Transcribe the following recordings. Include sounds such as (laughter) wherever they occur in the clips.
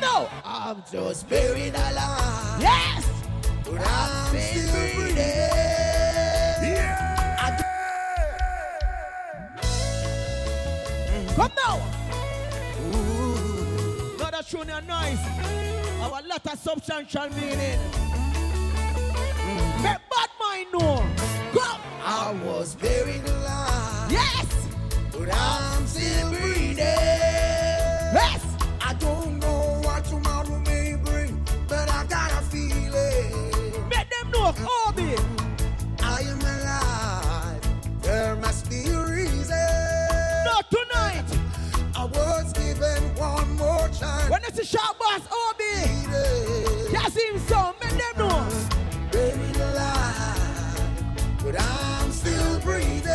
Now. I'm just buried alive. Yes. But I'm still breathing. Yeah. Come now. Now that tune is nice. Our lot of substantial meaning. Mm. Make bad mind know. Come. I was buried alive. Yes. But I'm still breathing. It's a boss, Obi. Just him so. Make them know. Buried alive, but I'm still breathing.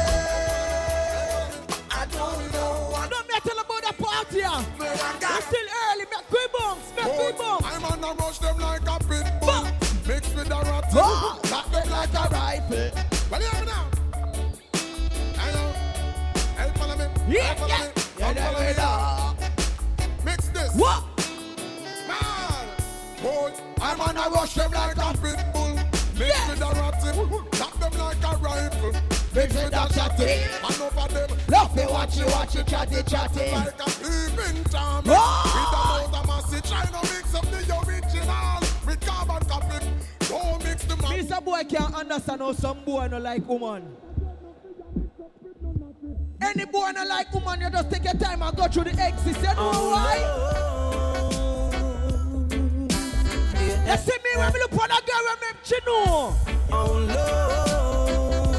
I don't know what, Don't tell about the party. I It's still early. Make quick bounce. Make quick bounce. I'm on a rush them like a pit bull. Bah. Mix with a rat. Bah. Lock them like a rifle. Well, me now. I know. Hey, follow me. Yeah, follow yeah. me. Come follow me I'm on a rush them like a pit bull. Mix Yeah. with a rat. Lock them like a rifle. Mix with a chatty. And over them. Love me, watch you, watch you, chatty, chatty. Like a sleeping charm. Ah! With a mouth of massive. Try to mix up the original with carbon copy. Don't mix the man. Mr. Boy can't understand how some boy no like woman. Any boy no like woman, you just take your time and go through the exits. You know why? You see me when me look on a girl, when me. Oh,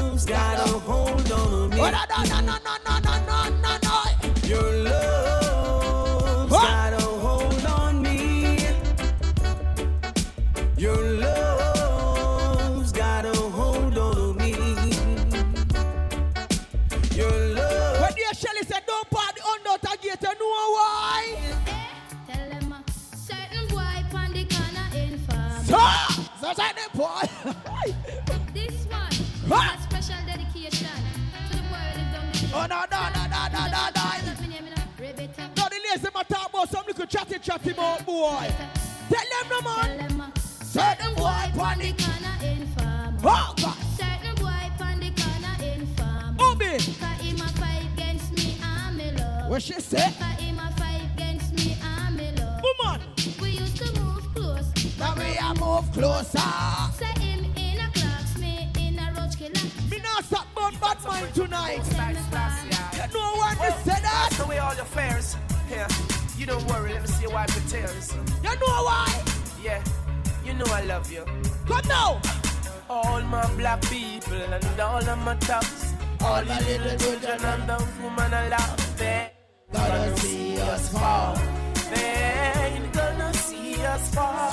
love's got a hold on me. Oh, no, no, no, no, no, no, no, no, no. Your love's What? got a hold on me. Your love's boy. This one Huh? is a special dedication to the boy who live down the Oh, no, no, no, no, no, no, no. Me name is Rebecca. Now the lazy man talk about some little chatty chatty about boy. Tell them no man. them Certain boy on panic. the corner in farm. Oh God. Certain boy on the corner in farm. Obi. Cause him a fight against me and me love. What she say? Cause him a Now we a move closer. Say him in a clocks, me in a roach killer. Me not stop about bad mind tonight. Send me far. You know when me say that? That's the way all your fares. Here, you don't worry. Let me see you wipe your tears. You know why? Yeah, you know I love you. Come now. All my black people and all of my tops. All the little children and the woman I love. They gonna see us fall. They gonna see us fall.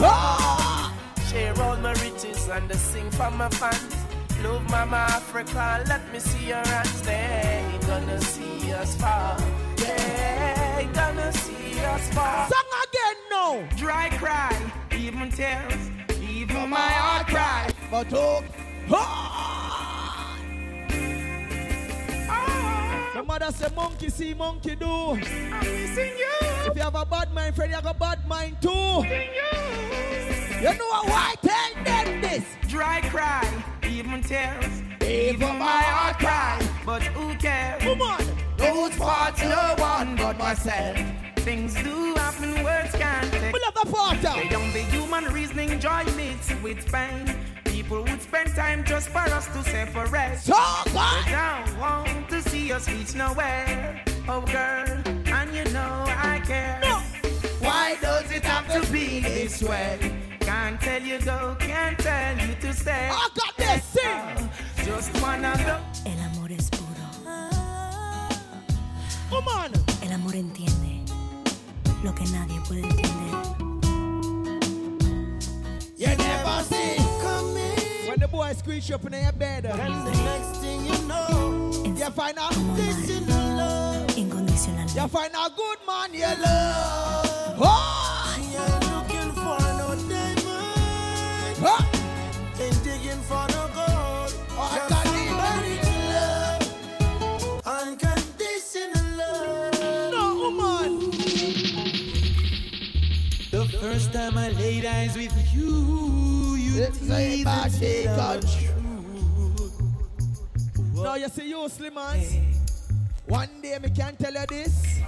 Share all my riches and they sing for my fans. Love Mama Africa, let me see your hands. They gonna see us fall. They gonna see us fall. sing again now. Dry cry, even tears, even my heart cry. But talk. Ah. The mother say monkey see monkey do. I'm missing you, If you have a bad mind, friend, you have a bad mind too. you. You know why? Tell them this. Dry cry, even tears, Even my heart cry. But who cares? Woman. Whose fault's no one but myself. Things do happen, words can't take. We love the They don't be human reasoning, joy mixed with pain. People would spend time just for us to separate. So They good. don't want to see us reach nowhere. Oh, girl, and you know I care. No. Why does it have to be this way? Can't tell you go, can't tell you to stay. I got this. Sing. Just wanna go. El amor es puro. Woman. El amor entiende lo que nadie puede entender. You never see coming. When the boy squeeze you up in your bed, And the mm. next thing you know, you find a, Como this is amar the love incondicionalmente. you find a good man you love. Oh. you're looking for. No diamond, Huh? ain't digging for no gold. Oh, I Just got it. somebody to love, unconditional love. No, woman. The first time I laid eyes with you, you It's teased a and said I magic was true. Now you see you, Slimans. One day me can tell you this.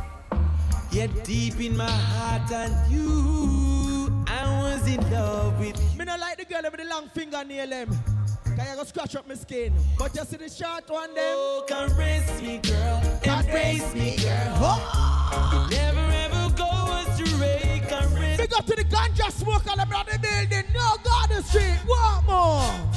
Yet deep in my heart and you, I was in love with you. Me not like the girl with the long fingernail them. Can you go scratch up my skin? But you see the short one them. Oh, caress me, girl, embrace me, girl. Oh! Never ever go astray, caress Big up to the ganja smoke all around the building. No Garden Street. What more?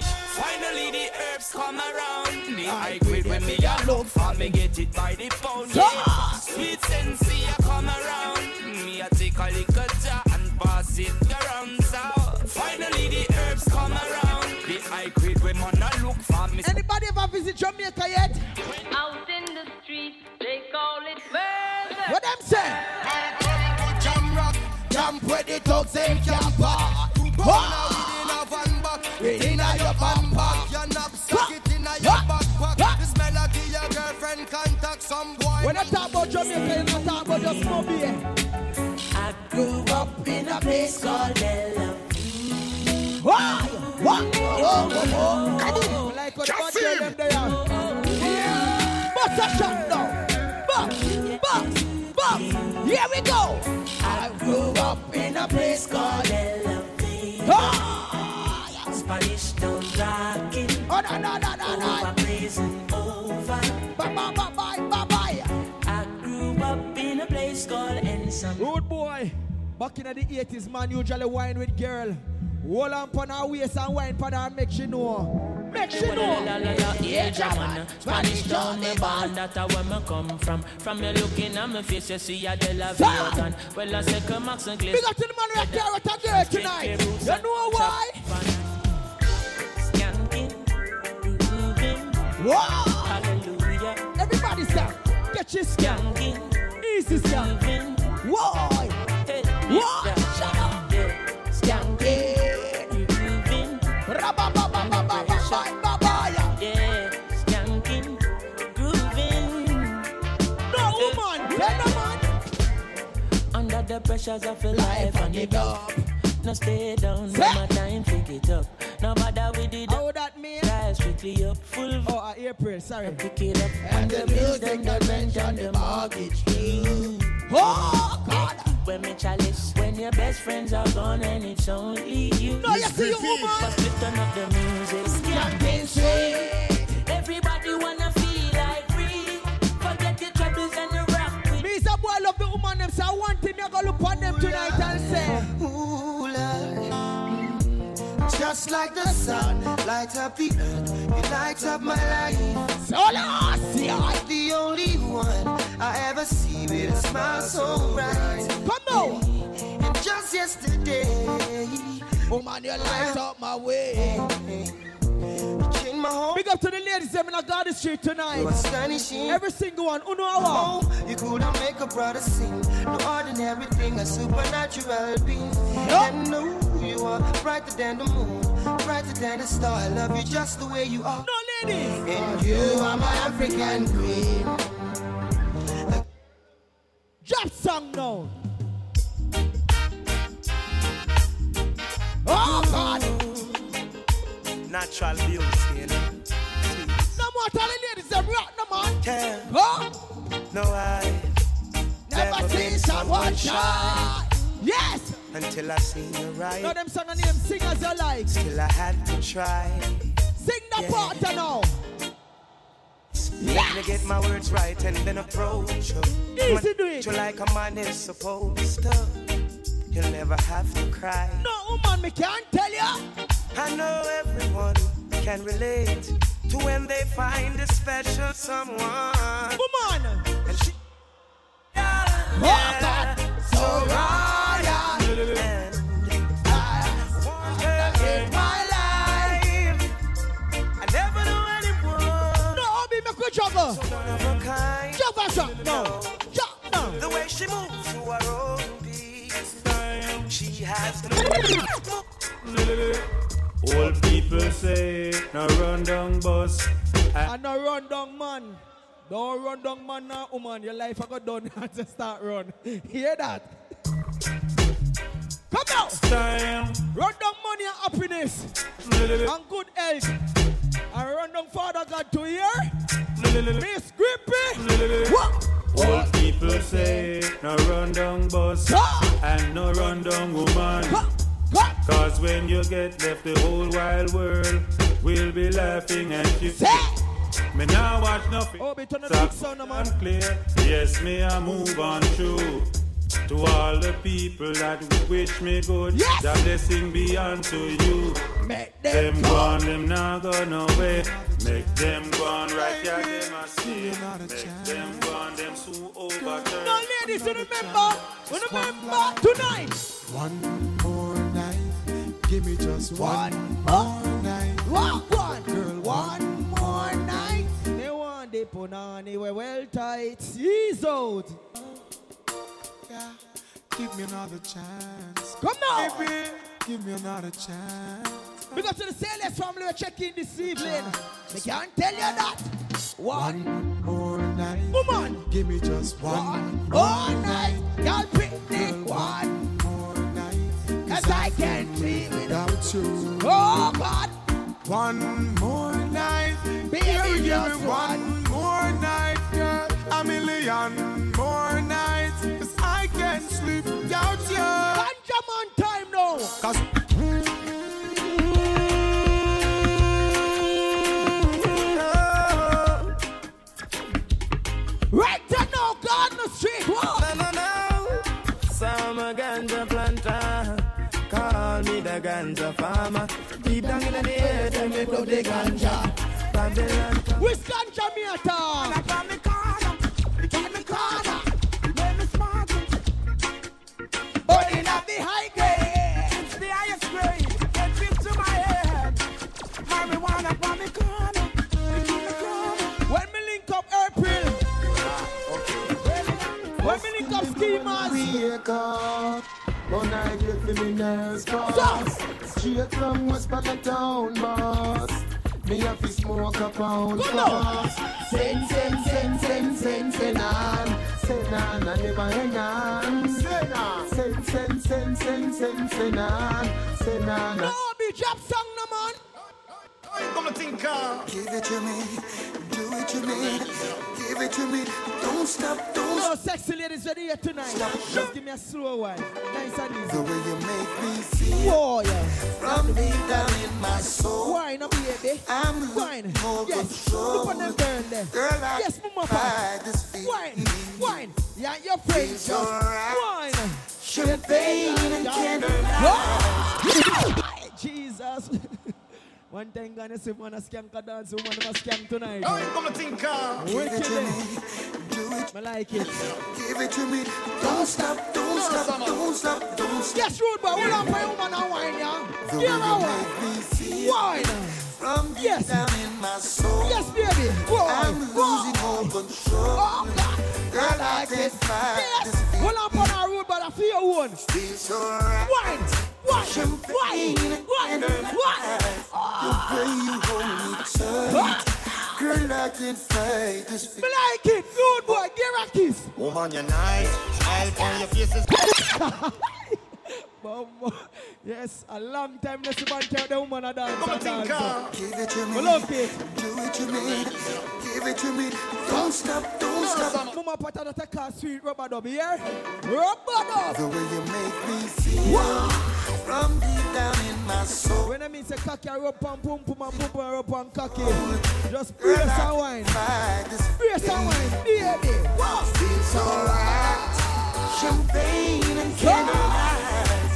Finally the herbs come around. The ah. high grade when me a look for me get it by the pound. Yeah. Sweet sensei a come around. Me a take a little jar and pass it around. So finally the herbs come around. The high grade when man a look for me. Anybody ever visit Jamaica yet? Out in the street, they call it murder. What them say? Jam rock, jump where the thugs them camp back. Within a van back, within a your van pack. Your knapsack, it in a your backpack. This melody your girlfriend contact some boy. When I talk about Jamaica, you not talk about just Moby. I grew up in a place called Bella. Why? What? Oh, oh, oh, oh. Come on. Like what about them there? Bust a shot now. Bust, bust, bust. Here we go. A place called Bella. Ah! Spanish town rocking, Oh, no, no, no, no, no. over blazing over. Bye, bye, bye, bye, bye, bye. I grew up in a place called Ensom. Rude boy. Back in the 80s, man usually wine with girl. Hold on pon her waist and wine pon her and make she know. Make she know. Yeah, German, Spanish town, me born, that's where me come from. From you looking at my face, you see a de la Vegan. Well, I say, come Max and Glaze. Big up to the man who carrot a girl tonight. You know why? Skanking, Whoa! hallelujah. Everybody stop. Get your. Skanking, Easy stop. grooving, Whoa! The pressures of your life and it up. No stay down, no my time, pick it up. No bother with it How that mean? Try strictly up, full Oh, uh, April. Sorry. pick it up. And the music that rent on the mortgage due. Oh, God. When me chalice, when your best friends are gone and it's only you. No, you see you, woman. We turn up the music. Campaign go look on them tonight and say. Ooh, Lord. Just like the sun, light up the earth, you light up my life. So Lord, see I. The only one I ever see with a smile so bright. Come now. And just yesterday, oh, Woman, you light up my way. Big up to the ladies them in the garden street tonight. Every single one. Uno hour. Oh, you couldn't make a brother sing. No ordinary thing, a supernatural being. Yup. And no, you are brighter than the moon, brighter than the star. I love you just the way you are. No ladies. And you are my African queen. Drop song now. Natural beauty, you know. No more tell the ladies them rock no man. Can't, Oh, no, I never seen someone shine. Yes. until I seen you right. Now them song and name sing as you like. Till I had to try. Sing the Yeah. part now. Let me get my words right and then approach you. Easy do it. You like a man is supposed to. You'll never have to cry. No woman, me can't tell ya. I know everyone can relate to when they find a special someone. Woman. And she, Oh God. So royal. and I want her in my life. I never knew anyone No, Obi, make we juggle. so one of a kind. Juggle, jump. Jump now. The way she moves to her own beat, she has the Old people say, no run down bus. Eh. And no run down man. Don't run down man now, woman. Your life I got done and to start run. (laughs) Hear that? Come now. Time. Run down money and happiness. and good health. And run down Father God to hear. Miss Grippy. What? Old people say, no run down bus and no run down woman. Cause when you get left, the whole wide world will be laughing at you. Me now watch nothing. Oh, be turn the Stop big sound, man. clear. Yes, me I move on through. To all the people that wish me good, Yes. that blessing be unto you. Make Them them go go. them now go no way. Make them gone right here, them I see. Make them go on, them so overturn. Now, ladies, you remember, remember tonight. One more night, give me just one, more night. One, one, Girl, one more night. They want the punani, we're well tight. Ease out. Yeah, give me another chance. Come now. Baby, give me another chance. Because to the Sailors family, we're checking this evening. Ah, I can't tell you that. One, More night, woman. give me just one, One all night. Y'all picnic. One. More night. Cause I can't live without. You, Oh, God. one more night, Baby, just me one more night, girl, a million more nights, 'cause I can't sleep without you. Ganja man time now. Cause Right ganja farmer. Deep down in the earth, and me grow the ganja. Babylon, Which ganja me at all? from the corner. From the corner. Let me smoke it. Burning up the high grade. It's the highest grade. It fits to my head. Marijuana from the corner. It's in the corner. When me link up April. One I get for me Stop. crossed. Straight from West town, boss. Me have to smoke a pound fast. Send, send, send, send, send, send on. Send on, I never hang on. Send on. Send, send, send, send, send, send on. Send on. No, be drop song no man. Give it to me, do it to me, give it to me. Don't stop, don't No stop. sexy ladies ready here tonight. Just give me a slow one. Nice and The way you make me feel Whoa, yeah. from deep down in my soul. Wine, up, baby. I'm Wine. looking for Yes. control. Look on them turn there. Girl, I Yes, mama. fight this feeling. Wine. Wine. Yeah, your friends It's just alright. wine. Champagne and candlelight. Whoa. (laughs) Jesus. One thing gonna say man a skank a dance, woman a skank tonight. Eh? Give it Wicked. to me, do it, I like it. give it to me. Don't stop, don't stop, don't stop, don't stop. Yes, rude boy, hold on for your woman and wine, yeah. Give her wine. make Wine. from Yes. down in my soul. Yes, baby. Whoa. I'm Whoa. losing all control. Oh, God. Girl, I can't fight Yes. this feeling. Hold on for our rude, but I feel your one. Feels alright. Wine. Wine. Wine. Wine. Wine. The way you hold me tight. Girl, I can't fight this feeling. like it. Good boy. Give a kiss. Woman, you're nice. Smile on your face is. (laughs) (laughs) Yes, a long time let's man tell the woman a dance and dance. Give it to We me. love it. Do it to me. Give it to me. Don't stop, don't stop. Mama pata that take a sweet rubber dub here. Rubber dub. The way you make me feel from deep down in my soul. When I mean say cocky a rub and pum pum and pum pum and rub and cocky. Just brace and wine. Fight this Brace and wine, baby. Wow. feels alright. Champagne and candlelight.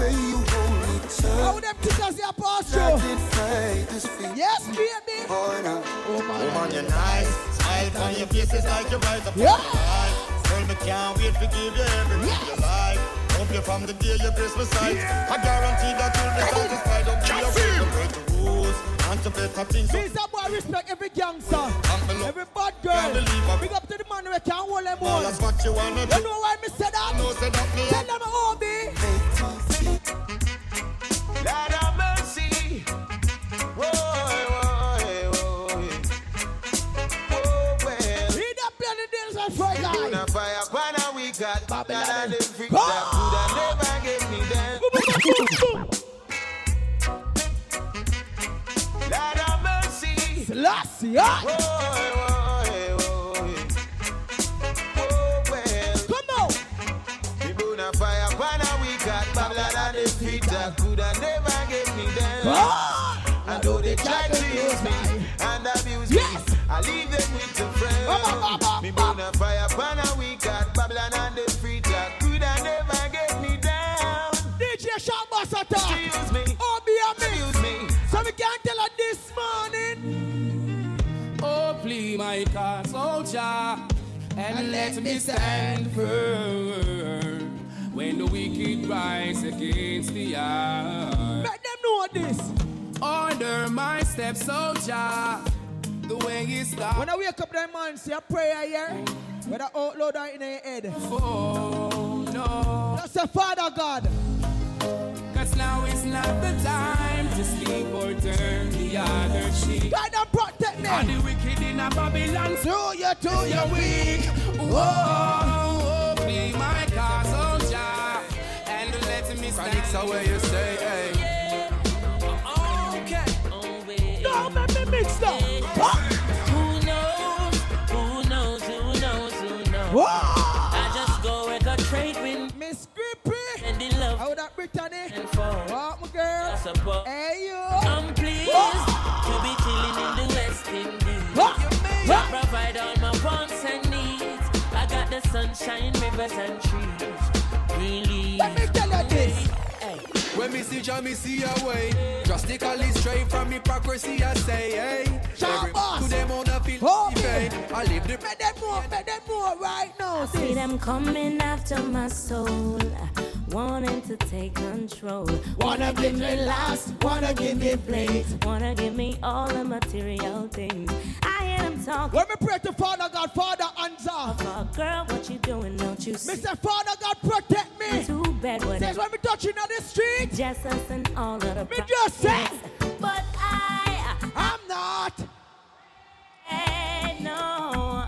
The way you hold me How tight. them tickers here pass I through? can't fight this feeling. Yes, baby. Boy, now. Oh my Woman, you're nice. Smile on your face is like you rise up Yeah. from the light. Girl, me can't wait to give you everything you like. Hope you from the day you Christmas sight. I guarantee that you'll be satisfied. Don't be afraid to break the rules. And to better things. Means that boy respect every gangster, Uncle, every bad Can't girl. believe it. Big up to the man who can hold them All on. that's what you wanna You do. know why me say that? No, say that me. Tell them oh me. Set for life. Doing we got Babylon. That I live free. That of mercy. Come on. Babylon. That could have never get me there. Oh, oh, oh, I know they tried use me. And I me burn a fire pan a week at Babylon and the feet that coulda never get me down. DJ Shortboss attack. Use me. Oh, be a me. Use me. So we can't tell her this morning. Oh, please, my car soldier, and, let me stand firm when the wicked rise against the earth. Let them know this. Order my steps, soldier. The way you start. When I wake up that morning, say a prayer here. With an outload out in your head. Oh, no. That's a Father God. Cause now is not the time to sleep or turn the other cheek. God and protect me. And the wicked in a Babylon. Through you to your weak. Whoa, oh, be my car soldier. And let me stand. Panics away, you say, hey. Whoa. I just go where the trade wind Miss Grippy. and the love How that Brittany? and fall. Walk, my girl. I suppose Hey, you. I'm pleased to be chilling in the West Indies. What? You mean? I provide all my wants and needs. I got the sunshine, rivers and trees. Really. Let me tell you this. Hey. When me see Jah, me see a way. Drastically straight from hypocrisy, I say, hey. Sharp Every- To them on Oh, faith. I live the Make them move, make them move right now. See sis. them coming after my soul, wanting to take control. Wanna give me last, wanna give me place. wanna give me all the material things. I hear them talk. When me pray to Father God, Father answer. Oh, girl, what you doing? Don't you see? Say, Father God, protect me. Too bad what Says when me touching on the street, just us and all of the me just say, But I, I'm not. I no,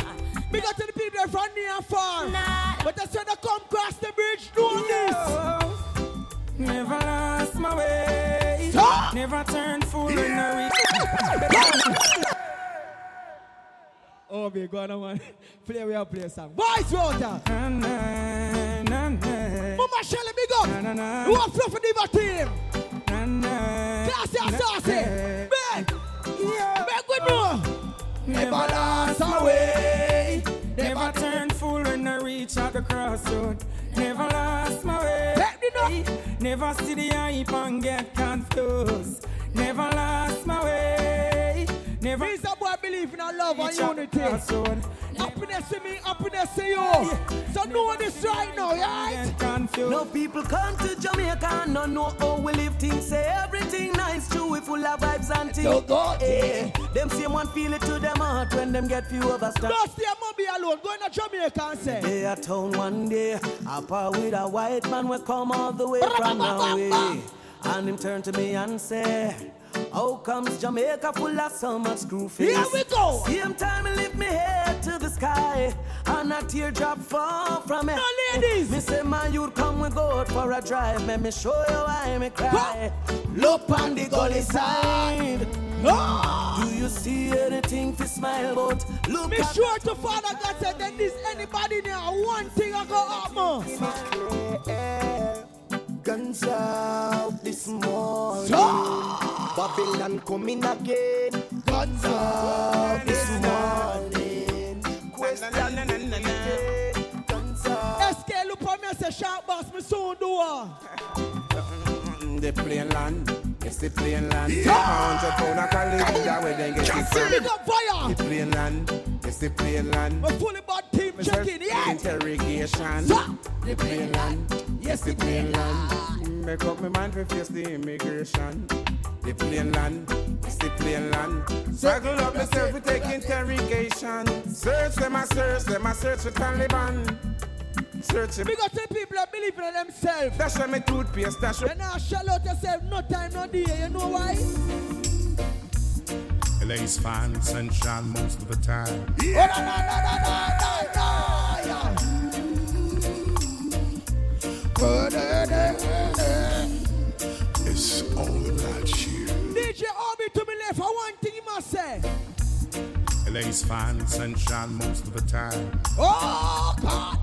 Me go to the people that from near and far. not. But that's when they come cross the bridge, doing this. Never lost my way. Stop. Never turned fool in a (laughs) Oh, be go on, man. (laughs) Play we have play a song. Voice water. Na, na, na, na, Mama Shelly, big up. na, na, Who are Fluffy Diva team? na, na, Classy and na, saucy. na. Big. Yeah. Make we know. Never lost my way. Never turned fool when I reach at the crossroad. Never lost my way. Let me know. Never see the hype and get confused. Never lost my way. Never These are boy believe in our love and reach at the unity. Happiness to me, happiness to you. So know this right now, right? Get confused. No people come to Jamaica and don't know how we live things. Say everything nice, true, we full of vibes and things. So go Eh, Them same one feel it to them heart when them get few overstand. Don't stay mommy alone. Go in a Jamaica and say. They a town one day, up with a white man we come all the way from (laughs) Norway. And him turn to me and say, How comes Jamaica full of much screw face? Here we go. Same time I lift me head to the sky, and a teardrop fall from it. No ladies. Me say my youth come we go out for a drive. Let me show you why me cry. Look on the gully side. Ah! Do you see anything to smile about? Look Be sure to Father God said that this anybody there one thing I go happen. guns out this morning. Ah! Babylon coming again. Guns out this morning. Question again. Guns out. SK look on me and say Shortboss me soon do her. The plain land, it's the plain land. Hundred pound a caliber, that way they get it from. Big up fire. The plain land, it's the plain land. My fully bad team Me say checking, yeah. Interrogation. Sa- The plain land, yes, the plain land. Make up my mind to face the immigration. The plain land, it's the plain land. Struggle up myself we take interrogation. Search them, I search them, I search for Taliban. Search them. Big up to people that believe in themselves. Dash on my toothpaste, dash You And now shell out yourself, no time, no day. You know why? LA's fine sunshine most of the time. Oh, no, no, no, no, no, no, yeah. Eh, eh, eh, it's all about you. DJ Obi to me left, for one thing you must say. LA's fine sunshine most of the time. Oh, God.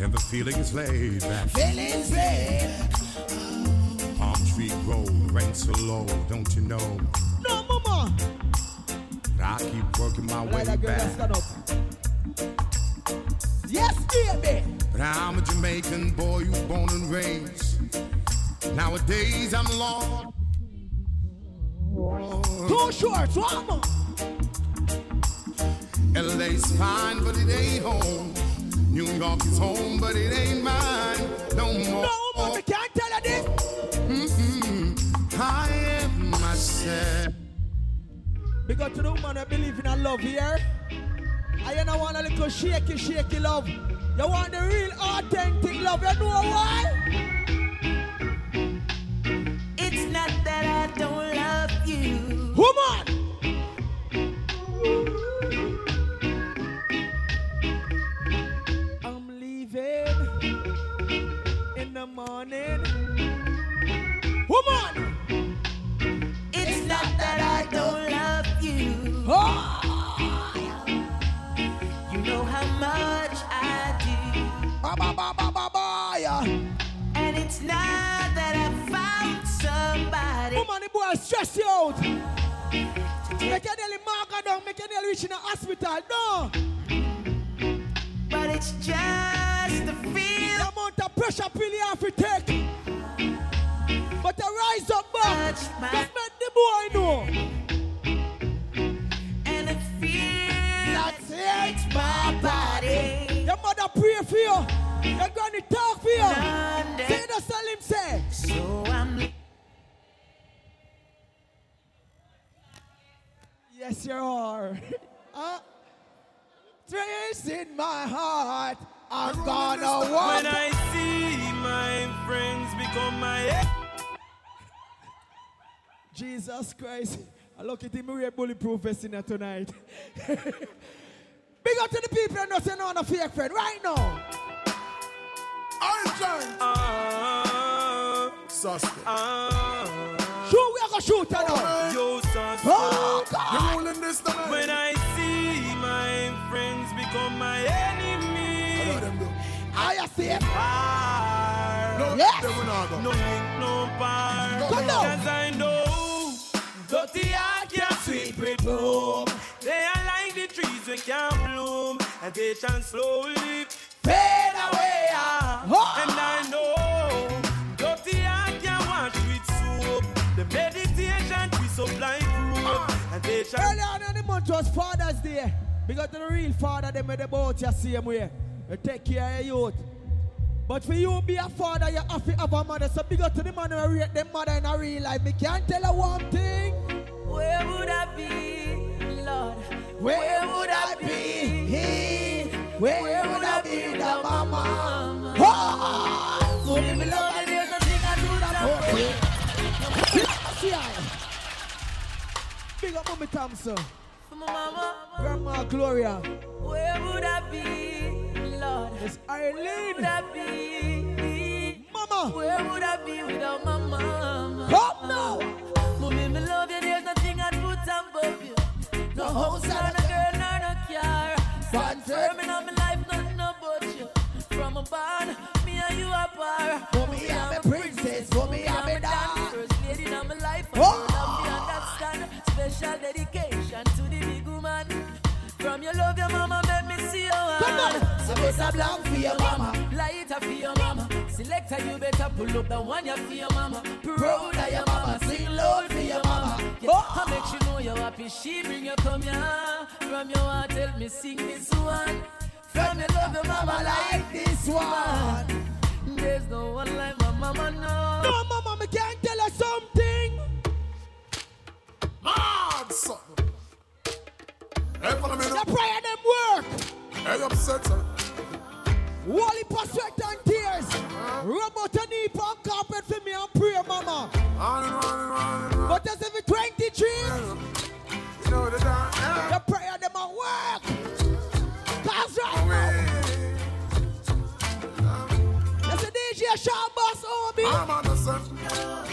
And the feeling is laid back. Feelings laid. Palm tree grove, rain so low, don't you know? No, mama. But I keep working my Like way that girl that back. Yes, baby. But I'm a Jamaican boy who's born and raised. Nowadays I'm lost. Too short, one more. LA's fine, but it ain't home. New York is home, but it ain't mine no more. No, mama, me can't tell you this. Mm-mm. I am myself. Up to the woman that believe in a love here. I you know want a little shaky, shaky love. You want the real authentic love. You know why? Woman! I'm leaving in the morning. Woman! Down, make you nearly reach in the hospital. No! But it's just the feel. The amount of pressure pill you have to take. But you rise up back. Just make the boy know. And it feels that it's my body. Your mother pray for you. Your granny talk for you. Say the Salim say. So I'm Yes, you are. (laughs) uh, trace in my heart. I'm gonna walk. When I see my friends become my Jesus Christ. I look at him, we're bulletproof vest in tonight. (laughs) Big up to the people that know say no on a fake friend right now. Urgent. Ah, Suspect. ah. Shoot, we are gonna shoot her now. Yo, suspect. Oh, God. You're ruling this tonight. When I see my friends become my enemy, How them do? I see it. par. No, Yes. they will not go. No link, no par. Come on. Cause I know dirty heart can't sweep with bloom. They are like the trees we can't bloom, and they shall slowly fade away. Oh. And I know The meditation we supply proof, and they shall. Earlier on in the month was Father's Day. Because the real father, they made the boat you same way. You take care of your youth. But for you be a father, you have to have a mother. So big up to the man who rate them mother in a real life. Me can't tell her one thing. Where would I be, Lord? Where would I be? He? Where would I be without my mama? Oh! So if you love And there's nothing I do that for. See ya. Big up Mommy Thompson. For my mama, Grandma Gloria. where would I be, Lord? It's Where would I be? Mama. Where would I be without my mama? Come now. Mommy, me love you, there's nothing I'd put above you. No house, no girl, nor no car. Stand firm in my life, nothing about you. From a barn, me and you are par. Mommy, I'm a hand. So a blank for your mama. Lighter for your mama. Selector, you better pull up the one you for your mama. Proud of your mama. Sing loud for your mama. Yeah, Oh. I make you know you're happy. She bring you come here. From your heart, tell me sing this one. From your love, your mama like this one. There's no one like my mama, no. No, mama, me can't tell her something. Hard something. Hey, follow me The now. prayer them work. Hey, upset, sir. Wally sweat and tears. Rub out your knee on carpet for me and pray, mama. But as if it's 23, You know the time. The prayer them at work. Cause right now, that's a DJ Shortboss Obi. I'm on the sun.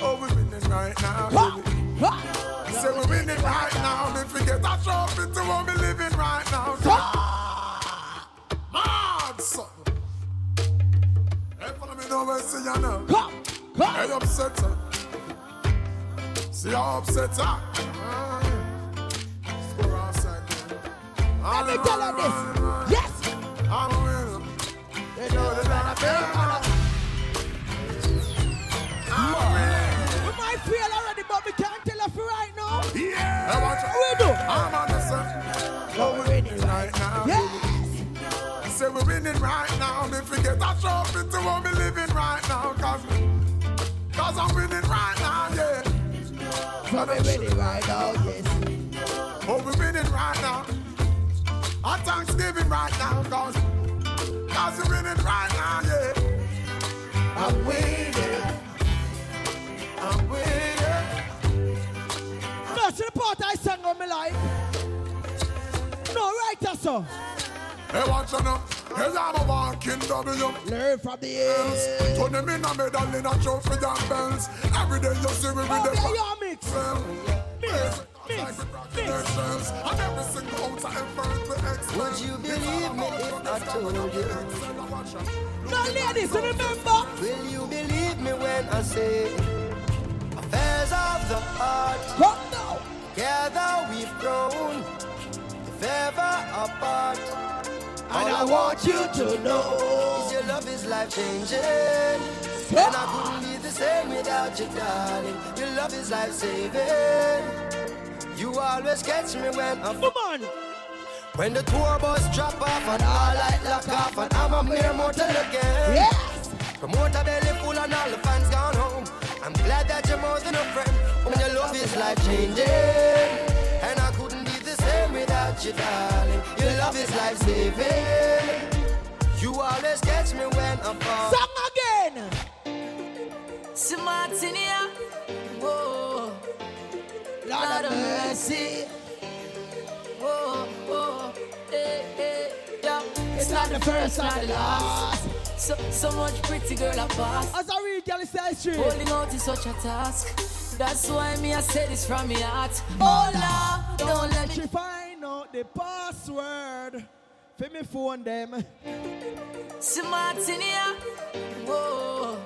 Oh, we're winning right now. Ha, baby. ha. Say we're winning right now. trophy to what me living right now. Mad something. Hey, follow I see you now. Hey, upset her. See how upset her. Score outside there. Let me tell her this. Yes. I'm a winner. They know the man of big We might feel already, but we can't tell if right now. Yeah. Hey, watch out. We do. I'm on the sun. Oh, we're right now. Yes. Say we're winning right now. Me forget a trophy to what me living right now. Cause, cause I'm winning right now, yeah. So we're winning right now, yes. Oh, we're winning right now. Our Thanksgiving right now, cause, cause we're winning right now, yeah. I'm winning. I'm winning. That's the part I sang on my life. No, right, so. Hey, watch out now. Hey, I'm a walking W. Learn from the ends. Turn them in a medal in a trophy and bells. Every day you see me with them. yeah, yeah, mix. Mix, mix, mix. And every single ounce of effort we expend. Would you believe me if I told you? Now, ladies, remember. Will you believe me when I say affairs of the heart? Come now. Together we've grown, if ever apart. And I want you to know. your love is life changing. And I couldn't be the same without you, darling. Your love is life saving. You always catch me when I'm Come on. when the tour bus drop off and all light lock off and I'm a mere mortal again. Yes. Promoter belly full and all the fans gone home. I'm glad that you're more than a friend. When your love is life changing. Same you, darling. Your love is life saving. You always catch me when I'm fall. Song again. Smartinia. Whoa. Lord of mercy. Whoa, whoa. Hey, hey. Yeah. It's not the first, not the last. So, so much pretty girl I pass. As I read Gally Style Street. Holding out is such a task. That's why me I say this from my heart. Oh, Lord, Don't let me find out the password. For me phone them. Smartinia. Ah, whoa.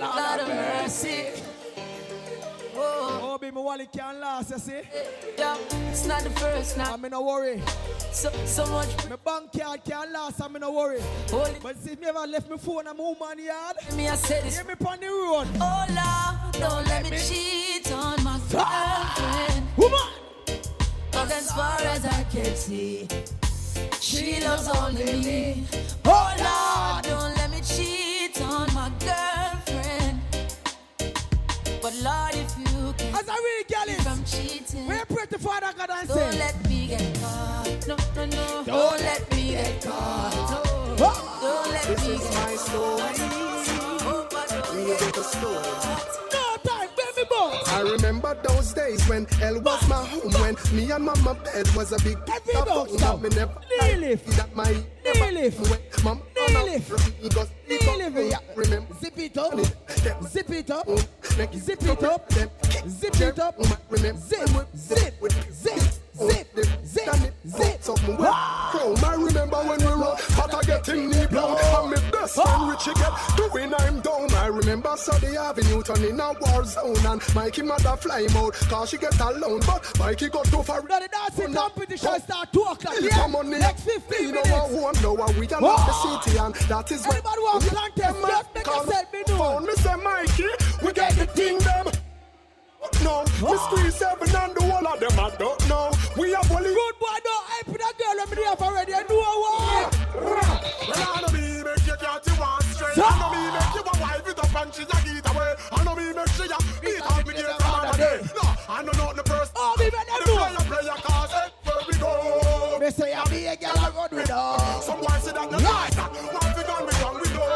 Lord of mercy. Whoa. Oh, baby, my wallet can't last, you see? Yeah, it's not the first now. I'm in no worry. So, so much. My bank card can't last, I'm in no worry. Holy. But see, me ever left my phone at my woman yard, Me I say this. hear me on the road. Oh Lord, don't let me cheat on my ah! girlfriend. Woman! But as far as I can see, she loves only me. Oh, oh Lord, don't let me cheat on my girlfriend. But Lord, if you can As I read Gally, from cheating, we pray to Father God and don't let me get caught. No, no, no. Don't let me get caught. No. Oh, Don't let This me is get my story. I remember those days when hell was my home, when me and mama bed was a big Every dog phone. Me never Knee lift. that my Knee lift. when mama Knee goes he Knee goes lift, yeah. remember Zip it up. Zip it up. Zip it up. Zip it up. remember Zip, zip, zip, zip, zip, zip. something well chrome I remember when we run but I get in knee blown and me best ah. friend Richie get. Doing I'm down. I remember Sunday Avenue turn in a war zone. And Mikey mother fly him out cause she get alone. But Mikey got too far. Now the dancing competition start 2 o'clock. Yeah? Next 15 You know minutes. what know we can love the ah. city and that is why Anybody want contest, just make yourself be known. Phone me say Mikey, we get the thing them. No, me squeeze seven and the whole of them I don't know. We have only Good boy, don't hype that girl when me there for already. I know what. Well, I know me make you catch you one straight. I know me make you a wife it up and she a get away. I know me make she a beat out me there from another day. No, I know not the first. Oh, me make them The know. player player cause it where we go. Me say I be a girl I run with oh. her. Some boys say that no like that. One thing on me gun we go.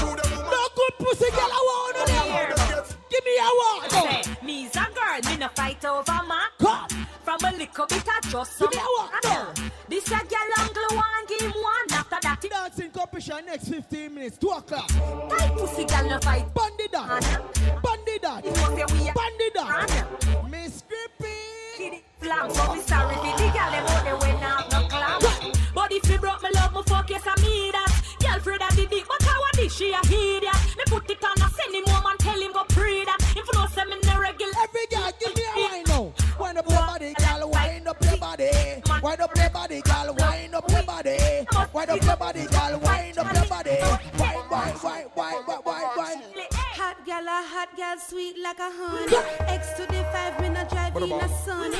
Shoot them. No good pussy girl I want on there. Give me a one. Say, me's a girl, me no fight over man. Come. From a little bit of just some Give me a no. This a girl angle one game one after that it Dancing competition next 15 minutes. 2 o'clock. tight pussy girl no fight. Bandy that. Wind up your body, girl. Wind up your body. Wine, wine, wine, wine, wine, wine, wine. Hot gal, a hot gal, sweet like a honey. X to the five, me not drive in a sunny.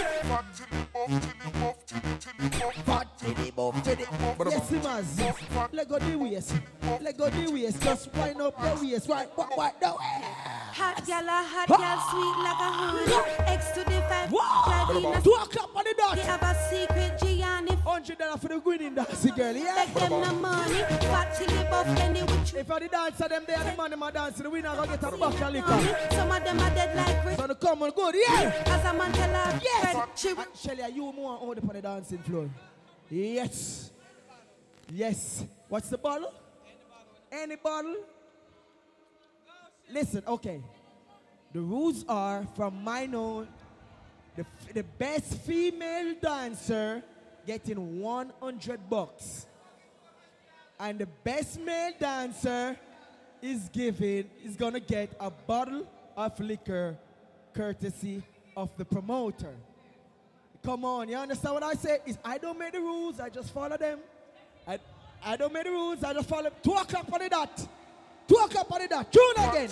Fat to the buff to the Yes, Maz. Let go the waist. Let go the waist. Just wind up your waist. Right, right, right. No. Hot gal, a hot gal, sweet like a honey. X to the five, drive in a Two o'clock on the dot. They have a secret Gianni. Hundred dollar for the winning dancing girl, yeah. Beg them no money. Fat chili buff, penny with If I the dancer, them there, the man, them a dancing, the winner gonna get a buck of liquor. Some of them are dead like Rick. So the come on, good, yeah. As a man tell her, Yes. she And Shelly, are you more on the dancing floor? Yes. Yes. What's the bottle? Any bottle? Listen, okay. The rules are from my known, the, the best female dancer getting 100 bucks. And the best male dancer is giving, is gonna get a bottle of liquor courtesy of the promoter. Come on, you understand what I say? Is I don't make the rules, I just follow them. I, I don't make the rules, I just follow. Two o'clock on the dot. Two o'clock on the dot. Tune again.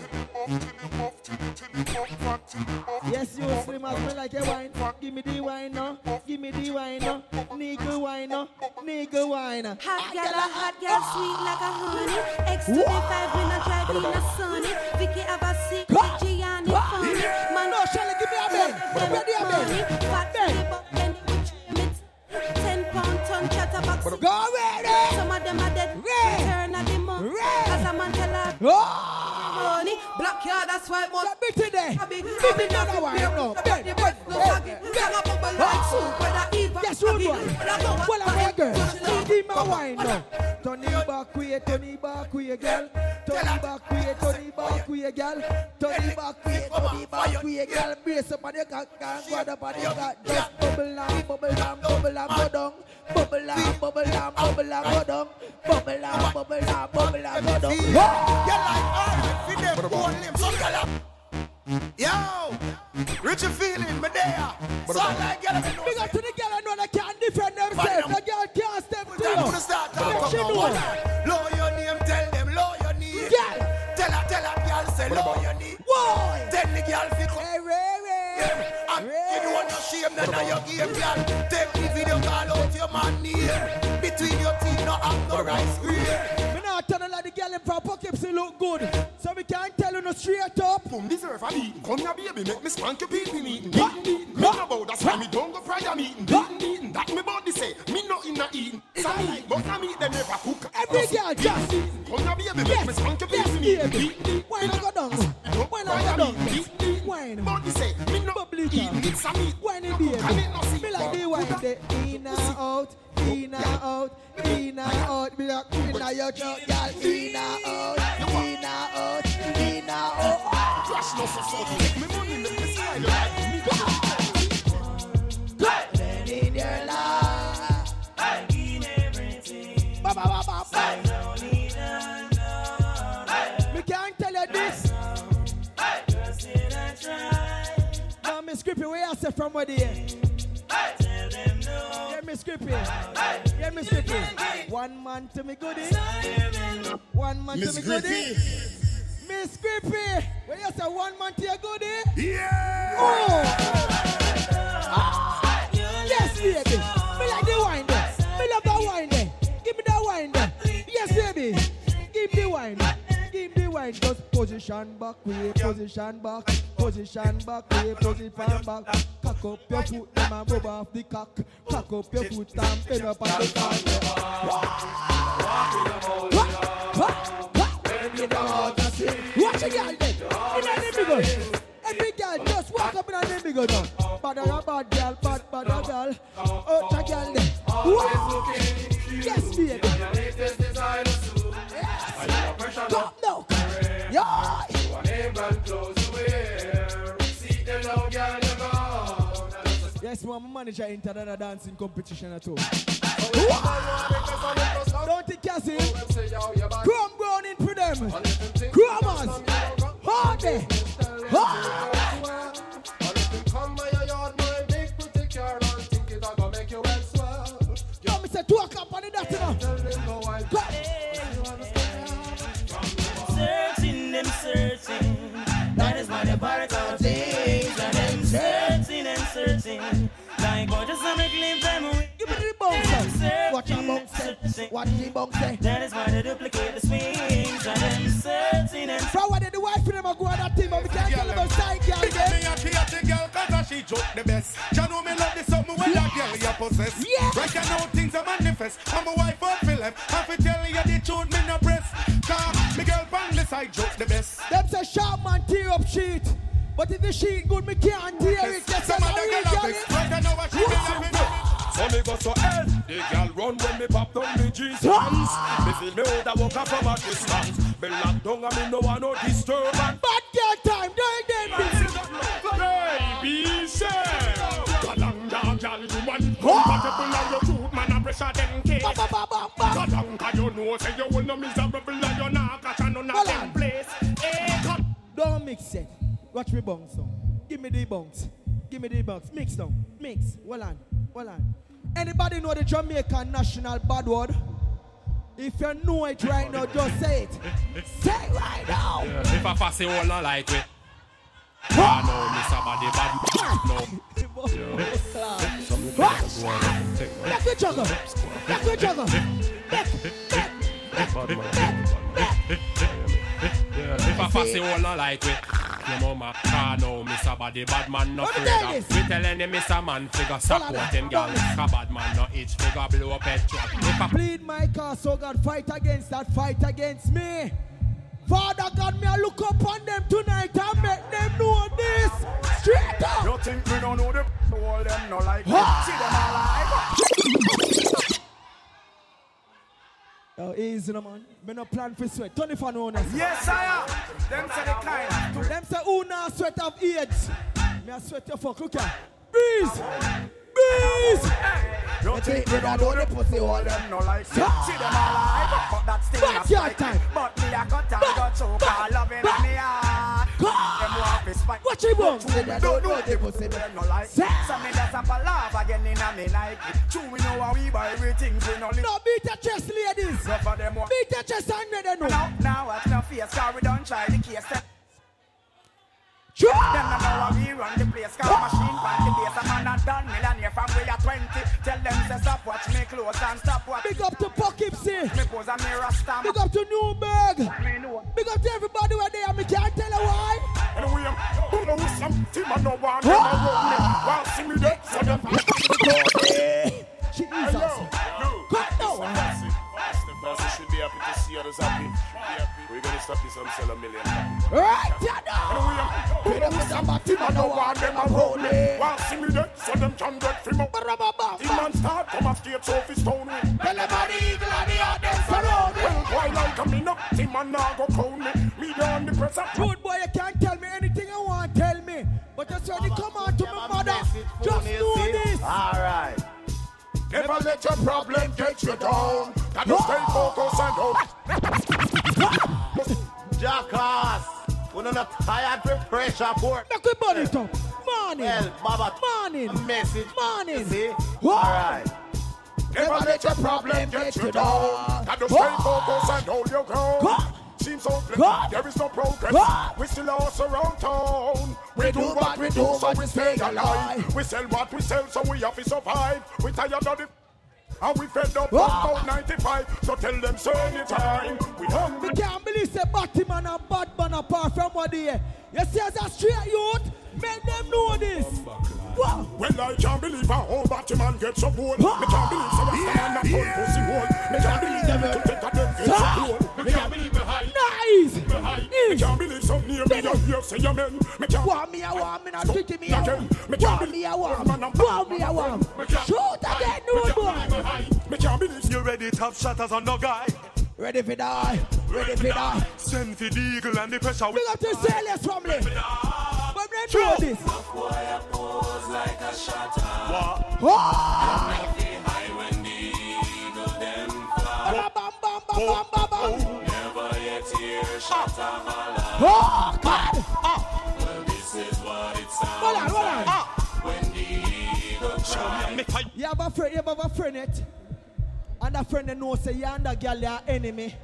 Yes, you slim as me like a wine. Give me the wine now. Give me the wine now. Nigga wine now. Nigga wine now. Hot gal, a hot girl, sweet like a honey. Ah. X to the five, we not drive in a sunny. Vicky have a secret ah. Gianni ah. funny. Man, no, Shelly, give me a man. Ready a bed. Fat chili buff, penny with mix. Ten pound ton chatterbox. Go ready. Some of them are dead. Return of the month. As Ah! a man tell her, money. Black yard, that's why it must be today. Be Give me another one. No, bed. Yes, rude boy. Well, I'm a girl. Give me a wine now. It back way, it back way, girl. It back way, it back way, girl. It back way, it back way, girl. Brace up on your cock, go up on your cock. Just bubble and bubble and bubble and go down. Bubble and bubble and bubble and go down. Bubble and bubble and bubble and go down. You like alright for them whole limbs. So gyal a- Yo, Richie feeling me there. So I like gyal a- Big up to the girl I know that can't defend themselves. The girl can't step to Time you. to start Let talk she about know. one. Low your name, tell them low your name. Girl. Tell her, tell her, girl, say low your name. Whoa. Tell the girl fi come. Hey, Ray, Ray. And you don't want no shame, none of your game, girl. Take the video, call out your man name. Between your teeth, no have no rice cream. Not tell like the girl in front pockets she look good. So we can't tell you no straight up. Boom deserve a beating. Come here, baby, make me spank your pee eating. Beating, beating. Me no bow, that's why me don't go prayer meeting. Beating, beating. That me body say. Me no inna eating. Some eat, but I meet them never cook. Every girl just Come here, baby, make me spank your pee eating. baby. Beating, Why not go down? Why not go down? Wine. Body say. Me no eating. It's a meat. Wine it, Cook no baby. see. Me like the wine, the in and out, in out, in and out. In your throat, girl, in out, in out, in out. Trash no so so. Take me money, make me slide like me. Good in your life. Ba, ba, ba, ba, ba. Me can't tell you this. Now, Miss Grippy, where you say from where they Yeah, Miss Grippy. Yeah, Miss Grippy. One man to me goodie. One man Miss to me goodie. Miss Grippy. Where you say one man to your goodie? Yeah. Oh. Ah. Yes, baby. Me like the wine there. Me love that wine there. Give me that wine there. Yes, baby. Give me wine. Give me wine. Just position back, way, position back, position back, way, position back. Cock up your foot, them and rub off the cock. Cock up your foot and bend up on the cock. Watch a girl then. In a neighborhood. Every girl just walk up in a neighborhood now. Bad a bad girl, bad, bad a girl. Oh, a girl then. Wow. Yes, baby. Yes, my manager entered another dancing competition at home. Don't think see him. Chrome brown in for them. Hard there. Hard. Yo, me say two o'clock on. the park of things. And I'm searching and searching. Like, oh, just on the cliff, I'm. Give me the bounce. Watch your bounce. Eh. Watch the bounce. Eh. That is why they duplicate the swings. And I'm searching and searching. Bro, what did the wife for them go on that team? I'm can't tell them about side girl. Because me and she a the girl, cause she joke the best. She know me love this something when that girl you possess. Yeah. Right know things are manifest. I'm a wife of Philip. life. I fi tell you the truth, me no break. Cause me girl pan the side joke the best. Them say sharp man tear up sheet. But if the sheet good, me can't tear it. That's Some some of the real girl girl. have it. Right you know what she be having. So me go so hell, the girl run when me pop down the G's hands. Me feel me older walk up from a distance. Me lock down and me no want no disturbance. Bad girl time, don't them Baby, say, Kalanga, girl, you want and your truth, man, I pressure them case. Kalanga, you know, say you will no miserable and you're not catch none of them place. Eh, Cut. Don't mix it. Watch me bounce now. Give me the bounce. Give me the bounce. Mix now. Mix. Well on. Well on. Anybody know the Jamaican national bad word? If you know it right now, just say it. (laughs) Say it right now. If I pass it all, like it. Ah, no, Mr. Body Bad. No. Back the juggle. Back the juggle. If I pass it all, I like it. Your mama, ah no, Mr. Body Bad man no me tell figure. We telling him Mr. Man figure support him, girl. A bad man no itch figure blow up truck. If I Plead my cause, so God fight against that, fight against me. Father God, me I look up on them tonight and make them know this. Straight up. You think me don't know the so all them no like me? See them alive. Oh, easy no man. Me no plan for sweat. It for no one else. Yes, I am. Them say the kind. Them say who now sweat of AIDS. Me a sweat your fuck. Look here. Breeze. Breeze. You think me don't know the pussy all them no like? See them alive. But that still Back not your me. time. But me a cut and got choke all loving in me heart. Ah! Them want to spite. Watch it bounce. Don't know the pussy them no like. So me have a laugh again in a me Nike. True we know how we buy we no live. No, beat your chest, ladies. Them want. Beat your chest and them know. Now, now watch no face, cause we don't try the case. Sure. no know how we run the place, cause machine pan the base. A man a done millionaire from we are 20. Tell them say stop watch me close and stop watch. Big up to Poughkeepsie. Me pose a mirror stamp. Big up to Newburgh. Big up to everybody where they are. Me can't tell you why. Anyway, who knows something I know want them around me. While see me there, so them Jesus. Cut down. Boss should be happy to see others happy. We're gonna stop this and sell a million. Right, yeah, now. Who knows something I know want them around me. While see me there, so them can get free more. The man start from a state office town with. Tell them about the eagle and the heart them surround me. Well, why like a me no? The man now go crown me. Me on the press up. Rude boy, you can't Never let your problem get you down. Got to stay focused and out. (laughs) Jackass! We're not tired for pressure port. Make we burn it up. Morning. Well, Baba, Morning. a message. Morning. You see? What? Alright. Never let your problem get you down. Got to stay focused and hold your ground. Seems so God. there is no progress. God. We still are around town. We, do what we do, so we stay alive. We sell what we sell, so we have to survive. We tired of the and we fed up Ah. about 95, so tell them so anytime. We hungry. We can't believe say Batman and Batman apart from what they are. You see as a straight youth, make them know this. Wow. Well, I can't believe a whole Batman gets so bold. Me can't believe some of them not turn pussy hole. Me can't believe them to take a them get so cold. Me can't believe me high. Nice. Me can't believe some near me and hear say amen. Me can't Want me, I want me, not treat me, I again. Me can't Want me, I believe want. Want me, I want. Shoot again, no boy. Me can't believe You ready, top shatters on no guy? Ready for die. Ready for die. Send for the eagle and the pressure. Big up to Celeste family. But they know this. What? Oh! Bam, bam, bam, bam, bam, bam. Oh, God. Hold on, hold on. You have a friend, you have a friend it. And that friend they know say you and that girl are enemy.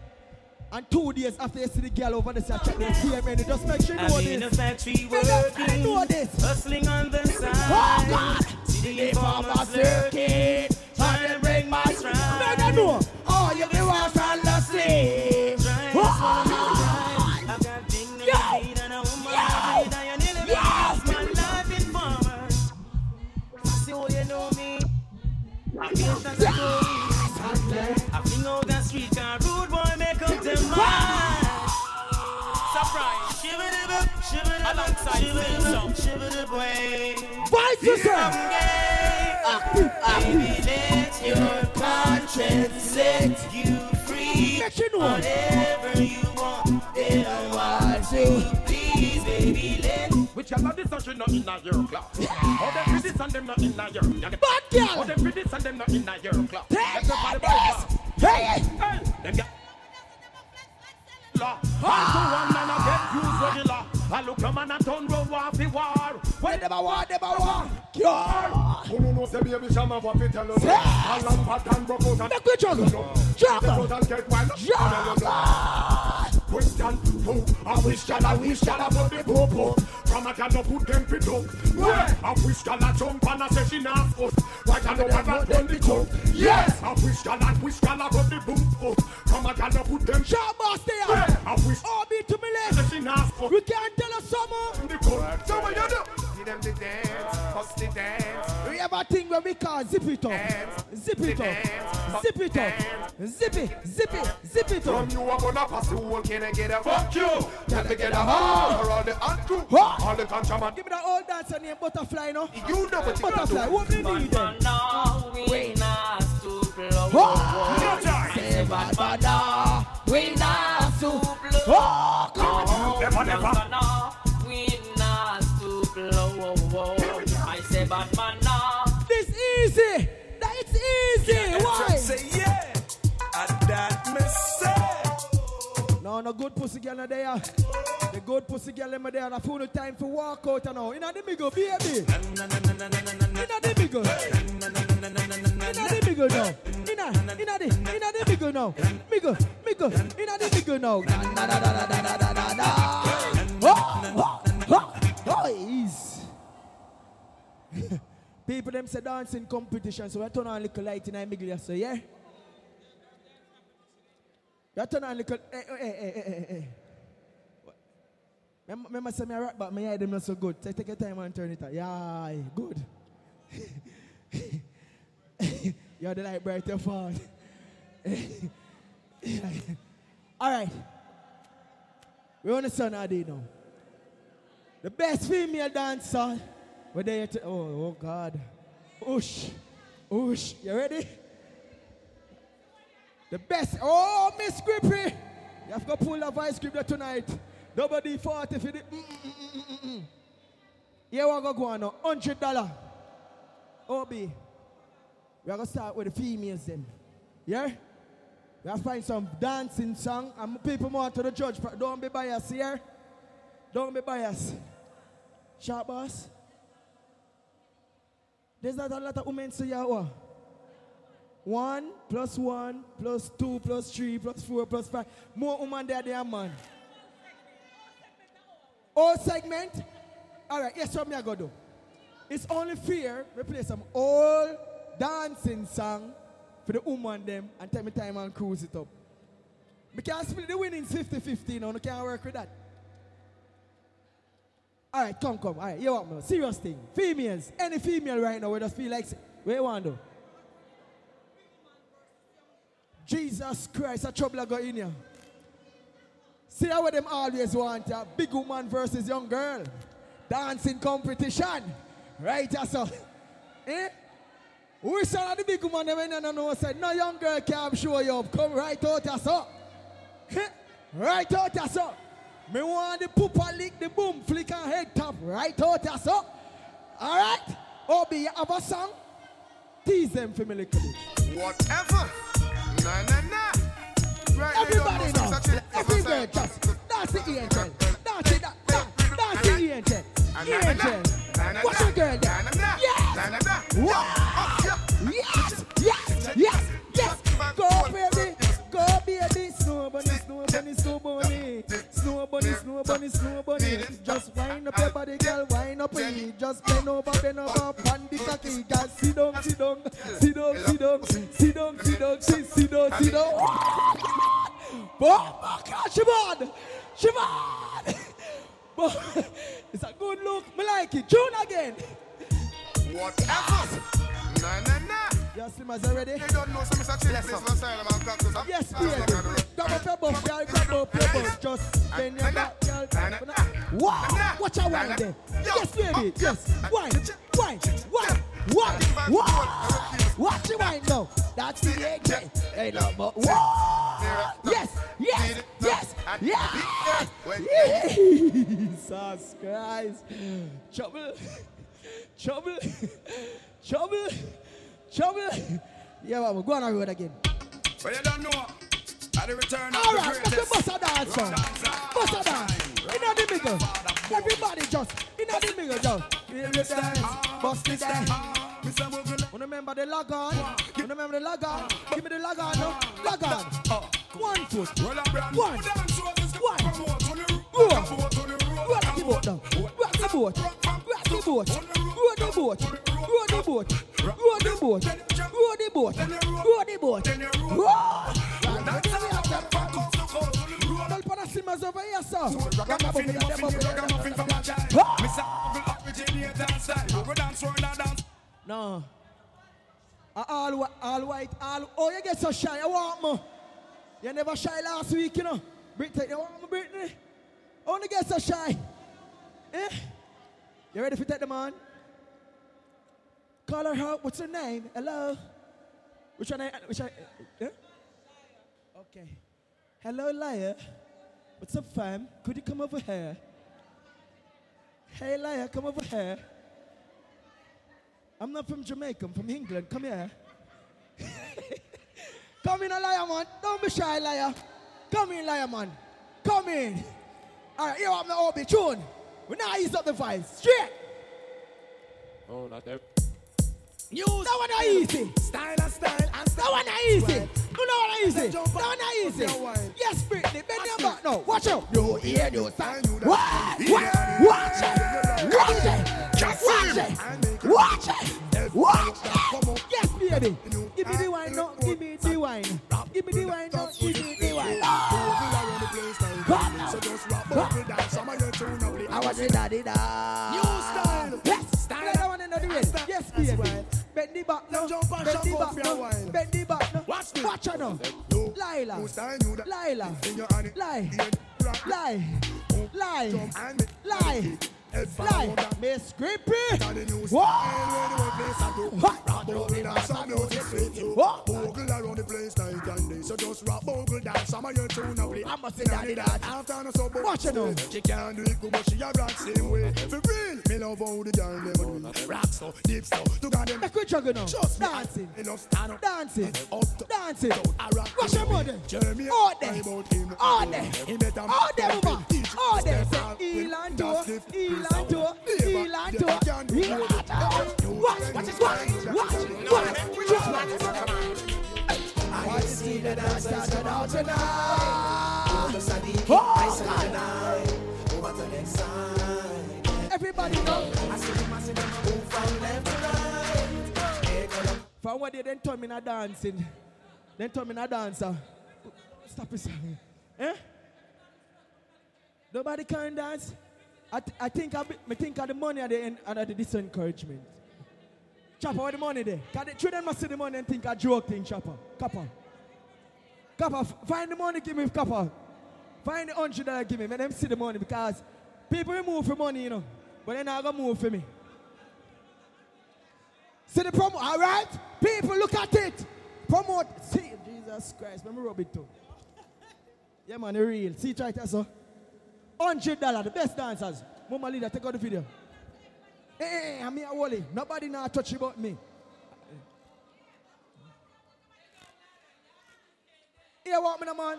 And two days after you see the girl over there, I check the CNN. Just make sure you know I'm in a factory working, I know this. hustling on the side. Oh God! See the informer circuit, trying to break my stride. Make them know. Oh, you be wild and lusty. I feel that's yes. I feel that's sweet, Vice yourself. Active, active. Let your conscience set you free. Let you know. Whatever you want, they don't want to. Please, baby, let Which y'all are this and she not in a your class. Oh, them this and them not in a your. Bad girl. Oh, them this and them not in a your class. Take this. Hey. Hey, them get. I do one and I get used regular. I look a man and turn round war fi war. When them a war, them a war. Girl. Who no know say baby shama what fi tell us. A lamp a tan broke out and. Make we juggle. Juggle. Juggle. Get wild. Question two. I wish y'all, I wish y'all about the popo. From a can put them fi down. Where? I wish y'all a jump and a say she not us. Why can no not run the tongue? Yes. I wish y'all, I wish y'all about the boom boom. From a can put them. Shortboss there. I wish. Oh, be to me Say left. she not us. We can't tell us summer. The cut. So what you do? Give them the dance, ah. bust the dance. We have a thing where we call zip it up. Zip it up. Zip it up. Zip it. Zip it. Zip it From you, I'm gonna pass the whole can I get a fuck you? Can I get a hard all the untrue? All the contraband. Give me that old dancer named Butterfly, no? You know what you Butterfly, what we need then? we not stoop low. Oh. Say bad man, we not stoop low. Oh, come Oh, Never, never. Easy. That it's easy. Why? Say yeah, and that me say. No, no good pussy girl in there. The good pussy girl in there. I found no time for walk out and now. Inna the middle, baby. Inna the middle. Inna the middle now. Inna, inna the, inna the middle now. Middle, middle, inna the middle now. Da, da, da, da, da, da, da, da, da. Oh, oh, oh, oh, ease. People them say dancing competition, so I turn on a little light in the middle, so yeah. You turn on a little, eh, eh, eh, eh, eh, eh. Remember, remember say me a rock, but my head them not so good. So take your time and turn it on. Yeah, good. (laughs) You're the light bright, your. (laughs) All right. We're on the sun all day. The best female dancer. Where they at? Oh, oh God. Oosh. Oosh. You ready? The best. Oh, Miss Grippy. You have to pull a vice grip there tonight. Nobody 40 for the. Mm, mm, mm, mm, mm, mm. Here we go on now. Hundred dollar. OB. We are gonna start with the females then. Yeah? We have to find some dancing song. And people more to the judge. Don't be biased here. Don't be biased. Shortboss. There's not a lot of women say yeah, what? One plus one plus two plus three plus four plus five. More women there than man. All segment. All right, yes, what me I go do? It's only fair we play some old dancing song for the woman them and take me time and cruise it up. We can't split the winnings 50-50 now, we can't work with that. All right, come, come. All right, you want me? Serious thing. Females, any female right now, we just feel like, what you want to? Jesus Christ, a trouble I got in here. See how them always want a big woman versus young girl. Dancing competition. Right, so. Eh? We saw the big woman them and no said, no young girl can't show you up. Come right out so. (laughs) Right out so. Me want the pooper lick the boom flick and head top. Right out here, so. Alright? OB, you have a song? Tease them for me little bit. Whatever. Nah, nah, nah. Right Everybody know. Every girl just dance the angel. Dance it, da- dance the angel. Angel. What's your girl there? Yes. Wow. Baby. Snow bunny, snow bunny, snow bunny. Snow bunny, snow bunny, snow bunny. Just wind up your body, girl. Wind up it. Just bend over, bend over. Pan the cocky, girl. Sit down, sit down. Sit down, sit down. Sit down, sit down. Sit sit down, sit down. Oh! Siobhan! But it's a good look. Me like it. Tune again. Whatever. Nah, nah, Yes, Simmers, you ready? You don't know some. Chili yes, from Asylum and Cactus. Yes, baby. Grab up your buff, girl. Grab up your buff. Just bend your back, girl. Wow. Watch out, wine there. Yes, baby. Yes. Wine. Wine. Wine. Wine. Wine. Watch your wine now. That's the egg. Hey, no, but wow. Yes. Yes. Yes. Yes. Jesus Christ. Trouble. (laughs) Trouble. (laughs) Trouble. Trouble. (laughs) Yeah, well, go on the road again. Well, you don't know. At the return All right, let's do bust a dance song. Bust a dance. In the middle. Everybody just, in the middle just. Feel the dance. Bust the dance. Remember the log on? Remember the log on? Give me the log on now. Log on. One foot. One. One. Go. Rock the boat now. Rock the boat. Rock the boat. Row the boat. Row the boat. Row the boat. Row the boat. Row the boat. Row. Tell Pana Simmers over here, sir. Ragamuffin, muffin, ragamuffin from a child. Mr. Uncle originator style. Go dance, roll dance. No. Uh, all, all white, all. Oh, you get so shy. You want me? You never shy last week, you know. Britney, you want me, Britney? Only get so shy. Eh? You ready for take them on? Call her out. What's her name? Hello? Which one? Which one? Eh? Okay. Hello, liar. What's up, fam? Could you come over here? Hey, liar, come over here. I'm not from Jamaica, I'm from England. Come here. (laughs) Come in, liar, man. Don't be shy, liar. Come in, liar, man. Come in. All right, here I'm the OB tune. We now ease up the voice. Straight. Oh, not there. Use that one not easy. Style and style and style. That one not easy. You know what not easy. That one not easy. Yes, Britney, bend your back now. Watch out. New ear, new style. What? What? Watch it. Watch it. Watch it. Watch it. Watch it. Yes, baby. Give me the wine now. Give me the wine. Give me the wine now. Give me the wine. A daddy da. New style. Yes. Style. That one in the way. Yes, baby. Bend the back now. Bend the back now. Bend the back now. Watch this. Watch her now. Lila. Lila. Lie. Lie. Lie. Lie. Lie. Miss Grippy. So just bogle dance. I'm a your tune now. I must say daddy that. After no Watch. She can't do it she a rock same way. For real, me love how the. Rock deep them. Now. Dancing. Enough stand up. Dancing. Up Dancing. What's your. All. All. All. Step out. Say, Elan to, Just lift Elan to, Never. Elan You to, can't do to. Watch, watch, watch, watch, watch. I see the dance started out tonight. Oh, Over to next side. Everybody know. I see them, I see them move from left to right. From what they then turn me not dancing. Then turn me not dancer. Stop it. Eh? Nobody can dance. I, th- I think I, be, me think of the money at the end and at the disencouragement. Chopper, where the money there? Cause the children must see the money and think I joke thing, Chopper. Copper. Copper, find the money, give me Copper. Find the hundred dollar, give me. Let them see the money because people move for money, you know. But they're not gonna move for me. See the promo, all right? People, look at it. Promote. See, Jesus Christ, let me rub it too. Yeah, man, the real. See it right there, so. Hundred dollar, the best dancers. Mama leader, take out the video. Hey, I'm here, Wally. Nobody now touch about me. Here, what me, man?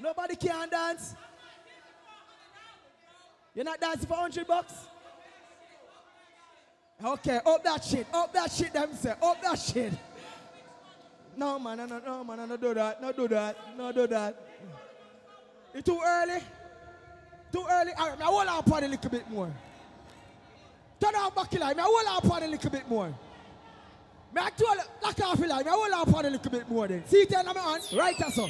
Nobody can dance. You're not dancing for hundred bucks. Okay, up that shit, up that shit, them say, up that shit. No, man, no, no, no, man, no do that, no do that, no do that. It's too early. Too early. All right, I hold on upon a little bit more. Turn out back line, I hold on upon a little bit more. I told lock off the line, I hold on upon a little bit more then. See it in my hand, right as so.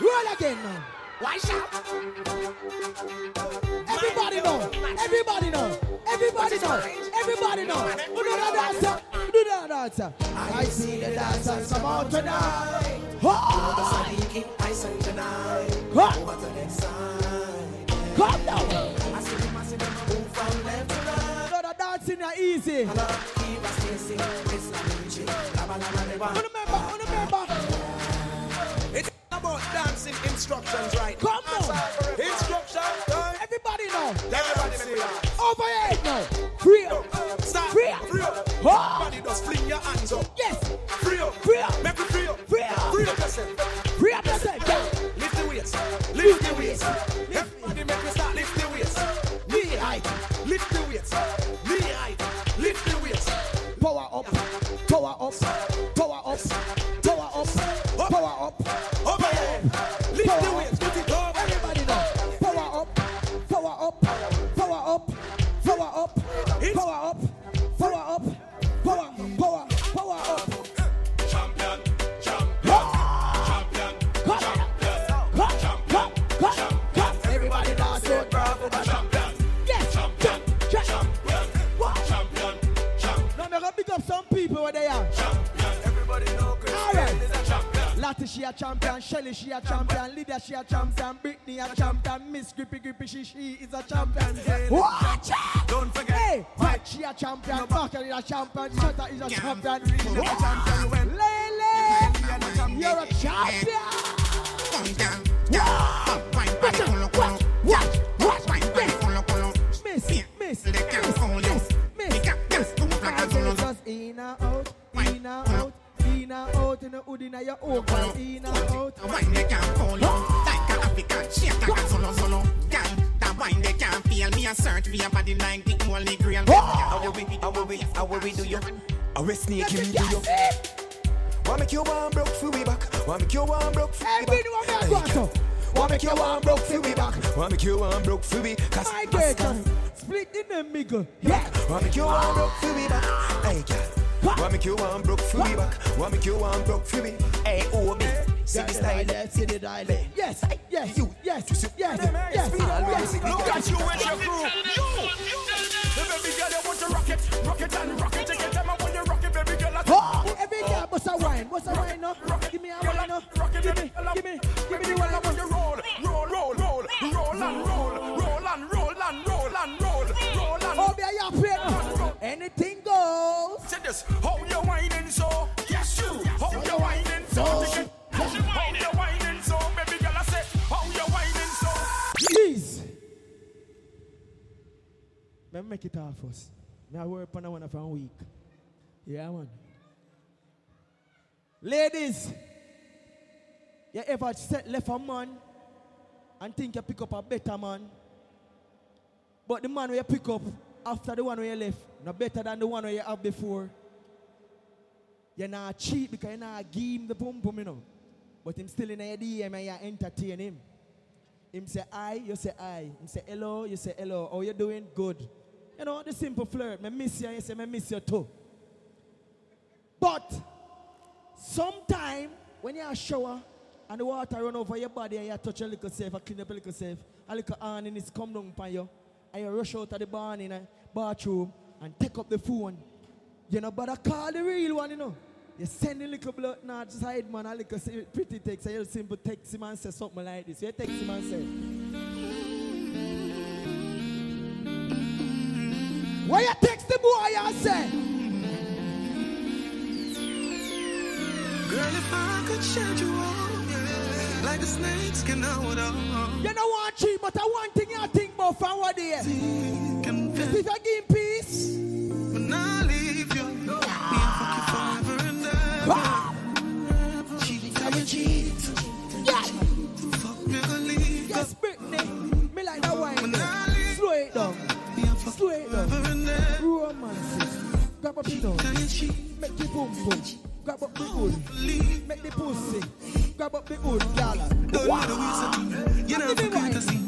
Roll again now. Why shout? Everybody know. Everybody know. Everybody know. Everybody know. Who know the dancer? Do the dancer? I see the dancers come out tonight. Ha! I sing tonight. Ha! Over to next side. Calm down. I see them, I see them move from left to right. No, the dancing is easy. Keep us about dancing instructions, right? Come on. Instructions, right? Everybody know. Everybody Over here now. Free up. Stop. Free up. Free up. Ha! She a champion, Britney a champion, Miss Grippy Grippy she she is a champion. Watch out! Don't forget. Hey, Fight she a champion, Barker is a champion, Shutter is a champion. Lele, you're a champion. Better man? But the man where you pick up after the one where you left, no better than the one where you have before. You're not cheat because you're not give him the boom boom, you know. But him still in your DM and you entertain him. Him say I, you say I. Him say hello, you say hello. How you doing? Good. You know, the simple flirt. Me miss you, you say me miss you too. But sometime when you are shower and the water run over your body and you touch a little safe, I clean up a little safe, a little and is come down upon you, and you rush out of the barn in a bathroom and take up the phone. You know, but I call the real one, you know. You send a little blood not side man, a little pretty text, a little simple text him and say something like this. You text him and say, Why you text the boy and say? Girl, if I could shed you all, like a snake skin out of You know one cheat, but I one thing you think about from what there. If you give peace, When I leave you, fuck you forever and ever. Cheat, I will cheat. Yeah. Fuck me, leave. Yes, Britney. Me like that wine. Slow it down. Slow it down. Romance. Grab the nose. Make the boom boom. Grab up the hood, make the pussy. Grab up the hood, y'all. Don't know the reason. You know the courtesy.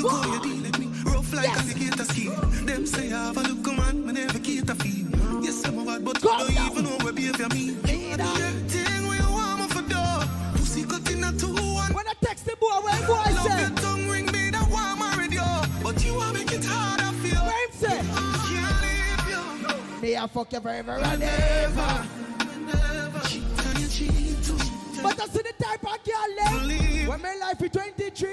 Look how you deal with me. Rough like yes. alligator skin. Them say I have a look, man. Me never cater for you. Yes, I'm a bad, but Go don't down. even know where behavior me. Everything want for door. Pussy cut in a two one. When I text the boy, when boy I. Love your tongue ring me that warm already, but you are making harder for you. Where him say? Me, I fuck you forever and ever. I see the type of girl eh? left when my life is 23.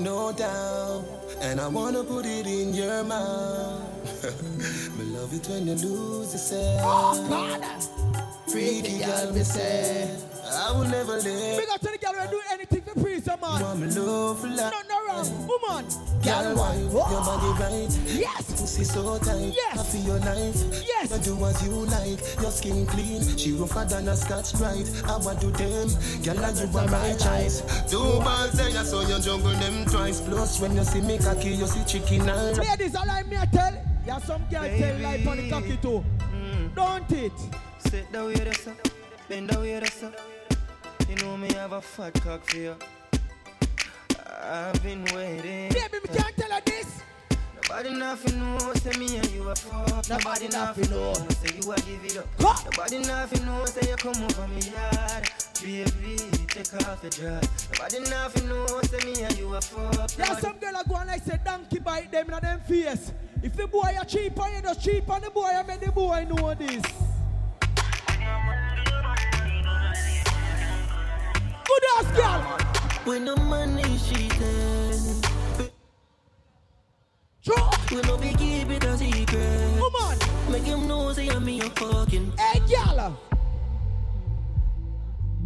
No doubt, and I wanna put it in your mouth. (laughs) me love it when you lose yourself. Oh God, freaky girl, me say. I will never let. Big up to the girl who do anything for free, some man. You want me love for life. No, no wrong, woman. Girl, why your body right? Yes. Pussy so tight. Yes. I feel your knife. Yes. You do as you like. Your skin clean. She rougher than a scotch bright. I want to them. Girl, and you are my choice. Two balls say I saw you juggle them twice. Plus when you see me cocky, you see chicken and. Ladies, all I me I tell. Yeah, some girl tell life on the cocky too. Mm. Don't it? Sit down with us, bend down with us. You know me have a fat cock for you. I've been waiting. Baby, me can't tell her this. Nobody nothing know, say me and you a fuck. Nobody nothing know. say you a give it up. Nobody nothing know, say you come over me yard. Baby, take off your dress. Nobody nothing know, say me and you a fuck. Yeah, some girl a go and like say donkey bite them in them face. If the boy a cheap on you just cheap on the boy, I make the boy know this. Good ass girl. When the money cheating. Sure. We no be keep it a secret. Come on. Make him know say I'm a fucking. Hey, girl.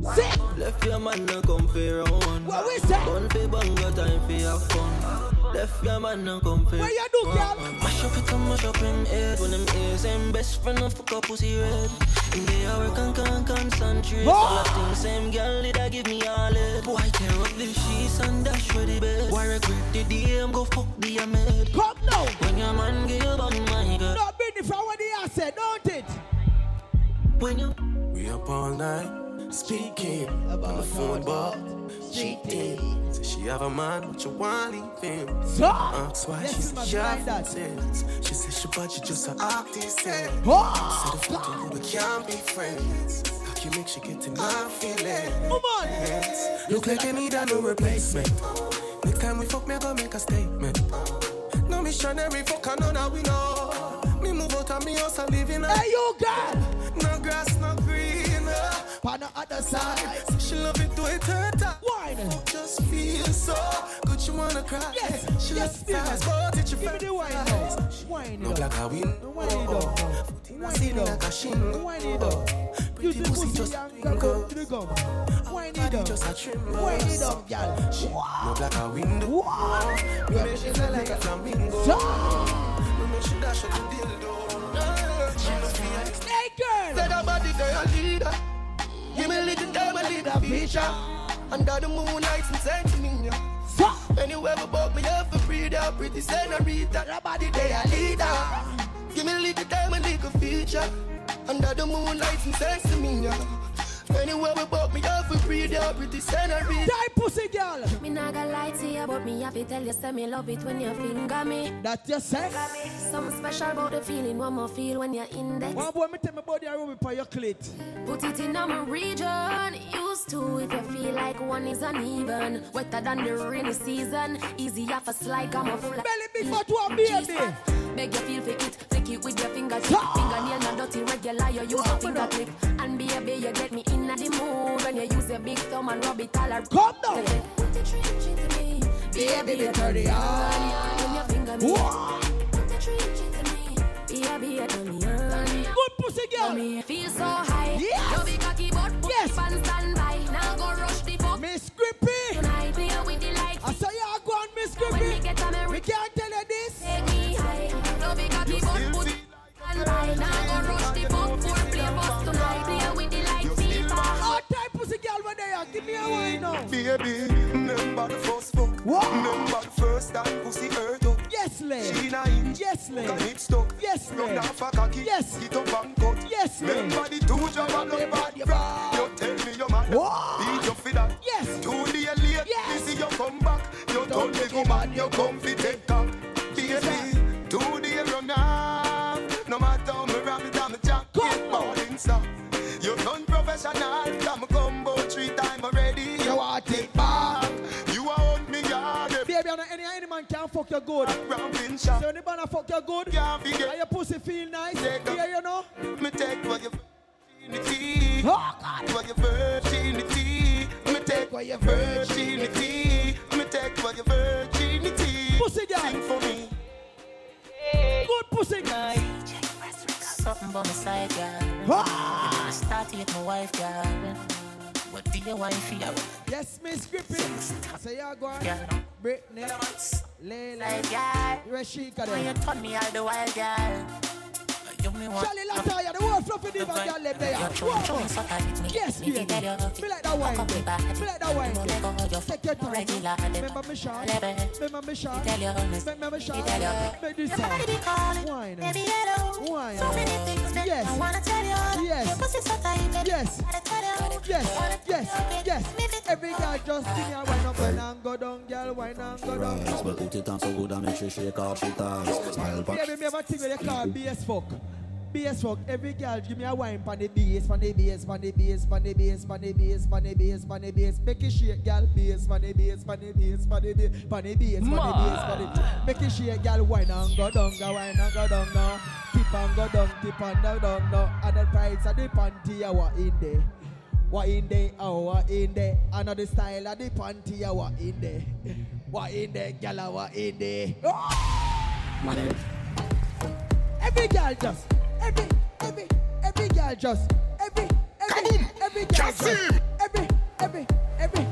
Sit. Left your man no come for round. What we say? One for banga time for your fun. Left your man no come for. What you do, girl? Mash up it and mash up him head. When him ears and best friend of fuck up pussy red. In the hour can can concentrate. All of things same girl did I give me all it. Boy tear up the sheets and dash for the bed. Why regret the day I'm go fuck the Ahmed. Come now. When your man give on my girl. No, Britney, from what he has said, don't it? When you We up all night. Speaking on the phone, but cheating. Say she have a man, but you want leave him. So, Ask why let's she see say my she blind have dad. sense. She but she just a artist. Said you do, we can't be friends. How you make she get in my feelings? Come on. Look like you need a new replacement. Next time we fuck, me I go make a statement. No missionary fuck, I know that we know. Me move out of me house and live in a. Hey, you girl. No grass, no green. On the other side. So she love it to it hurt her. Why oh, then? Just feel so good, she wanna cry. Yes, she yes, size, but it's your Give me the wine. Wine No it black a win. Wine oh, oh. it up. Wine it like a up. Wine it up. Pretty pussy just twinkle. to the gum. Wine it up. just a trim. Wine it up, girl. No black a window. Wow. We make she like a flamingo. We make she dash at the dildo. She must be a hey, girl. Said her body girl leader. Give me a little time a little feature. Under the moonlight and send to me. Anywhere we book me for free, they're pretty senorita. Your body they a leader. Give me a little time a little feature. Under the moonlight and send to me. Yeah. Anywhere we book me up for free, they're pretty senorita. type pussy girl. Me not gonna lie to you, but me happy tell you, say me love it when you finger me. That you say? Something special about the feeling, one more feel when you're index. One boy, me tell me body I rub it on your clit. Put it in my region. Used to if you feel like one is uneven. Wetter than the rainy season. Easy off a slide, come off like. Belly big but one baby. Beg you feel for it. Take it with your fingers. Fingernail not dirty regular. You use a finger clip. And baby, you get me in the mood when you use your big thumb and rub it all around. Come down. Put the trench into me. Baby, turn it on. When you finger me. Put the trench into me. Baby, you turn me on. Good pussy girl. Feel so high. Yes. You be cocky but put Yes. it on Yes, Can lady. it stuck? Yes, Rub lady. down for cocky. Yes. Get up and cut. Yes, lady. Remember the two job and no bad. You tell me your mother. What? Beat you for that. Yes. Two day late. Yes. This is your comeback. You told me go man. You come you good. So when the banner fuck you good, and your pussy feel nice, yeah, you know. Me take what your virginity. Oh God, what your virginity. Me take what your virginity. Me take what your virginity. Pussy girl. Sing for me. Good pussy girl. Something by my side, girl. Ah. Start with my wife, girl. What do you want for your Yes, Miss Grippy. I say you go on. Girl. Britney, Layla, Like, girl. Rashika When you them. turn me all the while, girl. You me want Charlie Lataya, the world fluffy diva girl left there. Yes, me. Me like that wine. Me like that wine. Take your time. Remember me shot. Remember me shot. Remember me shot. Make this sound. Wine. Wine. Yes. Yes. Yes. Yes. Yes. Yes. Every girl just sing and wind up, wind and go down, girl, wind and go down. But put it on so good and make she shake off she ties. Smile back. Yeah, me ever think with the car BS fuck. BS fuck. Every girl give me a wine pan the bass, pan the bass, pan the bass, pan the bass, pan the bass, pan the bass, pan the bass. Make it shake, girl, bass, pan the bass, pan the bass, pan the bass, pan the bass, pan the bass, pan the Make it shake, girl, wine and go down, go wine and go down now. Tip and go down, tip and go down now. And the price of the panty, I what in there. What in there, oh, what in there. Another style of the panty, I what in there. What in there, girl, I what in there. Oh! Every girl just, every, every, every girl just, every, every, every girl just, every, every, every.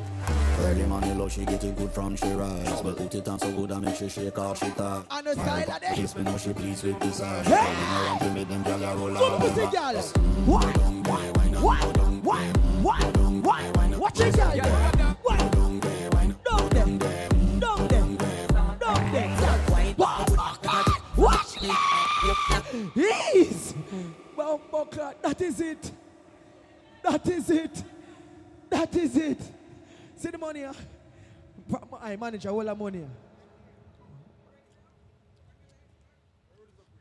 Early money low, she get it good from she rise. But put it on so good and make she shake off she tie. And the style of them. Kiss me now she pleased with this eye. She Hey! calling around to me them gyal a roll Good out. pussy girl. What? What? What? What? What? Watch it, girl. What? Down there. Yes. Clot. That is it. That is it. That is it. See the money? I manage all the money.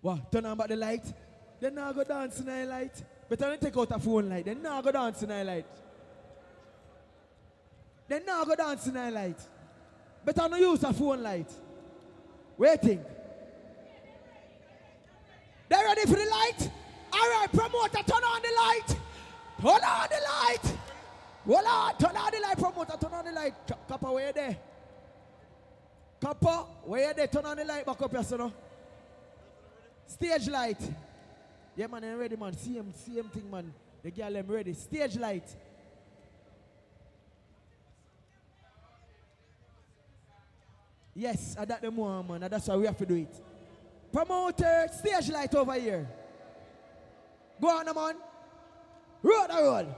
What? Turn on about the light. Then now go dance in the light. Better not take out a phone light. Then now go dance in the light. Then now go dance in the light. Better not use a phone light. Waiting. They ready for the light? All right, promoter, turn on the light. Turn on the light. On, turn on the light, promoter, turn on the light. Ka- Kappa, where you there? Kappa, where you there? Turn on the light back up, yes? Stage light. Yeah, man, I'm ready, man. Same, same thing, man. The girl, I'm ready. Stage light. Yes, I that the more, man. That's why we have to do it. Promoter, stage light over here. Go on, man. Roll the roll.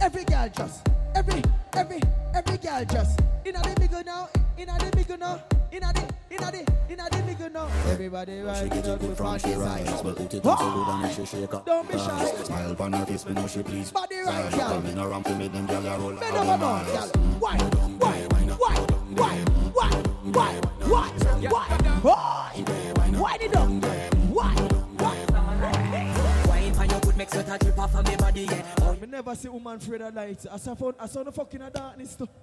Every girl just, every, every, every girl just. Inna the bigger now, inna the bigger now, inna the, inna the, inna the bigger now. Everybody right get it up good the from front she side. rise. Put it on so good and she shake off Don't be shy. ties. Smile upon her face, me know she pleased. Body right, girl. coming around to me them gyal a roll out. over man, girl. Why, why, why, why, why the dog? Why, why? Make sweat a drip off body, yeah. Oh, never see woman afraid of light. I saw I saw the fucking darkness too. (laughs)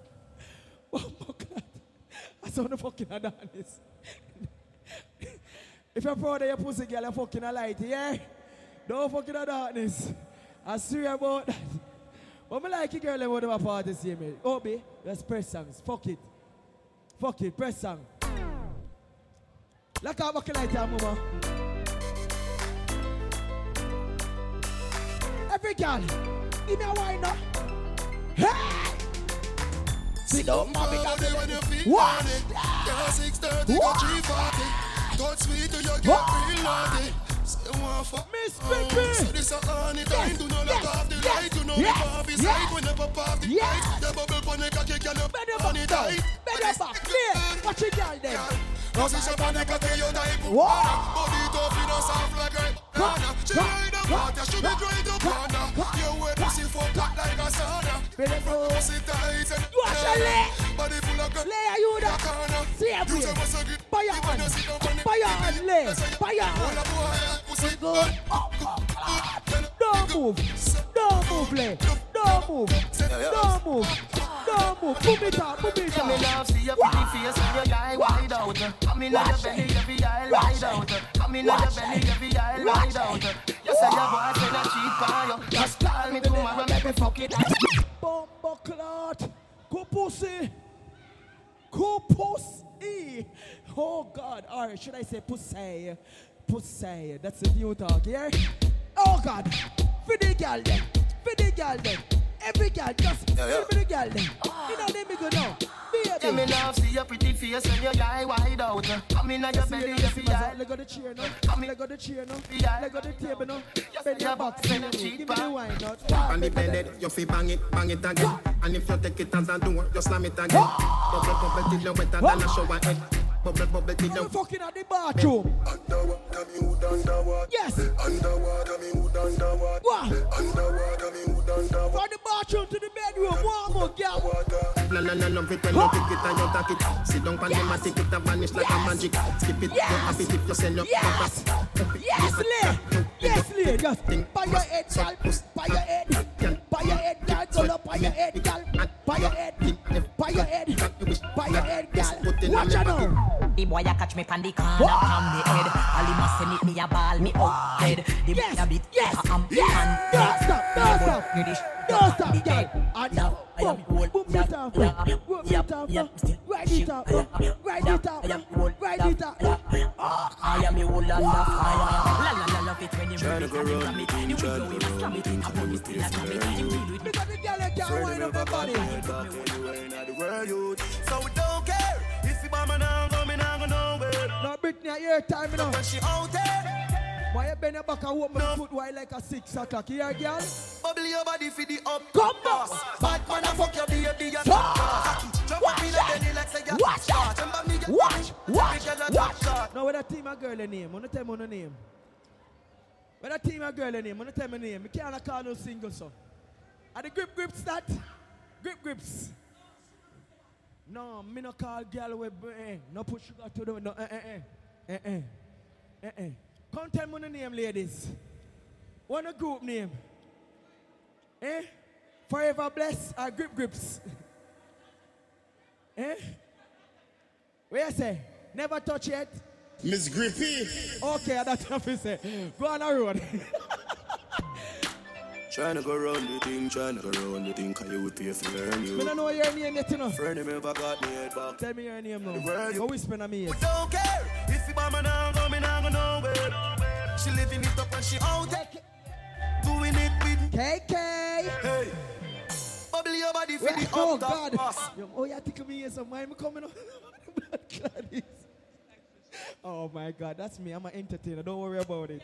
Oh my God. I saw the fucking darkness. (laughs) if you're proud of your pussy girl, you're fucking a light, yeah? Don't fucking a darkness. I swear about that. But me like you girl and whatever party see me. Oh, OB, let's press songs. Fuck it. Fuck it, press song. Like how fucking light, mama. Every girl, give me a wine up. Hey! Sit down, mommy, What? Girl, 630, got 340. Touch sweet to your girl, real naughty. Say you want fuck. Miss mm. Pippin. So this a honey time. Do not lock off the light. You know me pop is right when you pop off the light. The bubble pon the cocky, girl, you honey tight. Better back, clear. Watch it, girl, then. No si se pone castillo de ahí Bonito fino soft like a banana She ride the water, she be great up on her You wear the she fuck hot like a sauna From the pussy tight and Watch her leg Body full of gun Lay you down Save you Buy your hand Buy your hand leg Buy your hand Pussy good Don't move Don't move leg Don't move Don't move no move, boom it up, boom it up. Me love see your pretty face and your eye wide out. Come in your belly, every eye wide out. Come in your belly, every eye wide out. You say your boyfriend a cheat for you. Just call me tomorrow, make me fuck it. Clot. Go pussy. Go pussy. Oh God. Right, should I say pussy? Pussy. That's the new talk here. Oh God. For the girl then. For the girl then. Every girl just Yeah, yeah. for the girl then. You know let me go now. Yeah, me love see your pretty face and your eye wide out. Come in on your belly, every eye. Let go the chair now. Let go the chair now. Let go the table now. Bend your back. Give me the wine now. On the bed, you fi bang it, bang it again. And if you take it as a door, you slam it again. Bubble, bubble till you wetter than a shower head. Bubble, bubble till you. fucking at the bathroom. Underwater, me hood underwater. Yes. Underwater, me hood underwater. What? Underwater, me hood underwater. From the bathroom to the bedroom. One more girl. No, no, no, love it when you pick it and you tack it. Sit down on the mat, it a vanish like a magic. Skip it, you happy if you sell your Yes. Yes, Lee. Yes, Lee. Just by your head, girl. By your head. By your head, girl. Go up by your head, girl. By your head. By your head. By your head, girl. Watch out now. The boy a catch me pan the corner from the head. All him a send it me a ball me out dead. The boy a bit yes, am Yes. Don't stop. Don't stop. Don't stop, girl. And now, boom, boom it up. Boom it up. Ride it up. Ride it up. Ride it up. I am the whole under fire. La la la love it when you Tryna really go come round it. the thing, The way tryna you go Oh, slam round it, the thing, I come want on, it still a please, slam it. learn You you. feel it. Because the girl that can't wind up her body. Back anywhere So we don't nowhere. No, Britney, your time, you know. When she out there, Why you bend your back and hold my foot while like a six o'clock? You hear, girl? bubble your body for the up. Come on. Bad man, I fuck your baby, you Stop. Jump up in the belly like say you Watch up me, get Watch. Watch. A Watch. Now, what that team a girl a name? Wanna tell me her name? What that team a girl a name? Wanna tell me her name? Me can't call no single so. Are the grip grips that? Grip grips. No, me no call girl with eh, no put sugar to the no eh eh eh eh eh eh eh. Come tell me the name, ladies. What a group name? Eh? Forever blessed or grip grips? (laughs) eh? Where you say? Never touch yet? Miss Grippy. Okay, that's what I say. Go on the road. (laughs) Tryna go round the thing, tryna go round the thing, cause you would pay for learn Me you. don't know your name yet, you know. Friend of me ever got me head back. Tell me your name now. Where you- Go whisper in me ear. Don't care if you bomb and I'm coming, I'm going nowhere. She living it up when she out there. Doing it with KK. Hey. Bubble your body for the Oh up God. boss. Yo, oh, you tickle me here some why am coming on? Blood (laughs) clot is- Oh my God, that's me. I'm an entertainer. Don't worry about it.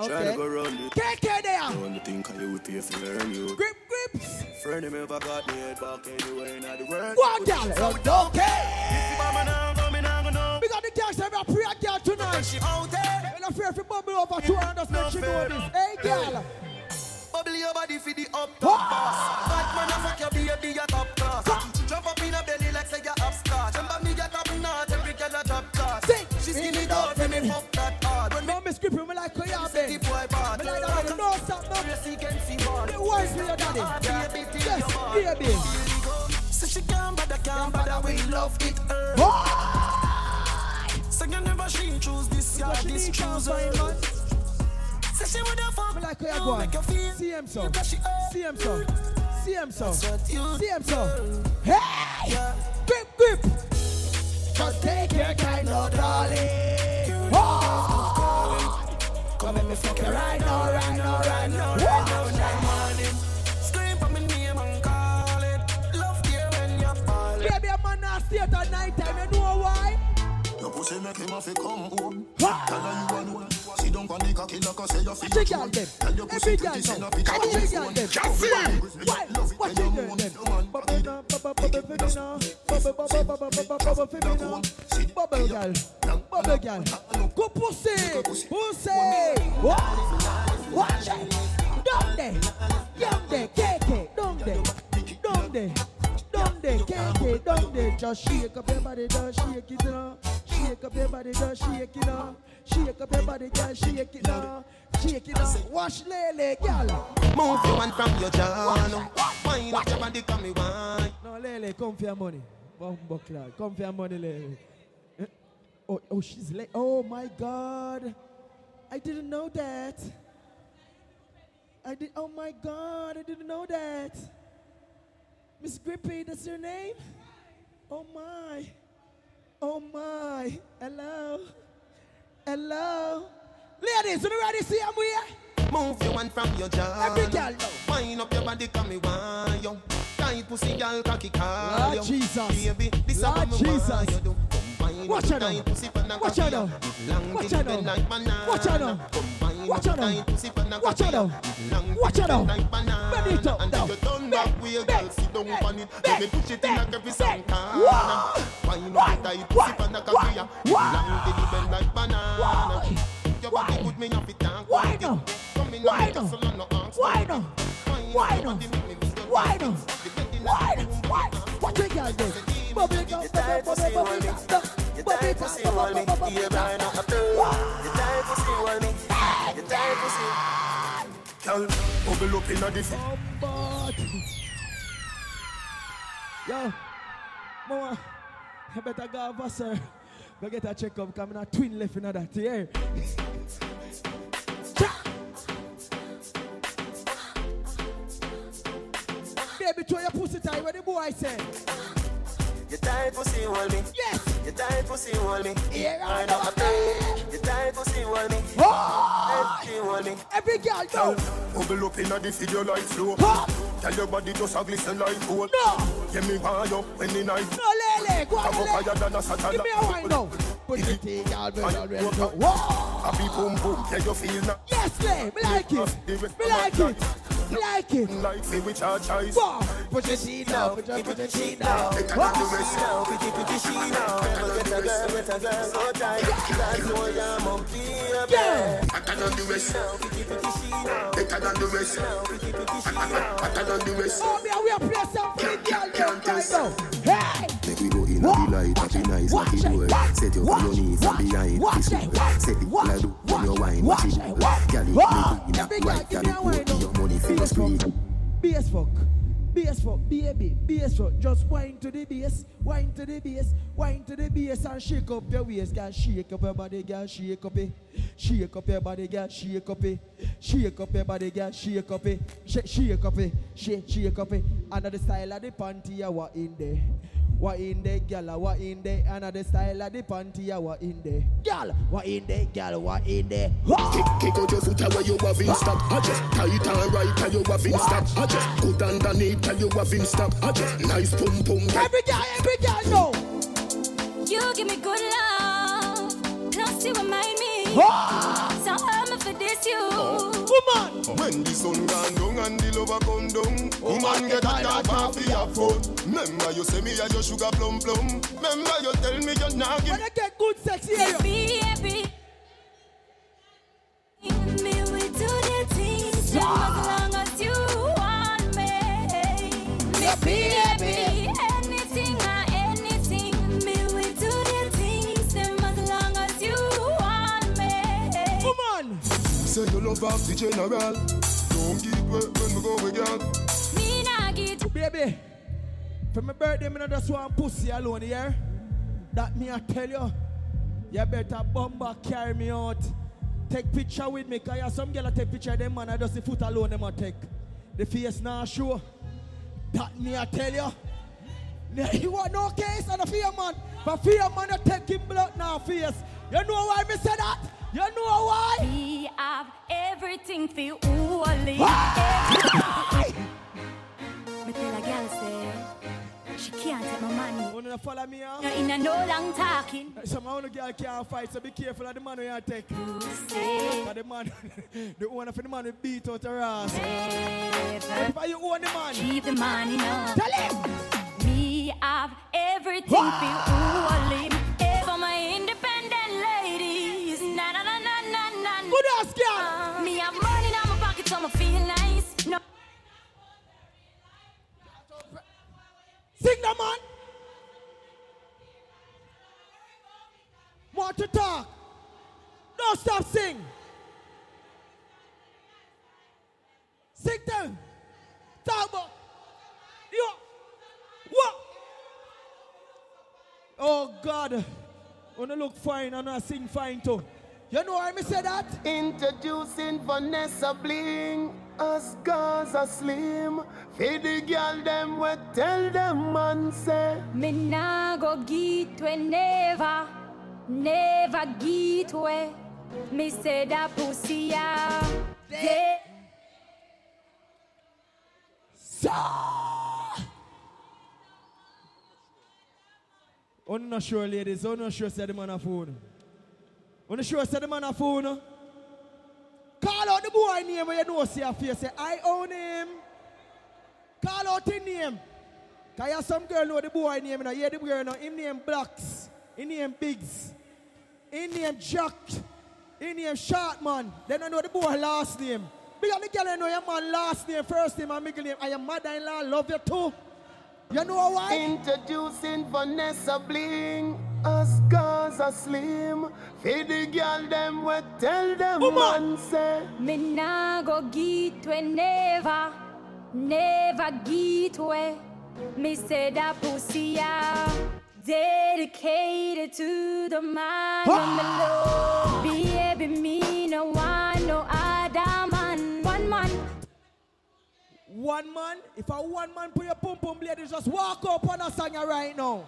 Okay. Tryna go round the KK there. thing, cause you would pay for learn you. Grip grips. Friend of me ever got me head back anywhere in the world. One girl. Yo, don't care. If you I'm coming, I'm going nowhere. We got the girls every prayer girl tonight. she out there. I fear if you bubble over two and just make she know this. Hey girl. Bubble your body for the up top boss. Bad man, I fuck your baby, you top class. Jump up in a belly like say you upstart. Jump up me, you top notch. Every girl a top class. She skinny down when me fuck that hard. When me No, me like how you say the been. boy bad. Me like that. No stop, no. Tracy can see ball. The words for your daddy. Yes, baby. So she can't bother, can't bother. We love it. Eh. her. So you never she choose this guy, this choose her. So she woulda fuck. Me like how you you, make you feel. See him so. Because she earn. See him so. See him so. See him so. Hey! Grip, grip. Just take your time, no darling. Oh! Come let me fuck you right now, right now, right now, right now, right now. Scream for me name and call it. Love you when you fall it. Baby, a man not stay at night time, you know why? Your pussy make him have to come home. Tell her you alone. Down on the cocky like I say you feel Watch your girl, them. Your Every girl, pretty, send them. a picture of Every your girl, them. Why? Watch it, girl, them. Bubble down, bubble, bubble, baby, now. Bubble, bubble, bubble, bubble, bubble, now. Bubble, girl. Bubble, girl. Go pussy. Pussy. Watch. Watch it. Down there. Down there. KK. Down there. Down there. Down there. KK. Down there. Just shake up your body, just shake it now. Shake up your body, just shake it now. Shake up your body, girl, shake it now. Shake it now. Wash lele, girl. Move your hand from your jaw. Wind up your body, come me wine. No, lele, Lele, come for your money. Bumbo cloud, come for your money, Lele. Eh? Oh, oh, she's late. Oh my God, I didn't know that. I did. Oh my God, I didn't know that. Miss Grippy, that's your name. Oh my. Oh my. Hello. Hello. Ladies, you ready to see I'm here? Move your hand from your jaw. Every girl know. Wind up your body, come me want you. Tight pussy, girl, cocky call you. Jesus. Baby, this Lord how me want Jesus. you do. Combine Watch out now. pussy, pan and Watch out now. Watch out now. like. Watch out now. Watch out now. tight pussy, pan and Watch out now. Watch out now. like. Bend it up now. you turn back way, girl, sit down on it. Let me push it in a every song. Wind up tight pussy, pan cocky up. Long till it bend like banana. Your body good, me have it down. Why no? Why no? castle and no ask. Why no? Why no? Why no? Why no? Why? What you got there? Bubble it up, bubble up, bubble it up, bubble it up, bubble it up, bubble it up, bubble it up. Girl, bubble up inna the fi- yo, mama, you better go over, sir. Go get a checkup. Come in a twin left in that. Yeah. Baby, throw your pussy tight. What the boy say? You tight pussy, hold me. Yes. You tight pussy, hold me. Here I know a thing. You tight pussy, hold me. Oh! Every girl go. bubble up inna the video like flow. Tell your body just a glisten like gold. No. Give me want you when the night. No, Lele, go on, Lele. higher than a satellite. Give me a wine now. Put the thing, girl, me already. Whoa! Happy boom boom, yeah you feel now. Yes, Le, me like it. Me like it. Like it. Like me with our choice. Whoa! Put your sheet down, put your, put your sheet down. Better than the Whoa! rest. Now, pretty, pretty she now. Get a girl, get a girl, so tight. That's why I'm here, Yeah. Better than the rest. Pretty, pretty she now. Better than the rest. Pretty, pretty she now. Better than the rest. Oh, me, we are play some free girl now. Hey! Make we go in the light, happy nice, happy door. Set you on your knees watch, from behind, kiss you. watch, Set the like do when you wine, watch it. Girl, you make girl right, girl, me you put your money for free. fuck. BS fuck. BS fuck. Baby. BS fuck. Just wine to the bass. Wine to the bass. Wine to the bass and shake up your waist, girl. Shake up your body, girl. Shake up it. Shake up your body, girl. Shake up it. Shake up your body, girl. Shake up it. Shake, shake up it. Shake, shake up it. Another style of the panty, I what in there. What in there, girl? What in there? Another style of the panty, I what in there. Girl, what in there, girl? What in there? Kick, kick out your foot where you have in stop. I just tight and right and you have in stop. I just good underneath and you have in stop. I just nice pum pum. Every girl, every girl know. You give me good love, plus you remind me. Ah! So I'm for this you. Oh, woman, When the sun gone down and the lover come down, Oh, woman get a dog off for your phone. Remember you say me a your sugar plum plum. Remember you tell me you're not when I get good sex here. Baby, me we do the things as Say you love off the general. Don't give way when we go again. Me nah get baby. For my birthday, me not just want pussy alone here. That me I tell you. You better bumper carry me out. Take picture with me, cause you some girl a take picture of them man, I just the foot alone them I take. The face now sure. That me I tell you. Now, (laughs) You want no case on the fear man. For fear man, I take him blood now face. You know why me say that? You know why? We have everything for you only. Me tell a girl say she can't take my money. Wanna follow me out? No in a no long talking. Some of girl can't fight, so be careful of the man you take. say But the man, (laughs) the owner for the man will beat out her ass. Never If you own the man, keep the money now. tell him. Me have everything for you only. Good ass girl. Uh, me have money in my pocket, so I feel nice. No. Sing the man. Want to talk? Don't stop sing. Sing them. Talk about. You. What? Oh God, wanna look fine and I sing fine too. You know why me say that? Introducing Vanessa Bling as Gaza Slim. Feed the girl them what tell them man say. Me nah go get we never, never get we. Me say that pussy ya. Yeah. I'm not sure, ladies. I'm not sure say the man a phone. I'm not sure say the man a phone. Call out the boy name where you know see a face. Say, I own him. Call out his name. Cause you some girl know the boy name. You know, yeah, the girl know. Him name Blacks. Him name Biggs. Him name Jack. Him name Shortman. Then I know the boy last name. Because me girl I know your man last name, first name and middle name. And your mother-in-law love you too. You know why? Introducing Vanessa Bling as Gaza Slim. Feed the girl them what tell them man say. Me nah go get we never, never get we. Me say that pussy ya. Dedicated to the man and the love. Baby, me no want no other man. One man. One man, if a one man put your pum pum ladies, just walk up on a song right now.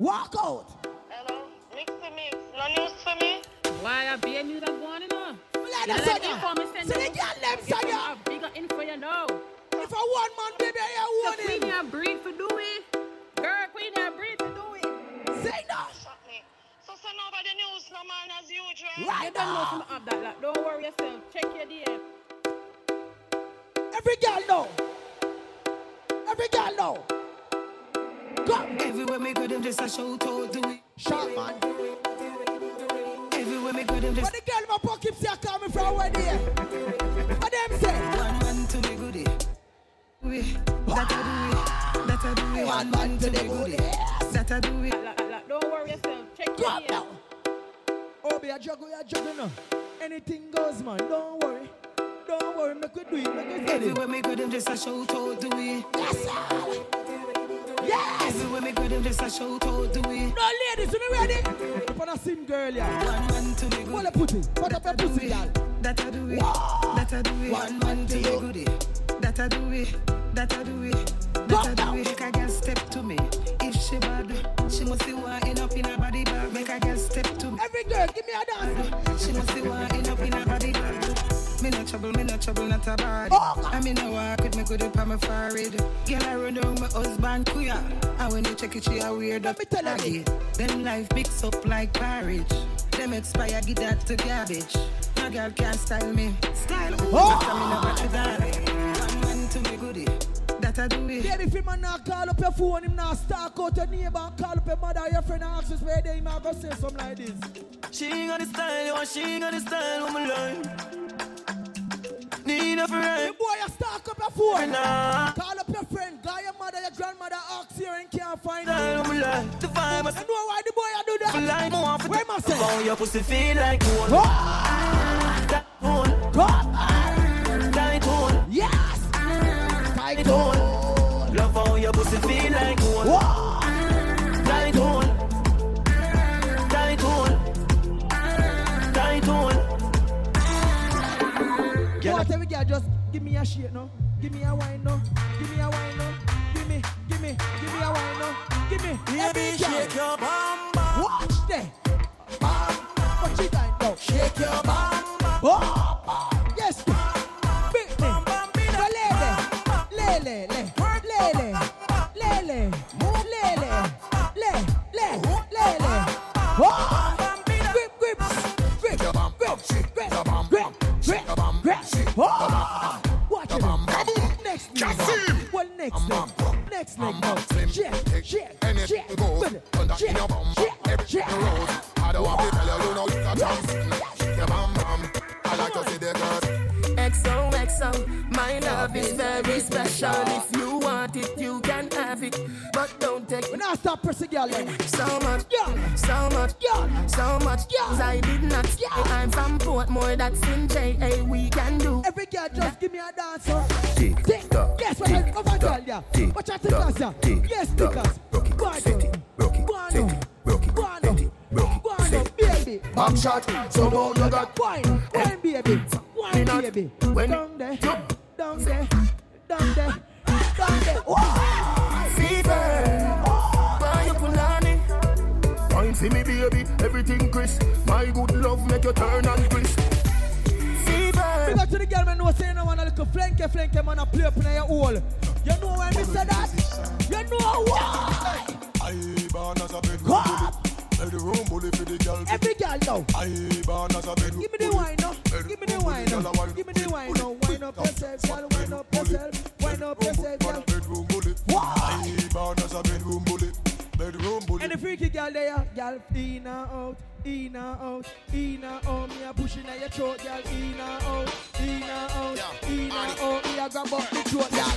Walk out. Hello, mix to mix. No news for me. Why I be a beer news that going on? Let us like sing info me it. send See the girl them Give sing you it. a bigger info you know. If a one man baby, I The want queen him. ya breed for do it. Girl, queen ya breed for do it. Say that. So send over the news, no man, as usual. you don't know some of that. Like, don't worry yourself. Check your DM. Every girl know. Every girl know. Go. Everywhere me go, them just a shout out, do it. Shot man. Everywhere me go, them But just. the girl in my pocket say coming from where they What them say? One man to the goodie. We, that I do it. That I do it. One man to the goodie. That I do it. Don't worry yourself. Check your Go up DM. now. Oh, be a juggle, a juggle now. Anything goes, man. Don't worry. Don't worry, make we do it, make we do it. Everywhere me go, them just a shout out, do it. Yes, sir. Yes. Everywhere me go, them just a shout out, do it. No, ladies, you ready? Up on a sim girl, yeah. One man to the Well, goodie. I put it. Put up your pussy, girl. That I do it. That I do it. One man to the goodie. That I do it. That I do it. That I do it. Make a girl step to me. If she bad, she must be wine up in her body bag. Make a girl step to me. Every girl, give me a dance. She must be wine up in her body bag. Me no trouble, me no trouble, not a bad. I me no walk with me good up on my forehead. Girl, I run down my husband queer. And when you check it, she a weird up. Aggie. Then life picks up like porridge. Them expire, give that to garbage. No girl can style me. Style who? Oh. After me never to that. One man to me goodie. That I do it. Baby, if him man not call up your phone, him not stalk out your neighbor, call up your mother, your friend, and ask us where they him a go say something like this. She got the style, you want she got the style, woman line. Need a friend. The boy, you stalk up your phone. Nah. Call up your friend, guy, your mother, your grandmother, ask you and can't find Style, out. woman line. The vibe, You know why the boy you do that? I like more for Where say? How your pussy feel like gold. Go. That gold. Go. Tight gold. Yes. Tight gold. Love how your pussy feel like gold. Tight What every girl just give me a shake no, give me a wine no, give me a wine no, give me, give me, give me a wine no, give me. Every girl. shake your bum bum. Watch there. What you now? Shake your bum bum. Oh. Watch it. Next leg. Well, next leg. Next leg now. Shake, shake, shake. Shake, shake, shake. I don't want to tell you, you know you got. Shake your bam bam. I like to see the girls. XOXO, my love is very special. If you want it, you can have it. But don't take When I stop pressing girl then. so much, Yeah. so much, Yeah. so much. Yeah. I did not say I'm from Portmore, that's in JA. We can do. Every girl just give me a dancer. Tick Tick. tock, Yes, what tick I over girl tock, yeah. tick Watch out tock, tickers yeah. tick Yes, tock. tickers. Rock it, set it, broke it, set it, broke it, set it, broke it, set it. Baby, Back shot, so now you got wine, wine, baby, not baby. when Down there, down there, down there, down there. Fever, why you punani? Wine see me baby, everything Chris. My good love make you turn and Chris. Fever. Big up to the girl, man, know say no one a little flanky, flanky, man, a play up in your hole. You know why me say that? You know why? I born as a bedroom bully. Bedroom bully for the girl. Every girl know. I born as a bedroom Give me the wine wine now. Give me the wine now. Wine up yourself, girl. Wine up yourself. Wine up yourself, girl. Bedroom bully. I born as a bedroom bully. Bedroom bully. And the freaky girl there, girl, in and out, in and out, in and out. Me a pushing at your throat, girl, in and out, in and out, in and out. Me a grab up the throat, girl.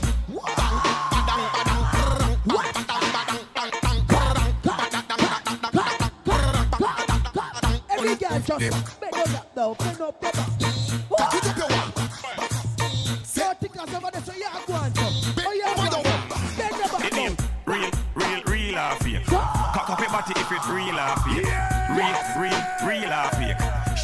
Every girl just bend up now, bend up your back.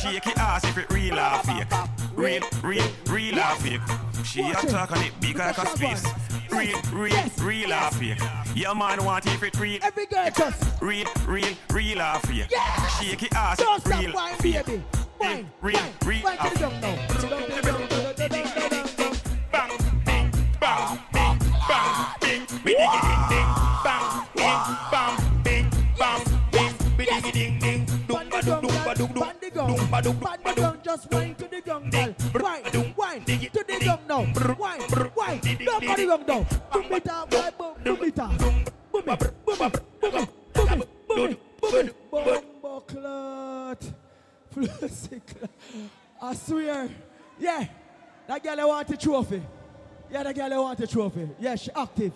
Shake your ass if it real or fake. Real, real, real or fake. She a talk on it big like a space. Real, real, real or fake. Your man want if it real. Every girl just real, real, real or fake. Shake your ass Don't if it stop real, fake. Real, real wine or fake. Bang, bang, bang, ding ding ding, bang, dum, Pan the gong, dum ba dum pan the gong, just wine to the gong, girl. Wine, wine to the gong now. Wine, wine, don't go the gong now. Boom it up, boy, boom, boom it up. Boom it, boom it, boom it, boom it, boom it, boom it, boom clot, flussy. I swear, yeah, that girl I want a trophy. Yeah, that girl I want a trophy. Yeah, she active.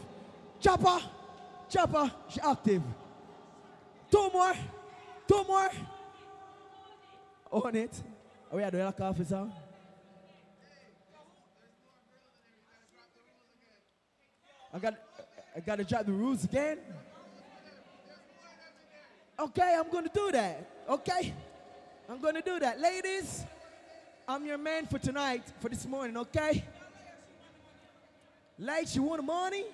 Chopper, chopper, she active. Two more, two more. On it. Oh, yeah, do you like officer? I got, I got to drop the rules again. Okay, I'm going to do that. Okay, I'm going to do that, ladies. I'm your man for tonight, for this morning. Okay. Ladies, you want the money?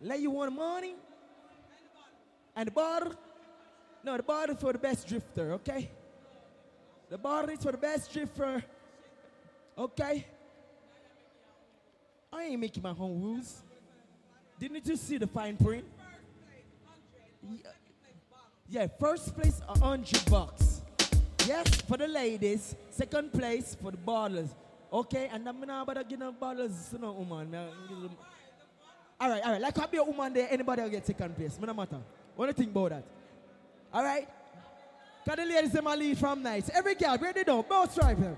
Lady, you want the money? And the bottle? No, the bottle for the best drifter, okay? The bottle is for the best drifter, okay? I ain't making my own rules. Didn't you see the fine print? Yeah, first place, hundred bucks. Yes, for the ladies. Second place for the bottlers. Okay, and I'm not about to give no bottlers to no woman. All right, all right. Like I be a woman there, anybody will get second place. No matter. What do you think about that? All right? Cause the ladies them a lead from nights. Every girl, ready now. Both stripe here.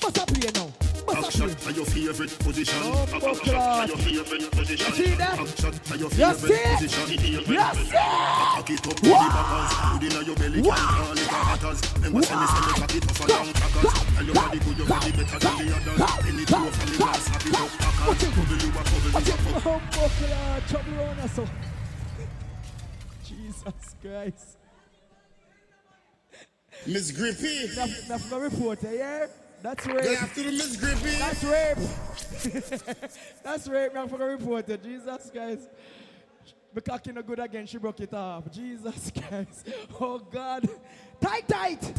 What's up here now? What's up Action are your favorite position. Oh, Action are your favorite position. You see that? Action are your You favorite see? position. You see? Cock it up to the backers. Put inna your belly, can't call it a hatters. Remember say me say me cock it up for long crackers. Tell your body good, your body better than the others. Any two of them glass, snap it up, packers. Bubble you a bubble, you bubble. Oh, buckler, trouble on us. Jesus Christ. Miss Grippy. Enough no reporter, yeah? That's rape. Good afternoon, Miss Grippy. That's rape. (laughs) That's rape, man, for the reporter. Jesus Christ. The cocky no good again, she broke it off. Jesus (laughs) Christ. Oh, God. Tight, tight.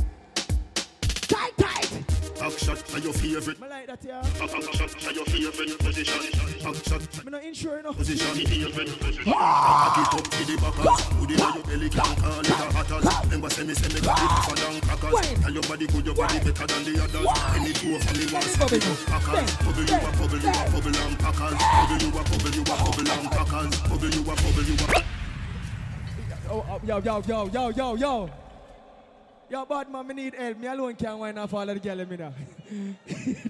Tight, tight. Action are your favorite. I like that, yeah. Action are your favorite position. Action I'm not insure enough. position. Cock it up to the backers. Put inna your belly, can't call it a hatters. Remember say me say me cock it for long crackers. Tell your body good, your body better than the others. Any two of them want it up, packers. Bubble you a bubble, you a bubble and packers. Bubble you a bubble, you a bubble and packers. Bubble you a bubble, you a. Yo, yo, yo, yo, yo, yo. Yo, bad man, me need help. Me alone can't wind off all of the girl me now.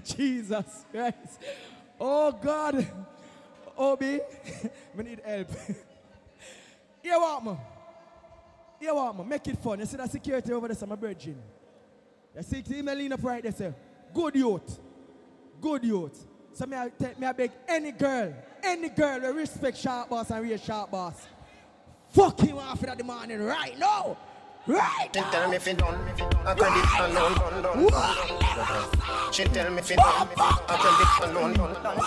(laughs) Jesus Christ. Oh, God. OB, (laughs) me need help. Here what, man? Here what, man? Make it fun. You see that security over there, so my bridging. You see the email lean up right there, say, good youth. Good youth. So me I, take, me I beg any girl, any girl who respect Shortboss and real Shortboss. fuck him off in the morning right now. Right She tell me fi done, a credit alone done done. She tell me fi done, a credit alone done done.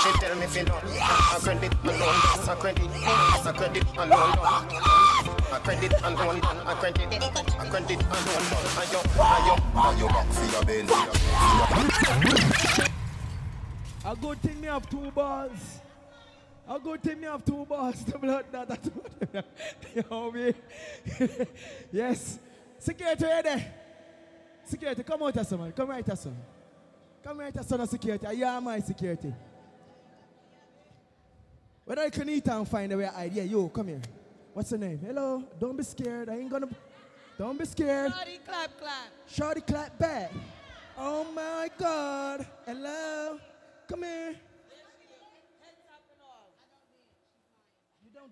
She tell me fi done, a credit alone done, a credit, a credit alone done. A credit alone done, a credit, a credit alone done. Ayo, ayo, ayo, back for your belly. A good thing me have two balls. A good thing me have two balls. The blood that that (laughs) you know me. (laughs) yes. Security you there. Security, come out son. Come right here, son. Come right here, son of security. You are my security. Whether you can eat and find a way hide. Yeah, yo, come here. What's your name? Hello. Don't be scared. I ain't gonna. Don't be scared. Shorty clap clap. Shorty clap back. Oh my God. Hello. Come here.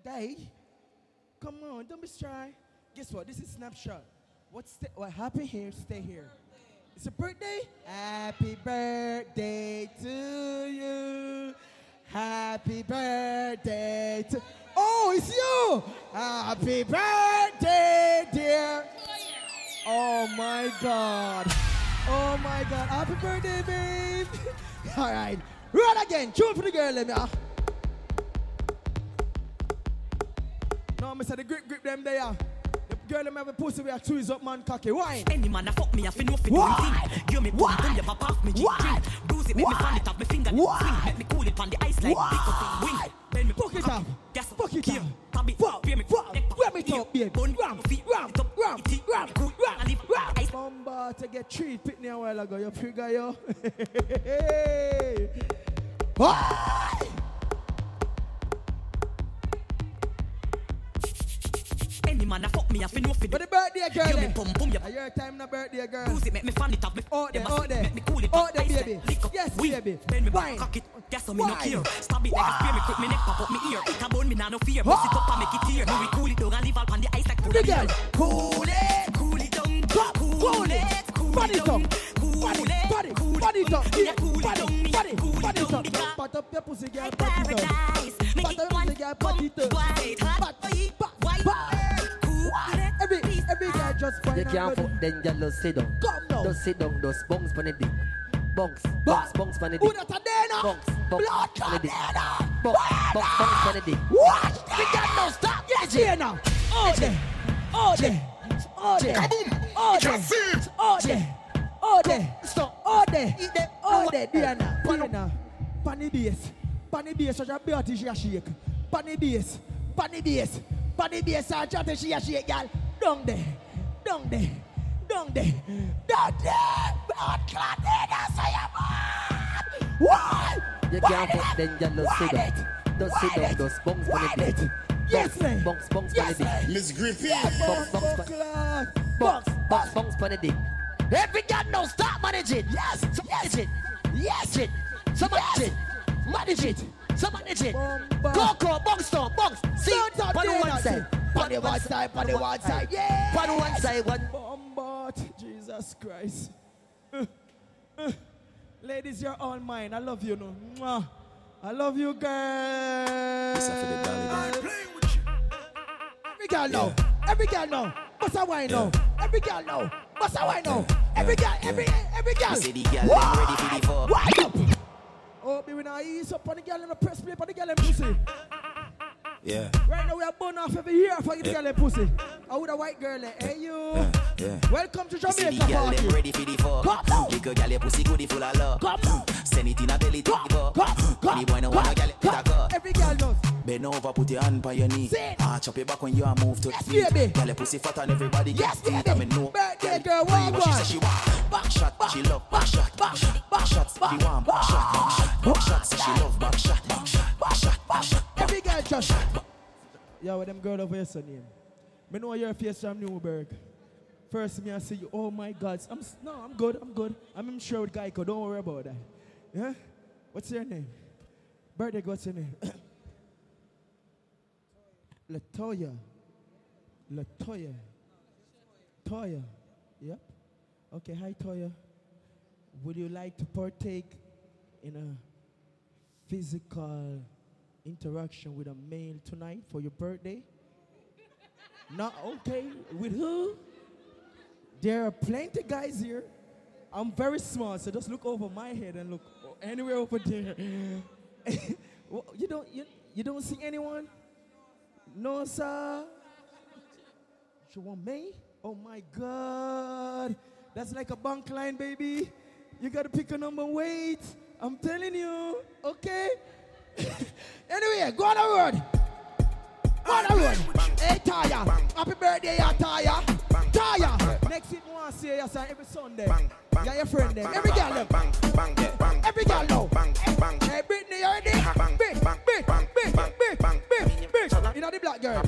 Die. Come on, don't be shy. Guess what? This is Snapchat. What's what happened here? Stay here. It's a birthday. Happy birthday to you. Happy birthday to. Oh, it's you. Happy birthday, dear. Oh my God. Oh my God. Happy birthday, babe. (laughs) All right. Run again. Tune for the girl, let me. Ah. No, me say the grip, grip them there. The girl them have a pussy with a twist up man cocky. Why? Any man a fuck me, I fi know fi do Why? Give me pum, you pop off me drink. Bruise it, make me fan it off me finger, swing. Make me cool it on the ice like Why? pick up wing. Bend me Fuck it up. Yes, Fuck it up. it, Fuck. fear me, Fuck. Ram it up, babe. bun, Ram. feet, Ram. up, Ram. Ram. cool, leave ice. Bomba to get treat pitney a while ago. You figure yo. (laughs) Why? Any man a fuck me, I fi know fi. But the birthday girl. Me eh? pum pum, you Are your time the birthday girl? Bruise it, make me fan it off me. Out there, a there. Make me cool it Out on there, baby. lick up, Yes, wing. baby. Bend me back, cock it. Guess so me no care. Stab it like a spear, me quick me neck pop up me ear. It a bone me nah no fear. Bust it up and make it tear. Me we cool it down and leave all on the ice like The girl. Cool it, cool it down, cool it. cool it down. top. Body, body, body top. Yeah, body, body, body top. Pat up your pussy, girl. Pat it up. Pat up your pussy, girl. Pat it up. Just You can't fuck, then you just sit down. Come now. Just sit down, just bounce on the dick. Bounce, bounce, bounce on the dick. Who that a now? Bounce, bounce Blood on the dick. Bounce, bounce, bounce on the dick. What? We got no stop. Yes, here now. All day. All day. All day. All day. All day. All day. Stop. All day. All day. Diana. Diana. Panny bass. Panny bass. Such a beauty she a shake. Panny bass. Panny bass. Panny bass. Such a she a shake, girl. Down there. How you man. Why? You can't fuck, then you just sit down. Just sit down, just bounce on the dick. Yes, Bounce, ma'am. bounce, bounce on Yes, the dick. Miss Grippy. Bounce, bounce, bounce. Bounce, bounce, bounce on the dick. Every girl now start manage it. Yes, so manage it. Yes, it. So manage it. Manage it. So manage it. Go, go, bounce down, bounce. See, Don't on the one side. it. On the one side, on the one side, yeah. On one side, one. Bombard, Jesus Christ. Uh, (laughs) uh. Ladies, you're all mine. I love you, no. Mwah. I love you, girl. Every girl know. Every girl know. What's a wine know? Every girl know. What's a wine know? Every girl, every every girl. You see Oh, me when I ease up on the girl and press play on the girl and pussy. Yeah, Right now we are born off every year for the girl and pussy. I would a white girl like, hey you. yeah. Welcome to You see Jamaica the girl eh, party. them ready for the fuck. Kick a girl your pussy goody full of love. Send it in a belly take the buck. When the boy no want a girl Bend over, put your hand on your knee. Arch up your back when you are move to Yes, the baby. Girl your pussy fat and everybody Yes, gets baby. I mean no. Birthday girl, one what she say she want. Back shot, she love back shot. Back shot, back shot, she want back shot. Back shot, back shot, say she love back shot. Back shot, back shot, back shot. Every girl just. Yo, with them girl over here, son name. Me know your face from Newburgh. First, me I see you. Oh my God. I'm no, I'm good. I'm good. I'm in sure with Geico. Don't worry about that. Yeah. What's your name? Birthday. What's your name? Latoya. Latoya. Toya. Yep. Okay. Hi, Toya. Would you like to partake in a physical interaction with a male tonight for your birthday? Not okay. With who? There are plenty guys here. I'm very smart, so just look over my head and look anywhere over there. (laughs) You don't you, you don't see anyone? No, sir. You want me? Oh my God. That's like a bank line, baby. You gotta pick a number, wait. I'm telling you, okay? (laughs) anyway, go on the road. Go on the road. Hey, Taya. Happy birthday, Taya. Taya. Next we want to see you son, every Sunday. Yeah, your friend them. Every girl them. Every girl know. Hey, Brittany, you ready? Big, big, big, big, big, big. You know the black girl?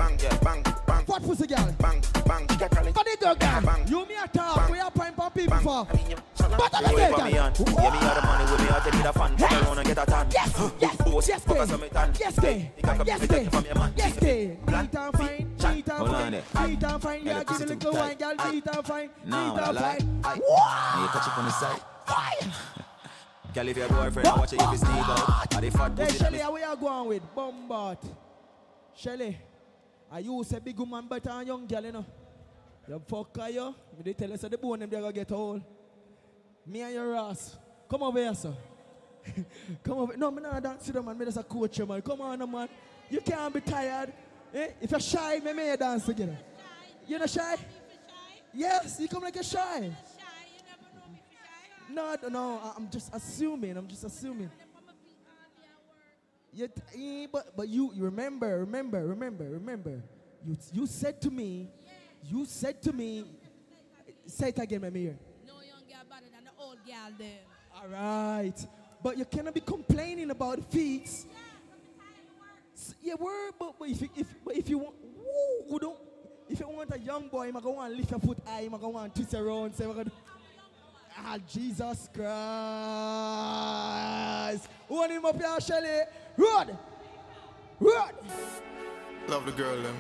What pussy girl? Funny girl, girl. You me a talk. We are prime for people for. But I'm a girl, for me on. girl. Yeah, me have the money with me. I take it a fan. Fuck around and get a tan. Yes, yes, Boss, yes, fuck kid. us on me tan. Yes, kid. Yes, kid. Yes, kid. Neat and fine. Neat and Hold on fine. There. Neat and fine. Yeah, give a little wine, girl. Neat and fine. I and fine. Wow. And you catch it on the side. (laughs) Girl, if your boyfriend I watch it if he sneak out. Are they fat Hey, pussy? Shelly, how we are going with? Bombard. Shelly, are you say big woman better than young girl, you know? You fuck her, you. Me they tell us the bone them they gonna get old. Me and your ass. Come over here, sir. (laughs) Come over. No, me not dance to them, man. Me just a coach man. Come on, man. You can't be tired. Eh? If you're shy, me may you dance together. You're not shy? Yes, you come like you're shy. No, no, I'm just assuming. I'm just assuming. You t- eh, but but you, you remember, remember, remember, remember. You you said to me, you said to me, say it again, my. No young girl better than the old girl there. All right, but you cannot be complaining about feet. S- Yeah, word, but, but if you, if but if you want, woo, who don't, if you want a young boy, I'm gonna want to lift your foot high, I'm gonna want to twist around, say, gonna, ah, Jesus Christ. Who want him up here, Shelly? Run, run. Love the girl, them.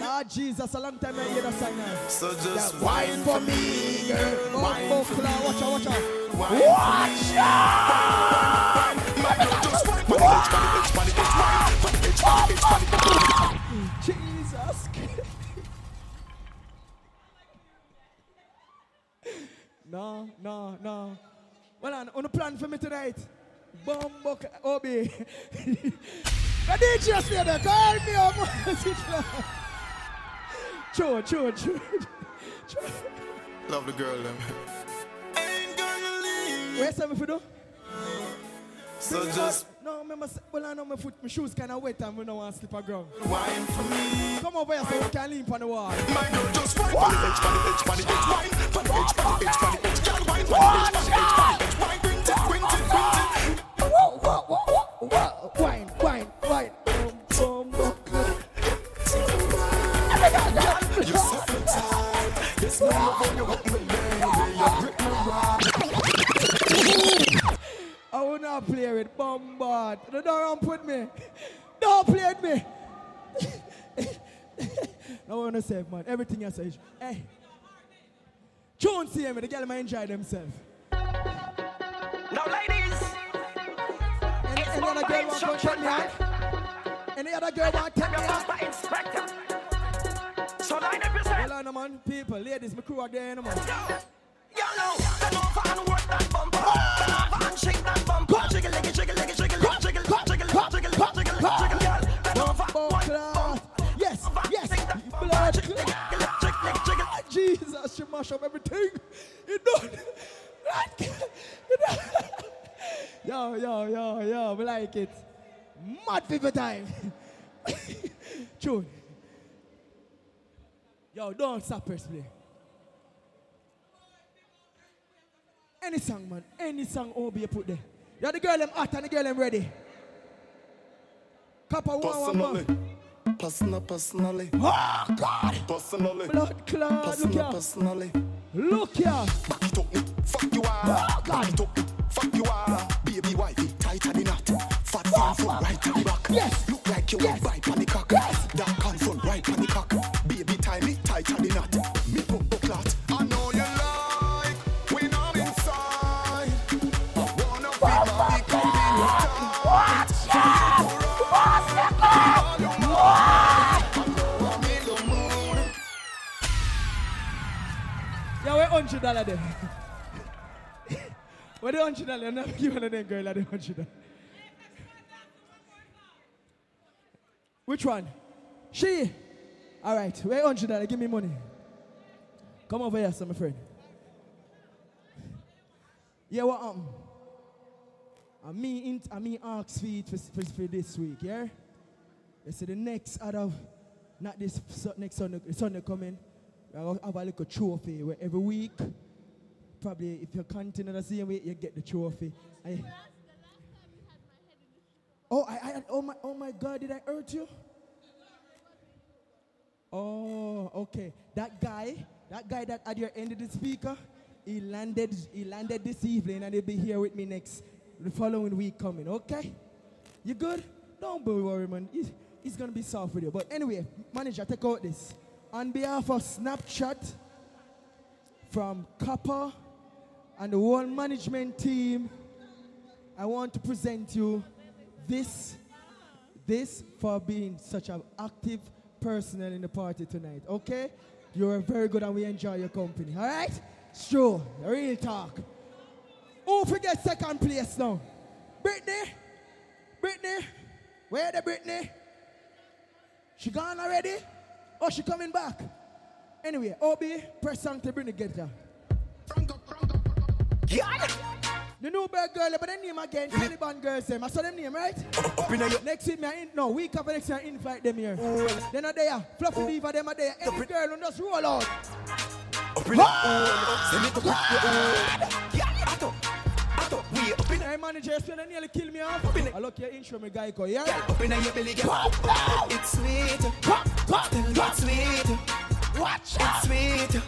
Lord Jesus, a long time I hear that song now. So just Yeah, wine for me, girl. Wine for Kula, watch out, watch out. Wine Watch Jesus. no, no, no. Well, on, on the plan for me tonight. Bumbo, OB. The DJ stay there. Call me up. (laughs) True, true, true. Love the girl, them. Where's some if you do? So just No, say- well, I know my foot, my shoes kind of wet and we don't want to slip a ground. wine for me. Come over here so we can lean on the wall. My girl just wine on the edge, on the edge, on the edge, wine, on the edge, on the edge, on the edge, girl, wine, on the edge, on the edge, on the edge, wine, bring it, bring it, bring it. Whoa, whoa, whoa, whoa, whoa. Wine, wine, wine. Boom, boom, boom. You're so tired. This number for you, what me will not play with Bombard. Don't with me. Don't play with me. I want to say, man, everything I say is, hey. Tune see me, the girl might enjoy themselves. Now, ladies, Any, any other girl want to check me out? Any other girl want to take me out? inspector. So line up yourself. Hold on, man. People, ladies, my crew are there, no, man. You know, Yes, yes, blood clot. Jesus, she mash up everything. It don't. yo, yo, yo, yo, we like it. Mad people time. Tune. Yo, don't stop please. Any song, man. Any song oh, OB you put there. Yeah, the girl them hot and the girl them ready. Copper one, one, Personally, one. personal, personally. Oh, God. Personally, Blood clot. Here. personally. Look here. Back it up, me. Fuck you are. Oh, God. Back it up, me. Fuck you are. Baby wifey, tighter than that. Fat fan foot right on the back. Yes. Look like you Yes. bite on the cock. Yes. That can front right on the cock. Hundred dollar then? Where the hundred dollar? I'm not of them girl the hundred dollar. Which one? She. All right. Where hundred dollar? Give me money. Come over here, sir, my friend. Yeah, what um? I mean, I mean, ask for for, for, this week, yeah? They say the next out of not this next Sunday, Sunday coming, I'll have a little trophy where every week, probably if you're counting continue the same way, you get the trophy. I- oh, I, I, oh my, oh my God, did I hurt you? Oh, okay. That guy, that guy that at your end of the speaker, he landed, he landed this evening and he'll be here with me next, the following week coming, okay? You good? Don't be worried, man. He's, he's gonna be soft with you. But anyway, manager, take out this. On behalf of Snapchat, from Copper and the whole management team, I want to present you this, this for being such an active personnel in the party tonight. Okay? You're very good and we enjoy your company. All right? Sure. Real talk. Who forget second place now? Brittany? Brittany? Where the Brittany? She gone already? Oh, she coming back? Anyway, OB, press song to bring the getter. The new bird girl, but then name again, Taliban girls, them. I saw them name, right? Next week, me I in, no, week after next week, I invite them here. They're not there. Fluffy Diva, them are there. Any girl, and just roll out. Hey, manager, you they nearly kill me off. I look your intro, me guy, go, yeah? Up in your belly, girl. It's sweet. Tell me it's sweet. Watch It's sweet.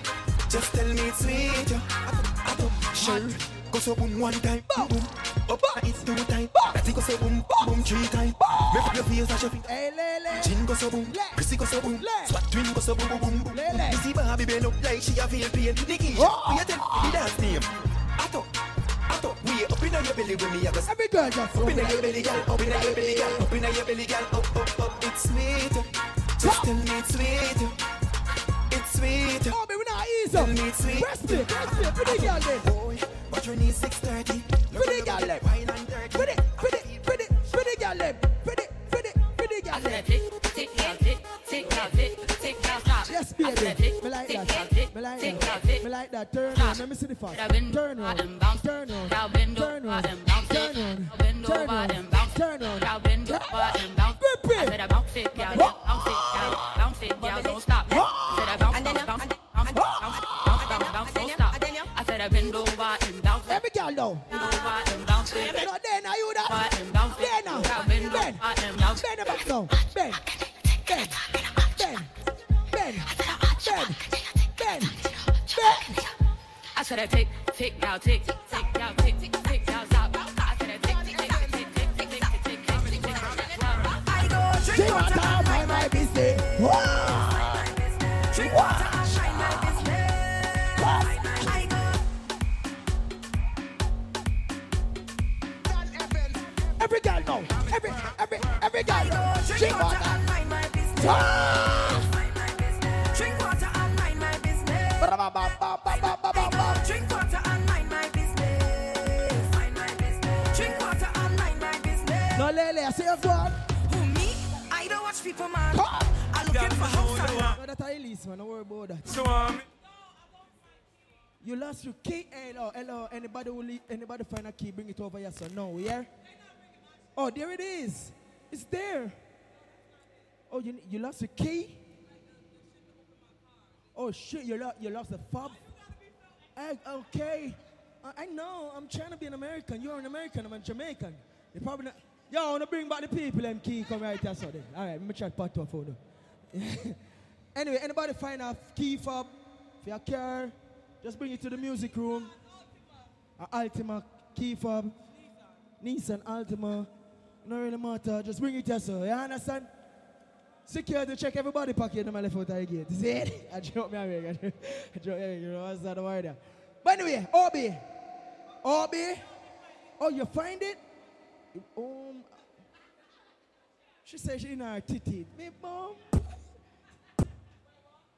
Just tell me it's sweet. I don't sure. Go so boom one time, boom boom. Up it's two time. That go so boom boom three time. Make up your face and your feet. Hey, lele. Chin go so boom, Prissy go so boom, Swat twin go so boom boom boom boom. You see Barbie bend up like she a feel pain. Nikki, oh. we a tell the dance name. Ato, ato, we up inna your belly when me a go. Every girl just up inna your belly, girl. Up inna your belly, girl. Up inna your belly, girl. Up, up, up. It's sweet. Just tell me it's sweet. It's sweet. Oh, me we not easy. Tell me it's sweet. Rest it, rest it. For the girl then. Boy, but you need 6:30. For the girl then. Wine and dirty. For the, for the, for the, for the girl then. For the, for the, for the girl then. Yes, baby. Me like that. Me like that. Me like that. Turn on. Let me see the fast. Turn on, turn on, turn on, turn on, turn on, turn on. Grip it. Bounce it, girl, don't stop. And then bounce, bounce, bounce, bounce, don't stop. I said I bend over and bounce. Let me girl down. Bend over and bounce. No, Bend are you that? Then, Bend then, back down, bend. to that tick, tick, now tick. Anybody find a key, bring it over here, so no, yeah? Oh, there it is. It's there. Oh, you, you lost your key? Oh, shit, you, lo- you lost the fob? Eh, okay. I, I know. I'm trying to be an American. You're an American. I'm a Jamaican. You probably not. Yo, I want to bring back the people. Them key come right here. Then. All right, let me chat part two for (laughs) anyway, anybody find a key fob for your car? Just bring it to the music room. A Altima key fob. Nissan Altima. No really matter. Just bring it here, sir. You understand? Security check everybody pocket in my left out of the gate. See it? (laughs) I joke me away. I joke me. You know, what's that word there? But anyway, OB. OB. Oh, you find it? Um, she said she in her titty. Me mom.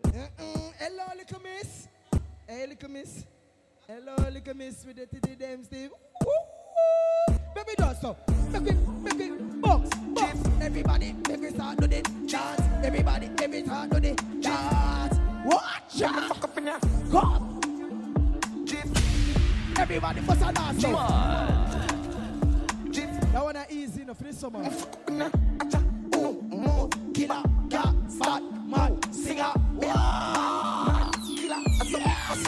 Uh-uh. Hello, little miss. Hey, little miss. Hello, little miss with the titty them, Steve. Woo! Baby, do so. Make it, make it, box, box. Everybody, make it start to the dance. Everybody, every start to the dance. Watch out. Fuck up in there. Come. Everybody, bust a dance. Come on. That one are easy enough for this summer. Killer, cat, fat, man, singer, man, killer, yeah, Come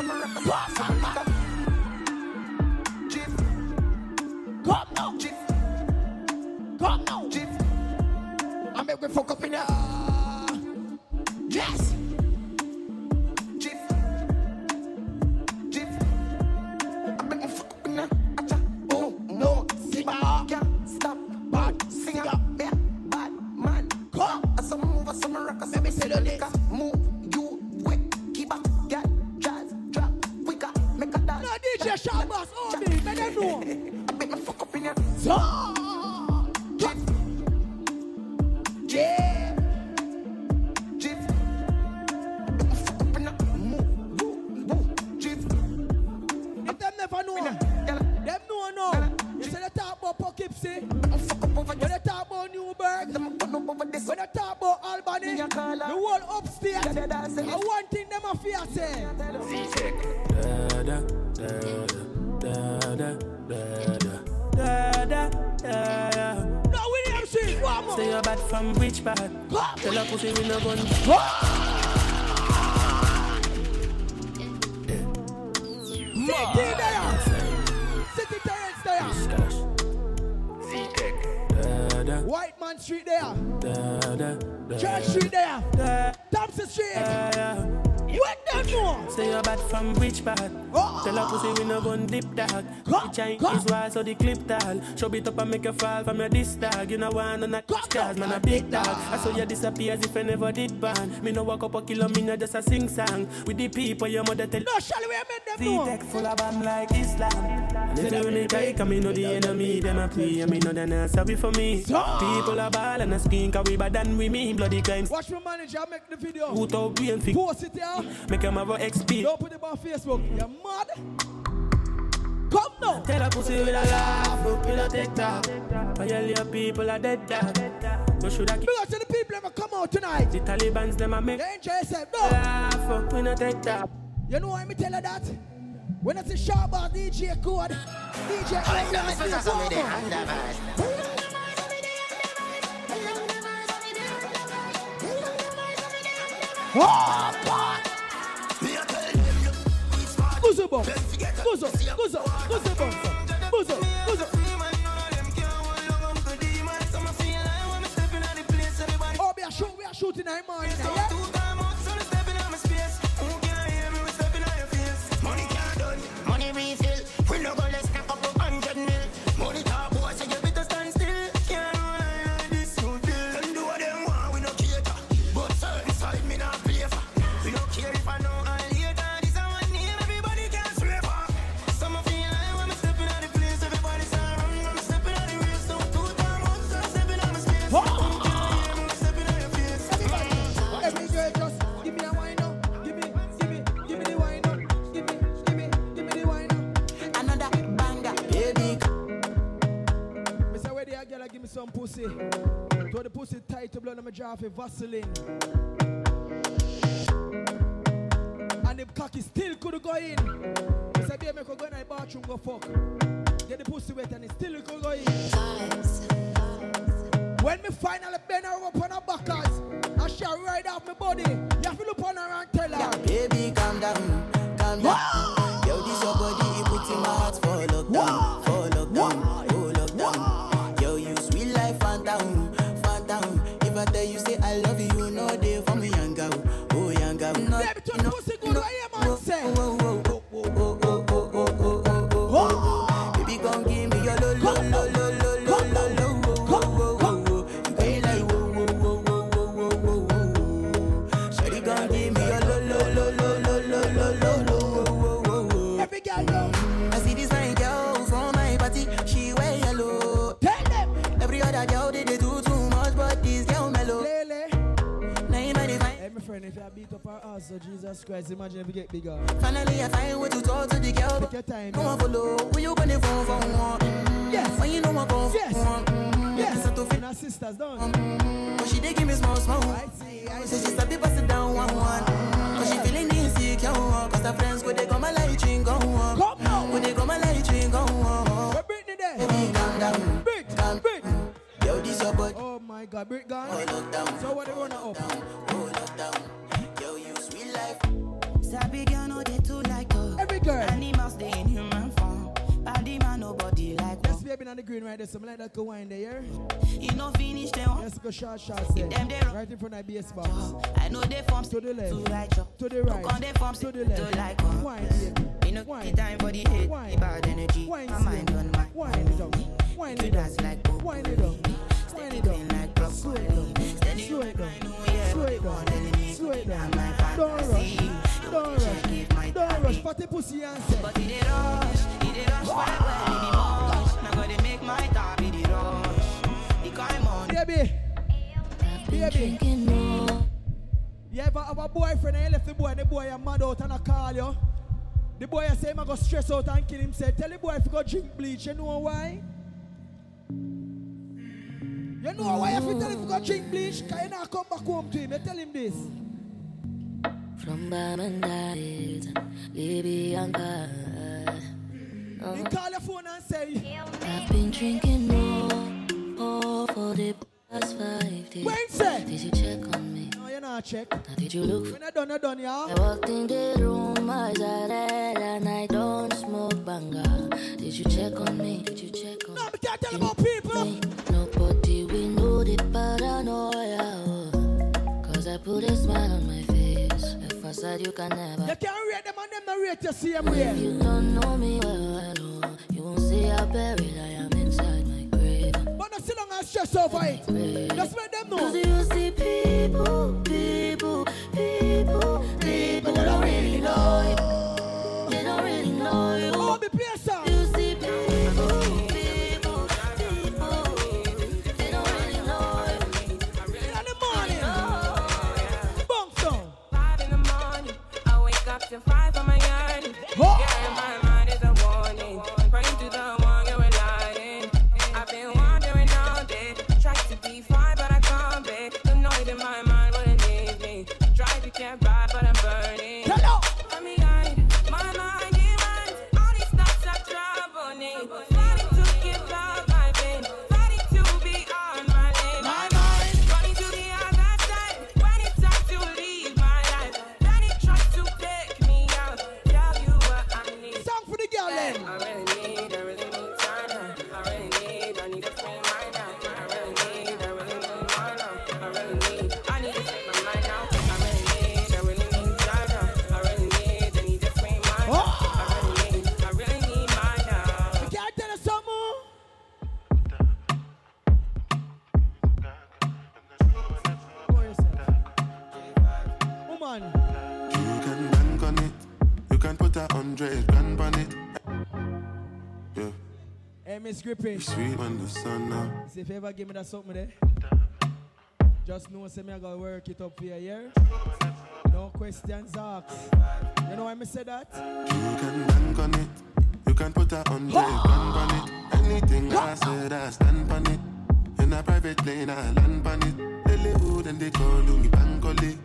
I make we fuck up Yes. I make we fuck up Oh no, see can't stop. Bad singer, bad man. Come, I some move, I some rock, I some say the liquor. Know. Make me fuck up in your zone. Yeah. Never know, them know no. You say they talk about Poughkeepsie, when they talk about Newburgh, when they talk about Albany, the whole upstate, and one thing them a fear say. Da da da da da da da da da da. No, William Street, one more. Say you're bad from which part? Tell her pussy we no gun. City there, City Terrace there, Da da White Man Street there, da da da. Church Street there, Thompson Street. Know? Say you're bad from which part? Oh. Tell her pussy we no gun dip dog. The chain is wide so the clip tall. Show it up and make you fall from your disc dog. You know one on a cars, man a big dog. I saw you disappear as if I never did ban. Me no walk up a kilo, me no just a sing song. With the people your mother tell. No, shall we make them know? The tech full of bomb like Islam. And if you make I come, me know the enemy, them a pray. And me know they not sorry for me. People are ball and a skin, cause we bad than we mean bloody crimes. Watch my manager make the video. Put out brain fix. Post it here. Make them have a XP. Don't put it on Facebook. You're mad? Come now. Tell a pussy with a laugh, with a TikTok. But all your people are dead dog. You should have Big up to the people that come out tonight. The Taliban's them a make. They enjoy yourself. No. Laugh, with a TikTok. You know why me tell her that? When I say sharp bar DJ code, DJ code, let me see you go. Oh, Buzo bom. Buzo, buzo, buzo bom. Buzo, buzo. Oh, we are shooting, we are shooting, I'm on. Yeah. Blood on my jaw for Vaseline. And the cocky still could go in. Me say baby, could go in the bathroom go fuck. Get the pussy wet and it still could go in. When me finally bend her up on her backers, and she ride off my body, you have to look on her and tell her. Baby, calm down, calm down. If you beat up our ass, so Jesus Christ, imagine if we get bigger. Finally, I find what you told to the girl. Take your time. No one follow. Who you gonna phone for? Mm. Yes. When you know I go. Yes. Mm. Yes. So to And our sisters don't. But she did give me small, small. I see, I So see. she started pass it down one, one. Cause she feeling insecure. Cause her friends go they come a light ring go on. Come now. When they come a light ring go on. Where Britney there? Baby, calm down. Brit, Calm. Brit. Yo, this your butt. Oh my God, Brit gone. Oh, look down. So what they wanna up? Oh, look down. Sabi girl no dey too like us. Every girl. Animals they in human form. Body man nobody like Yes, us. baby, on the green right there. Something like that go wine there, You no finish them. Let's go short, short, say. Them they. Right in front of BS box. I know they form To the left. to right. To the right. Look on they form To the to left. like us. Wine, baby. Me no Wine. get time for the hate, Wine. the bad energy. Wine, My mind on my Wine it up. Wine it up. like Wine it up. Wine it up. Slow it down. Slow it down. Know, yeah, Slow it down. enemy Slow it down. and my Don't rush. Don't rush. Don't rush. Party pussy and say. But he rush, he rush well well, he be. Now go dey make my top, he rush. The kind on. Baby. Baby. You ever have a boyfriend and you left the boy and the boy a mad out and a call you? The boy say him a go stress out and kill himself. Tell the boy if he go drink bleach. You know why? You know why if you tell him if he go drink bleach? Cause you not come back home to him. You tell him this. From Bamandait, Libyan He call your phone and say, I've been drinking more, more for the past five days. When say? Did you check on me? No, you not check. Now did you look When I done, I done, I walked in the room, eyes are red, and I don't smoke banga. Did you check on me? Did you check on No, we can't tell about people. me? Nobody we know the paranoia. Cause I put a smile on my face. If I said you can never. You can't rate them and them not rate you same If you don't know me well, well, you won't see how buried I am inside my grave. But not sit down and stress over it. Just let them know. Cause you see people, people, people, people they don't really know you. They don't really know you. Oh, me play Grippy. sweet when the sun out. See if you ever give me that something there. Just know, say me I gotta work it up for you, yeah? No questions asked. You know why me say that? You can bank on it. You can put a hundred grand on it. Anything I said, I stand on it. In a private plane, I land on it. They live and they call me Bangoli.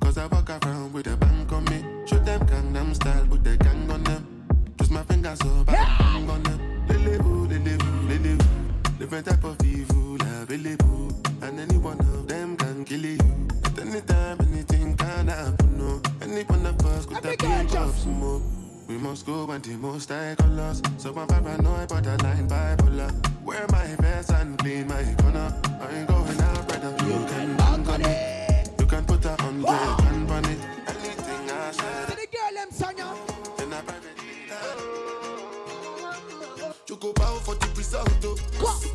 Cause I walk around with a bank on me. Show them Gangnam style, put the gang on them. Twist my fingers up, I bang on them. They live, they live, they live. Different type of evil available. And any one of them can kill you. At any time, anything can happen. No. Any one of us could have been smoke. We must go and the most high colors. So I'm paranoid, but I line bipolar. Wear my vest and clean my corner. I ain't going out, brother. You can bank on it. You can put grand on go bow for the result, oh.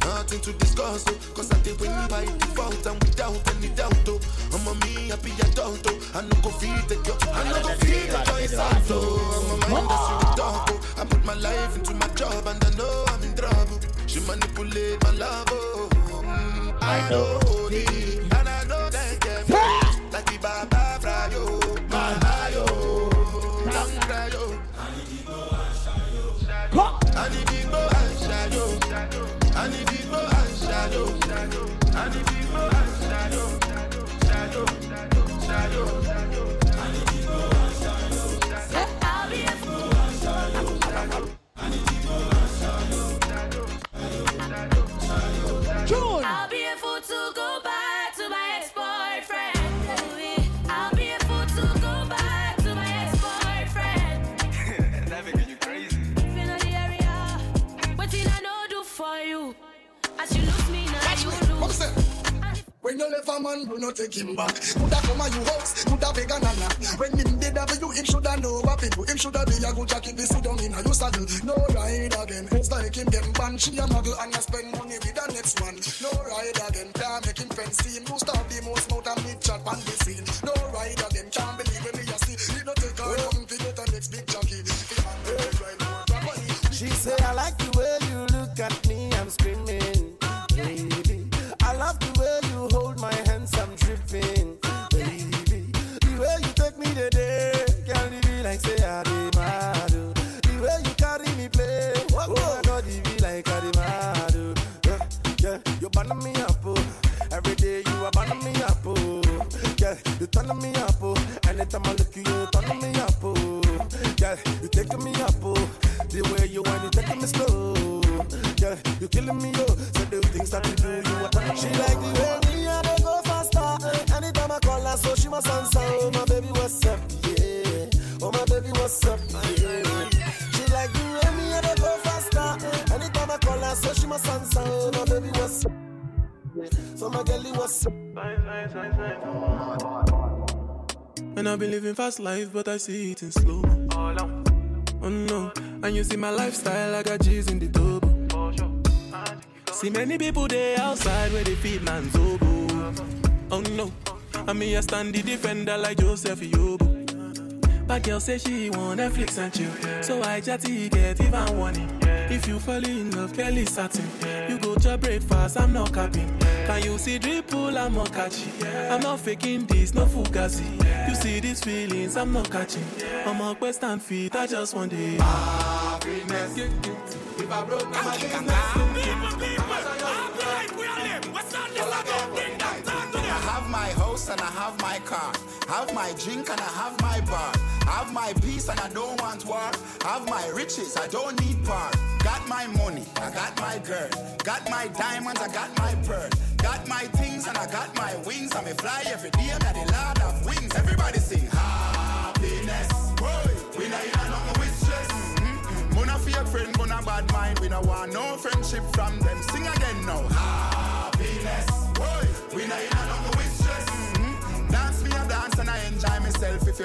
Nothing to discuss, oh. Cause I did win by default and without any doubt, oh. I'm a me happy adult, oh. I no go feed the girl, I no go feed the choice out, oh. I'm a mind that's really dark, oh. I put my life into my job and I know I'm in trouble. She manipulate my love, oh. Mm, I know go back You left a man, do not take him back. Coulda come a you house, coulda beg a nana. When him did have you, him shoulda know what do. Him shoulda be a good jacket, this sit down in a you saddle. No ride again. It's like him getting banned. She a muggle and you spend money with the next one. No ride again. Can't make him see him. You start the most mouth and mid chat on the scene. No ride again. Can't believe you turn me up, oh. Anytime I look you, you turn me up, oh. Yeah, you taking me up, oh. The way you want, you taking me slow. Yeah, you killing me, oh. So the things that you do, you turning She like the way me I go faster. Anytime I call her, so she must answer. Oh my baby, what's up? Yeah. Oh my baby, what's up? Yeah. She like the way me I go faster. Anytime I call her, so she must answer. Oh my baby, what's up? So my girlie, what's up? And I've been living fast life, but I see it in slow. Oh, oh no, and you see my lifestyle, I got G's in the double. See many people there outside where they feed man's oboe. Oh no, and me I stand the defender like Joseph Yobo. But girl say she want Netflix and chill, so I chatty get even warning. If you fall in love, Kelly satin. You go to breakfast, I'm not capping. Can you see dripple? I'm not catching. I'm not faking this, no fugazi. You see these feelings, I'm not catching. I'm a quest and feet, I just want it. Happiness. If I broke my I have my house and I have my car. Have my drink and I have my bar. Have my peace and I don't want war. Have my riches, I don't need par. Got my money, I got my girl. Got my diamonds, I got my pearl. Got my things and I got my wings. I may fly every day, I'm the lord of wings. Everybody sing happiness. Boy, we not in a nothing with stress. Mm-mm. Mona fake friend, mona bad mind. We no want no friendship from them. Sing again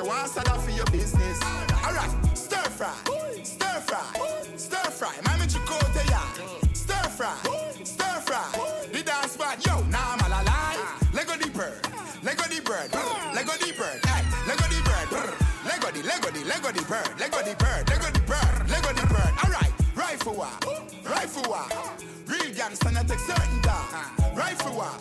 want off for your business. Alright, stir fry, stir fry, stir fry. Mami chicote ya. Stir fry, stir fry. The dance spot, yo, now I'm all alive. Lego the bird, Lego the bird, Lego the bird, hey, Lego the bird, Lego the, Lego the, Lego the bird, Lego the bird, Lego the bird, Lego the bird. Alright, rifle war, rifle war. Real gangster not take certain dog. Rifle war,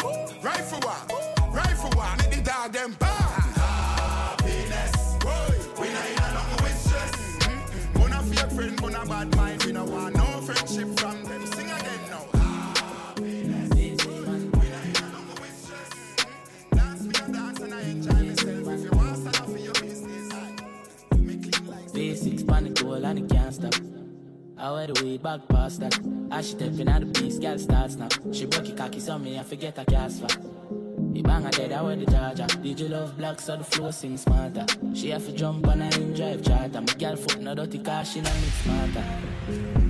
I wear the weed back past that. As she stepping out the beast, girl starts now. She broke it cocky, so me I forget a cast for. The bang her dead, I wear the charger. DJ love black, so the flow sing smarter. She have to jump on a in drive charter. My girl foot no dirty car, she no mix smarter.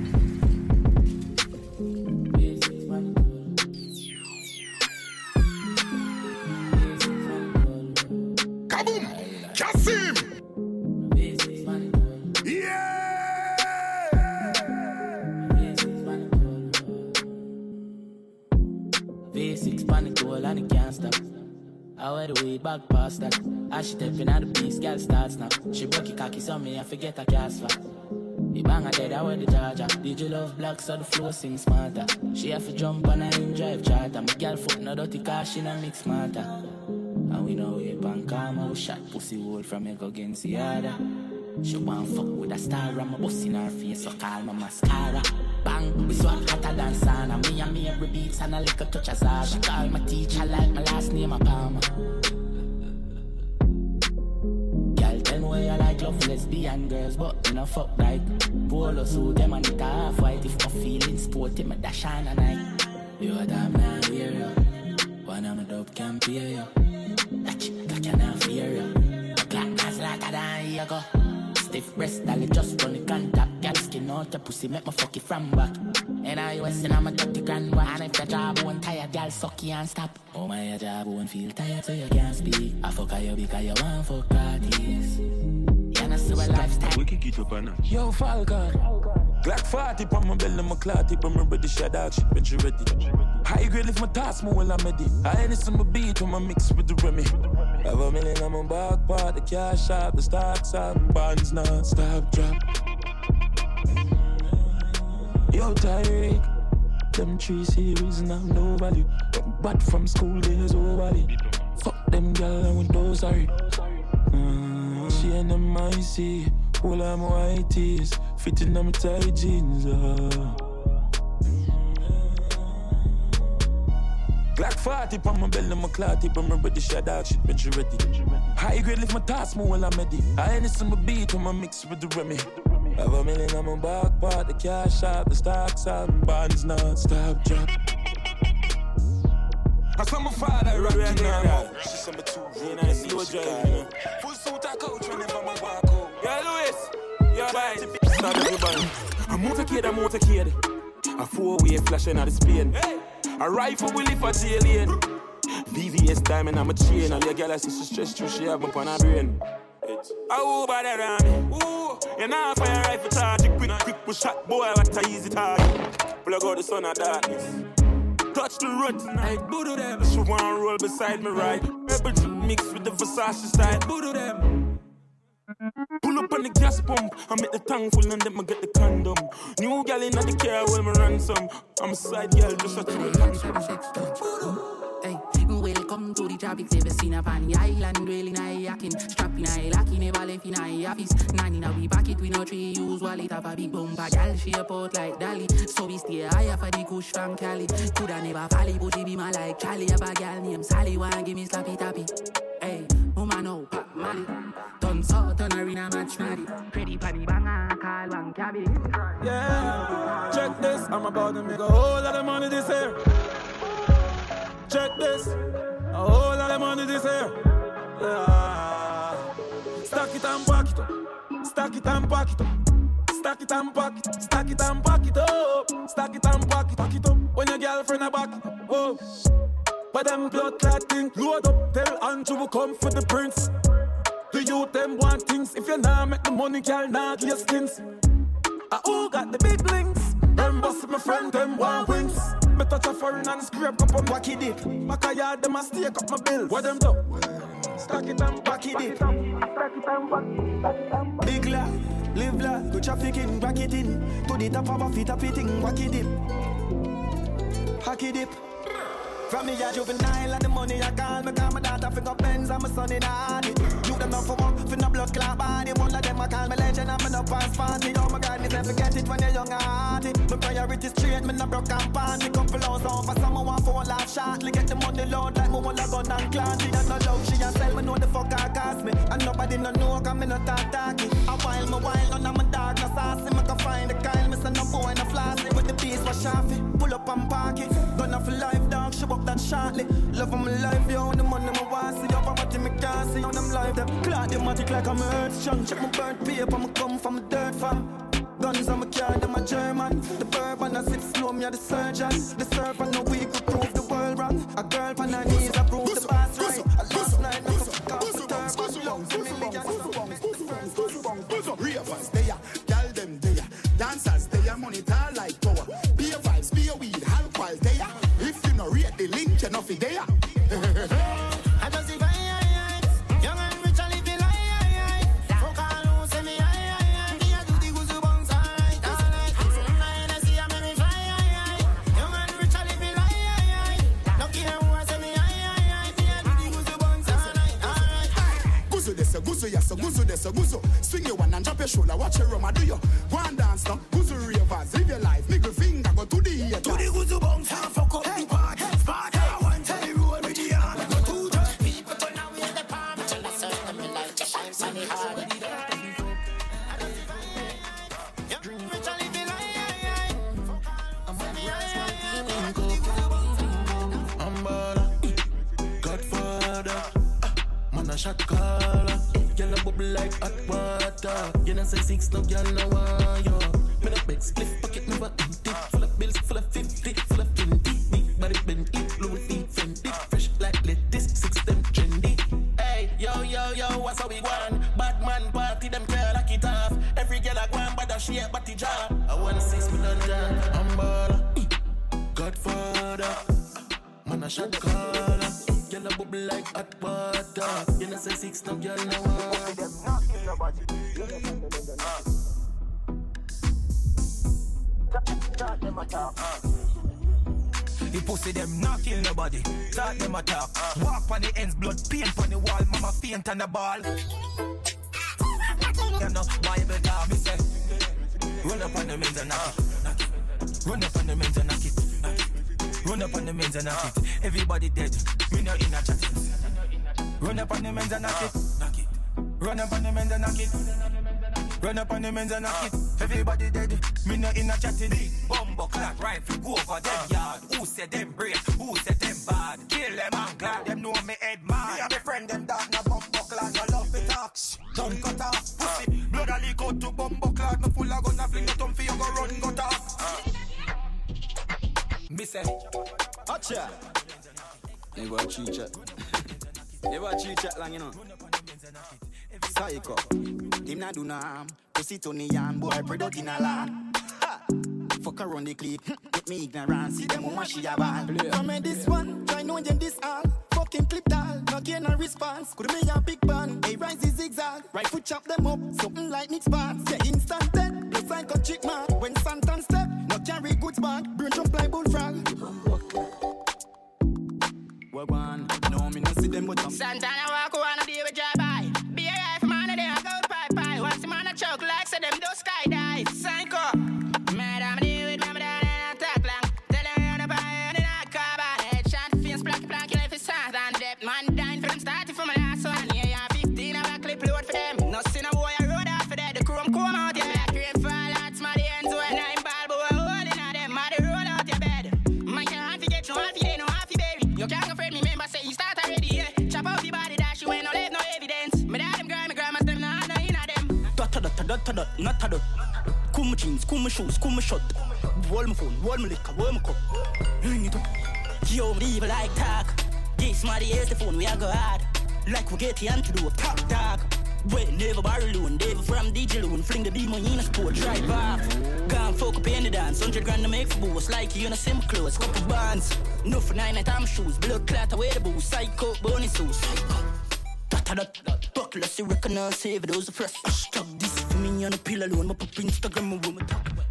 I wear the weed back past that. As she stepping out the beast, girl starts now. She broke it cocky, so me I forget a cast for. Bang her dead, I wear the charger. DJ love black, so the flow sing smarter. She have to jump on a in drive charter. My girl foot no dirty car, she no mix smarter. And we know we pan calm out shot pussy wood from go against the other. She want fuck with a star, I'm a bust in her face, so call my mascara. Bang. We swap hotter than sauna. Me and me every beats and a little touch of Zaza. She call my teacher like my last name a Palmer. Girl, tell me where you like love lesbian girls, but you know fuck like polo suit them and it half white. If I'm feeling sporty, me dash on a night. You a damn now hear ya. One of my dope can pay ya. That chick that cannot fear ya. A clock that's like a here go. Stiff breast, dolly just run the contact. Girl skin out your pussy, make my fuck it from back. And I was in I'm a 30 grand one. And if your job won't tired, girl suck you and stop. Oh my, your job won't feel tired so you can't speak. I fuck you because you want fuck parties. You know, so a lifestyle. We can get up on Yo, Falcon. Glock 40 on my belly, my clout tip, I'm ready, shut out, shit, when you ready. High grade lift my task, more while I'm ready. I ain't some beat on my mix with the Remy. Have a million on my back part, the cash out, the stocks out, bonds non-stop drop. Yo, Tyreek, them three series now no value. But from school days, oh valley. Fuck them gal and with those sorry. Mm, she and them icy, all I'm white tees, fitting them tight jeans. Uh. Glock 40 on my belly, my clout tip, I'm ready, shut out shit, when you ready. High grade lift my task, more while I'm ready. I ain't some beat on my mix with the Remy. Have a million on my back part, the cash out, the stocks out, bonds non-stop drop. I saw my father rocking now. She's some two, you know, slow drive, you know. Full suit a coach whenever my walk out. Yeah, Louis, you're right. Start everybody. A motorcade, I'm a motorcade. A four-way flashing out the Spain. A rifle will live for lane. VVS diamond, I'm a chain. All your girl see she stress through, she have up on her brain. Oh, there on me. Ooh, you know fire rifle charge. Quick, quick, push shot, boy, what a easy target. Plug out the sun of darkness. Touch the road tonight, boodoo them. She wanna roll beside me, right? Drip mixed with the Versace style, boodoo them. Pull up on the gas pump, I make the tank full and then I get the condom. New gal in the car when me ransom. I'm a side girl, just a Hey, welcome to the tropics. Ever seen up on island, really nice yakin. Strapping I lucky, never left in I office. In a we pocket, we no tree use wallet. Have a big bumper, gal, she a port like Dolly. So we stay higher for the kush from Cali. Coulda never valley, but she be my like Charlie. Have a gal named Sally, wanna give me slappy tappy. Hey, woman, no, pop, Molly. Done so, turn arena match, Maddie. Pretty panny banger, call one cabby. Yeah, check this. I'm about to make a whole lot of money this year. Check this. A whole lot of money this year. Yeah. Stack it and pack it up. Stack it and pack it up. Stack it and pack it. Stack it and pack it up. Stack it and pack it. Pack it up. When your girlfriend a back it up. Whoa. But them blood clot thing load up. Tell Andrew will come for the prince. The youth them want things. If you nah make the money, girl, nah give your skins. I who got the big links. Them boss my friend, them want wings. Me touch a foreign and scrape up on wacky dip. Back a yard, them a stake up my bills. What them do? Stack it and wacky dip. Big la, live la, go traffic in, rack it in. To the top of a feet, up it wacky dip. Hacky dip. From me a juvenile and the money I call me Call my daughter finger Benz and my son in a hardy You them not for work, for no blood clot body. One of them I call me legend and me no pass party. Oh my God, me say forget it when you're young and hearty. My priorities straight, me no broke and panty Couple hours on for someone want for a laugh shortly. Get the money load like me want a gun and clan She has no love, she a sell me know the fuck I cost me. And nobody no know cause me no talk talky. A while me while none of my dog no saucy Me can find the Kyle, me say no boy no flossy With the beast was sharpy, pull up and park shortly. Love of my life, yo, the money my want see. Yo, poverty me can't see on them life. Them clock them magic like I'm earth strong. Check my burnt paper, me come from a dirt farm. Guns on my car, them a German. The bourbon I sit slow, me a the surgeon. The servant no weak could prove the world wrong. A girl on her knees, I desa, guzu. Swing your one and drop your shoulder, watch your roma do you. Men's and knock it. Ah. Pussy to the yarn, boy, product in a land. Fuck around the clip. (laughs) Get me ignorant. See them woman she a ball. Come in this Like we get the a top dog. Wait, never borrow loan, never from DJ loan. Fling the beam on in a sport, drive off. Gone fuck up in the dance, 100 grand to make for boost. Like you in a sim clothes, couple bands. No for nine night time shoes, blood clot away the boost. Psycho, bonus sauce. Dot dot dot. Buckle, see, recognize, save those fresh. Hashtag this for me on a pill alone. My pop Instagram, my woman talk about.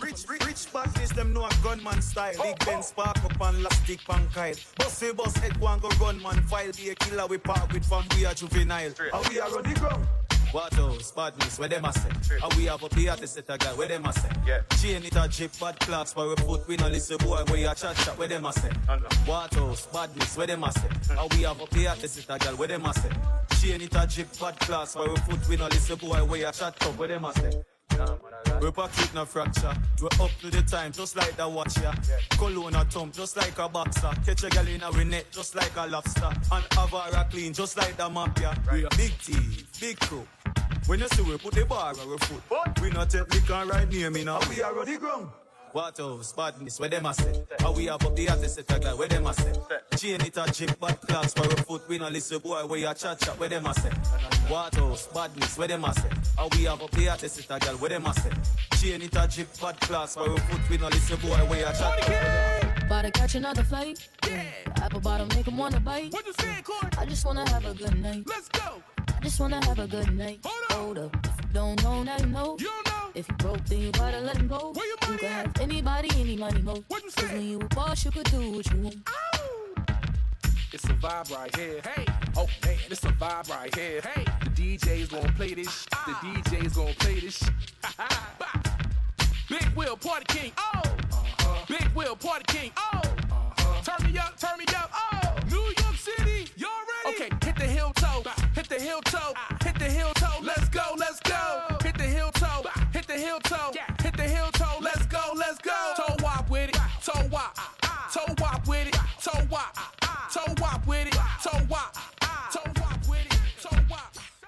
Rich, rich, rich badness, them know a gunman style. Big Ben spark up and last stick pan kyle. Bossy boss head one go run man file. Be a killer we park with from we are juvenile. How we are on the ground. What else? Badness, where them a say? How we have up the artist set a guy, where them a say? Yeah. Chain it a jip, bad class, for we foot, we no listen boy, where you chat chat, where them a say? What else? Badness, where them a say? How we have up the artist set a guy, where them a say? Chain it a jip, bad class, for we foot, we no listen boy, where you chat up, where them a say? We pocket no fracture. We up to the time, just like the watch ya. Cologne a thump, just like a boxer. Catch a gal in a net, just like a lobster. And Avara clean, just like the mafia. We a big team, big crew. When you see we put the bar on our foot, but we not take liquor right near me now. We are on the ground. What else? Badness, where them a say? How we have up the artist set a guy, where them a say? Chain it a jip, bad class, for a foot, we no listen boy, where you chat chat, where them a say? What else? Badness, where them a say? How we have up the artist set a guy, where them a say? Chain it a jip, bad class, for a foot, we no listen boy, where you chat chat. About to catch another flight. Yeah. Apple bottom make him wanna bite. What you say, Court? I just wanna have a good night. Let's go. I just wanna have a good night. Hold up. If you don't know, now you know. You know. If you broke, then you gotta let him go. Where you, you can have anybody, any money, mo. What? Cause when you a boss, you could do what you want. It's a vibe right here. Hey, oh man, it's a vibe right here. Hey, the DJ's gonna play this. The DJ's gonna play this. Big Will, party king, oh. Uh-huh. Big Will, party king, oh. Uh-huh. Turn me up, turn me up, oh. New York City, y'all ready? Okay, hit the heel toe, hit the heel toe, hit the heel toe. Let's go, let's go. Hit the heel toe, hit the heel toe, hit the heel toe. Let's go, let's go. Toe wop with it, toe wop, toe wop with it, toe wop, toe wop with it, toe wop,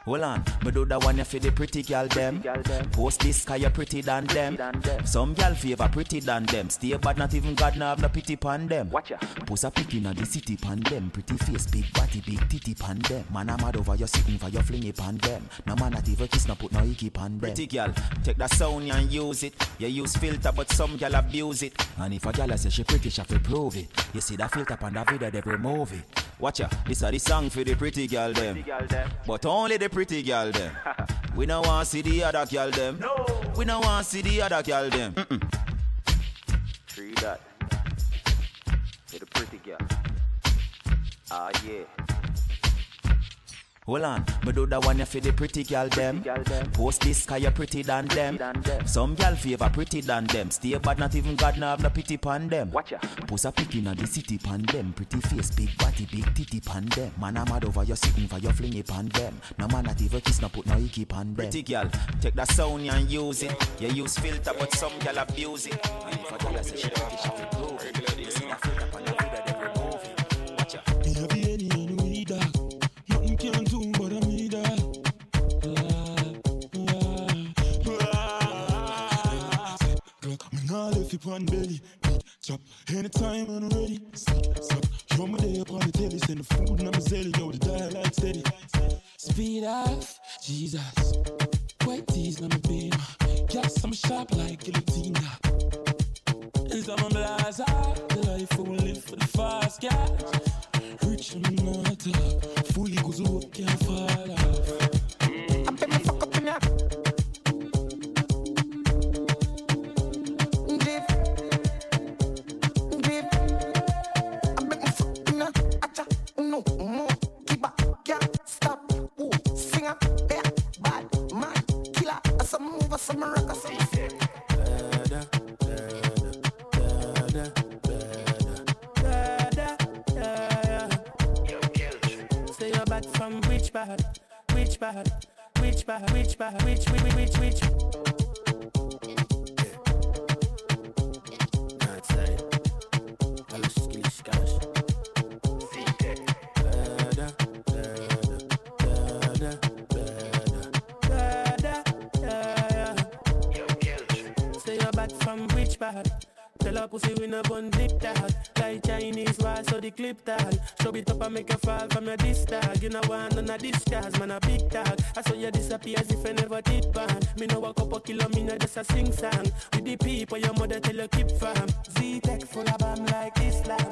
Hold on, me do that one you for the pretty girl them. Post this cause you pretty than them. Some girl favor pretty than them. Stay bad, not even God now have no pity pan them. Watch ya. Post a pic inna the city pan them. Pretty face, big body, big titty pan them. Man a mad over your sitting for your flingy pan them. No man not even kiss, no put no icky pan them. Pretty girl, take that sound and use it. You use filter, but some girl abuse it. And if a girl say she pretty, she have to prove it. You see that filter pan that video, they remove it. Watch ya, this are the song for the pretty girl them. But only the pretty girl them. (laughs) we don't want see the other girl them. No. We don't want see the other girl them. Mm-mm. Tree that. For the pretty girl. Ah, yeah. Hold on, me do that one you for the pretty girl them. Post this cause you pretty than them. Some girl favor pretty than them. Stay bad, not even God now have no pity pan them. Watch ya. Post a pic inna the city pan them. Pretty face, big body, big titty pan them. Man a mad over your sitting for your flingy pan them. No man not even kiss, no put no icky pan them. Pretty girl, take that sound and use it. You use filter, but some girl abuse it. And if a girl say she pretty, she on belly. Beat chop anytime I'm ready. Sick, suck. Show me there upon the telly. Send the food and I'm a zelly. Yo, the dial like steady. Speed off, Jesus. White tees, let me be my gas. I'm sharp like guillotine. Some of blast out. The life we live for the fast cash. Rich and not talk. Fully goes up, can't fall off. Some move. Some rock. Some Say you're bad from which bad, which bad, which bad, which bad, which, which, which, which. Her pussy we no bun dip tag Like Chinese wall so the clip tag Show it up and make you fall from your disc tag You know want none of this cause man a big tag I saw you disappear as if I never did ban Me know a couple kilo me know just a sing song. With the people your mother tell you keep firm Z-Tech full of bomb like Islam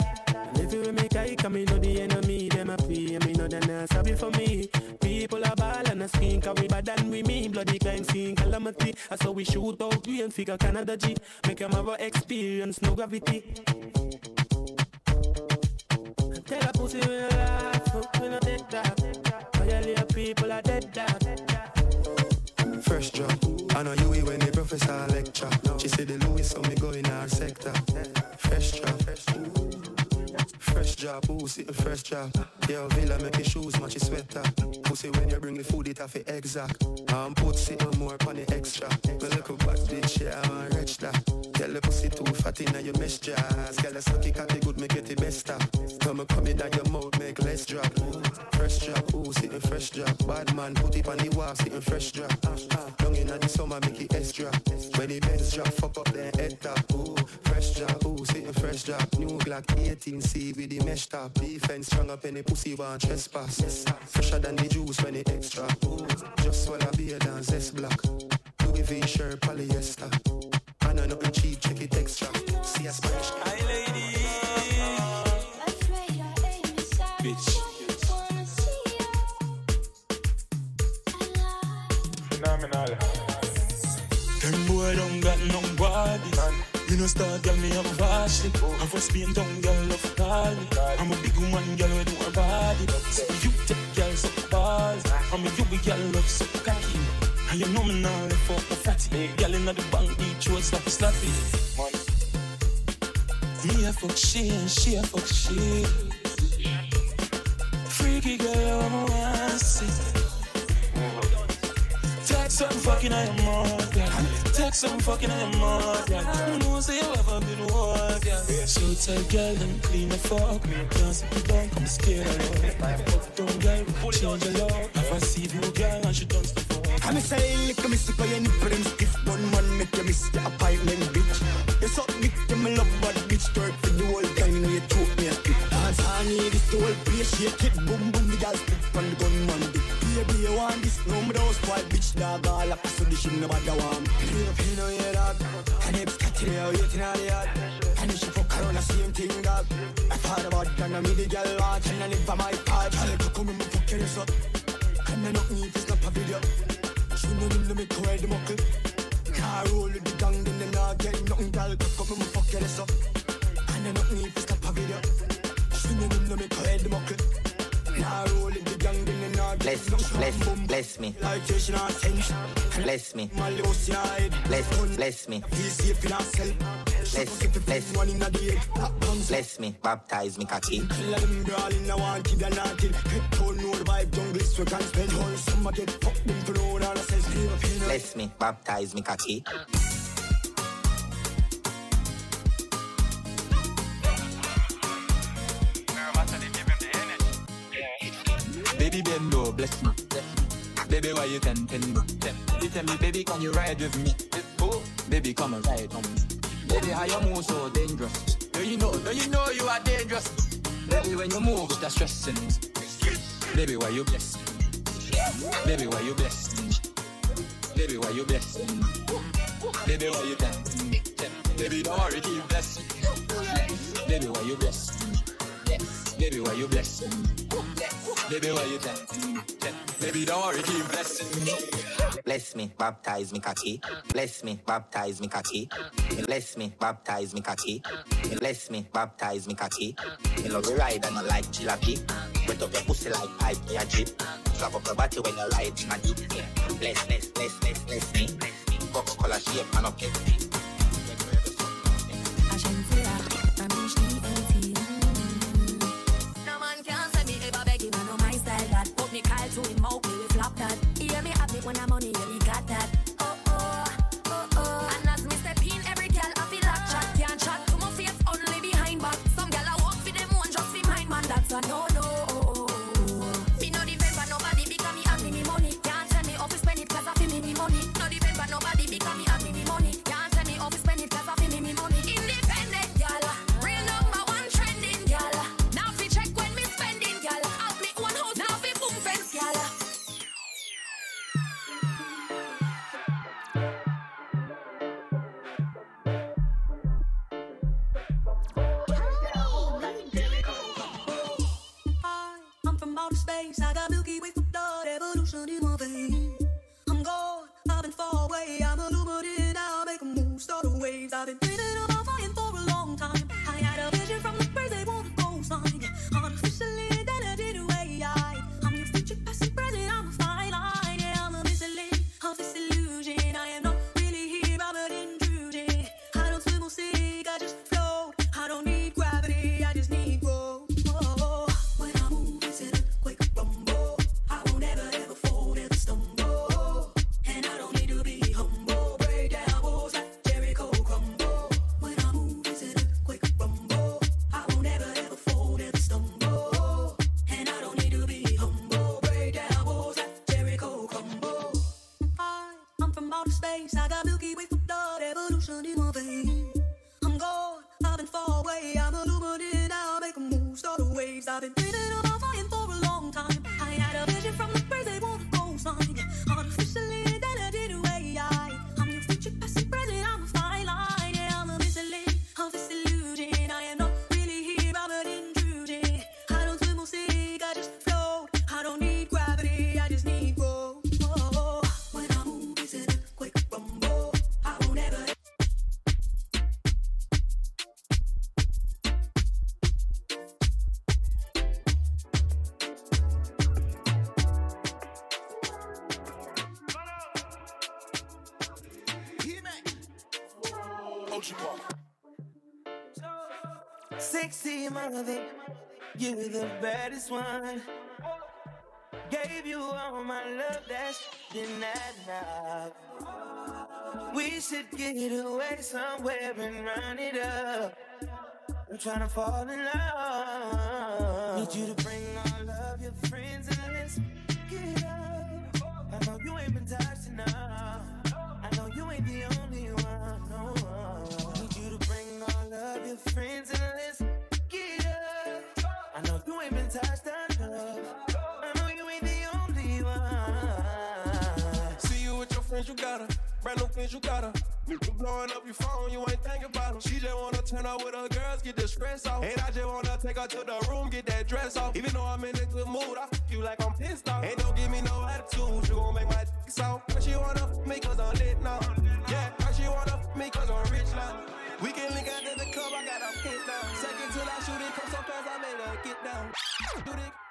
And if you make I come me know the enemy Them a pray me know they not sorry for me. People are ball and a skin Cause we bad than we mean. Bloody crime scene calamity. I saw we shoot out and figure Canada G. Make them have experience no gravity. Tell a pussy we no laugh We no take that Violate people are dead that Fresh job. I know you when the professor lecture. She said the Louis so me go Job, ooh, a fresh job. Yeah, Villa make your shoes match your sweater. Pussy when you bring the food, it have to exact. Um, put sit no more upon the extra. My little back bitch, yeah, I'm a rich that. Tell the pussy too fat in your mesh jazz. Girl, the sucky cat the good, make it the best stuff. Come and come in at your mouth, make less drop. Fresh job, ooh, sitting fresh job. Bad man, put it on the wall, sitting fresh drop. Long in the summer, make it extra. When the best drop, fuck up then head top. Ooh, fresh job, ooh, sitting fresh job. New Glock 18C with the mesh top. Defense strong up any pussy want trespass. Fresher than the juice when it extra. Just swallow beer than zest black. Louis V shirt polyester. I know nothing cheap, check it extra. See a Spanish. Know start girl me have wash it. I for Spain town girl love call me. I'm a big woman girl with more body. So you take girl so balls. I'm a you girl love so cocky. And you know me now, left fuck my fatty. Girl inna the bank, beat you slap slappy. Me a fuck she and she a fuck she. Freaky girl, I'm a want see. Take some fucking I am girl. Take some fucking I more, girl. Who knows you ever been war, girl. So tight, girl, and clean the fuck. Can't me down, come scared of love. Down, girl, change your love. Have I see you, girl, and she done stuff for I'm saying, lick a miss, play any for them stiff bun man, make you miss the appointment, bitch. You suck dick, you me love bad bitch, twerk for the whole time, you know you choke me a spit. Dance on me, this the whole place, shake it, boom boom, the girl spit on the gunman dick. Baby, you want this, me don't spoil bitch, dog, all up, so this shit nobody want. Up, you know, yeah, dog. And it's catching you, waiting on the yard. And she fuck around the same thing, dog. I thought about that, now me the girl watch, and I live my part. Tell her come and fuck your ass up. And I don't need to snap a video. She know to make her the muckle. Car roll with the gang, then they not get nothing, girl. Come and fuck your ass up. And I don't need to snap a video. She know to make her the muckle. Car roll Bless, bless, bless me. Bless me. Bless, me, bless me. Bless, bless, bless me. Baptize me, cocky. Kill them girl in a Baby bend low, bless me. Baby, why you tempting me? You tell me, baby, can you ride with me? Oh, baby, come and ride on me. Baby, how you move so dangerous? Do you know, do you know you are dangerous? Baby, when you move, that's stressing. Baby, why you bless me? Baby, why you bless me? Baby, why you bless me? Baby, why you tempting me? Baby, don't worry, keep blessing. Baby, why you bless me? Baby, why you bless me? Baby, why you tempting me? Baby, don't worry, keep blessing me. Bless me, baptize me, cocky. Bless me, baptize me, cocky. Bless me, baptize me, cocky. Bless me, baptize me, cocky. You love the ride and I like jalopy. Wet up your pussy like pipe, yeah, drip. Slap up your body when you ride in a deep. Bless, bless, bless, bless, bless me. Coca-Cola shape and up No you're the baddest one. Gave you all my love, that's been enough. We should get away somewhere and run it up. I'm trying to fall in love. Need you to bring all of your friends and let's get up. I know you ain't been touched enough. I know you ain't the only one. No. Need you to bring all of your friends and let's you ain't touched enough. I know you ain't the only one. See you with your friends, you got her. Brand new things, you got her. You blowing up your phone, you ain't thinking about them. She just wanna turn up with her girls, get the stress off. And I just wanna take her to the room, get that dress off. Even though I'm in a good mood, I fuck you like I'm pissed off. Ain't don't give me no attitude, you gon' make my dick soft. But she wanna fuck me cause I'm lit now. Yeah, but she wanna fuck me cause I'm rich now. We can link out to the club, I got a hit now. Second till I shoot it, come so fast, I made get down. Do it.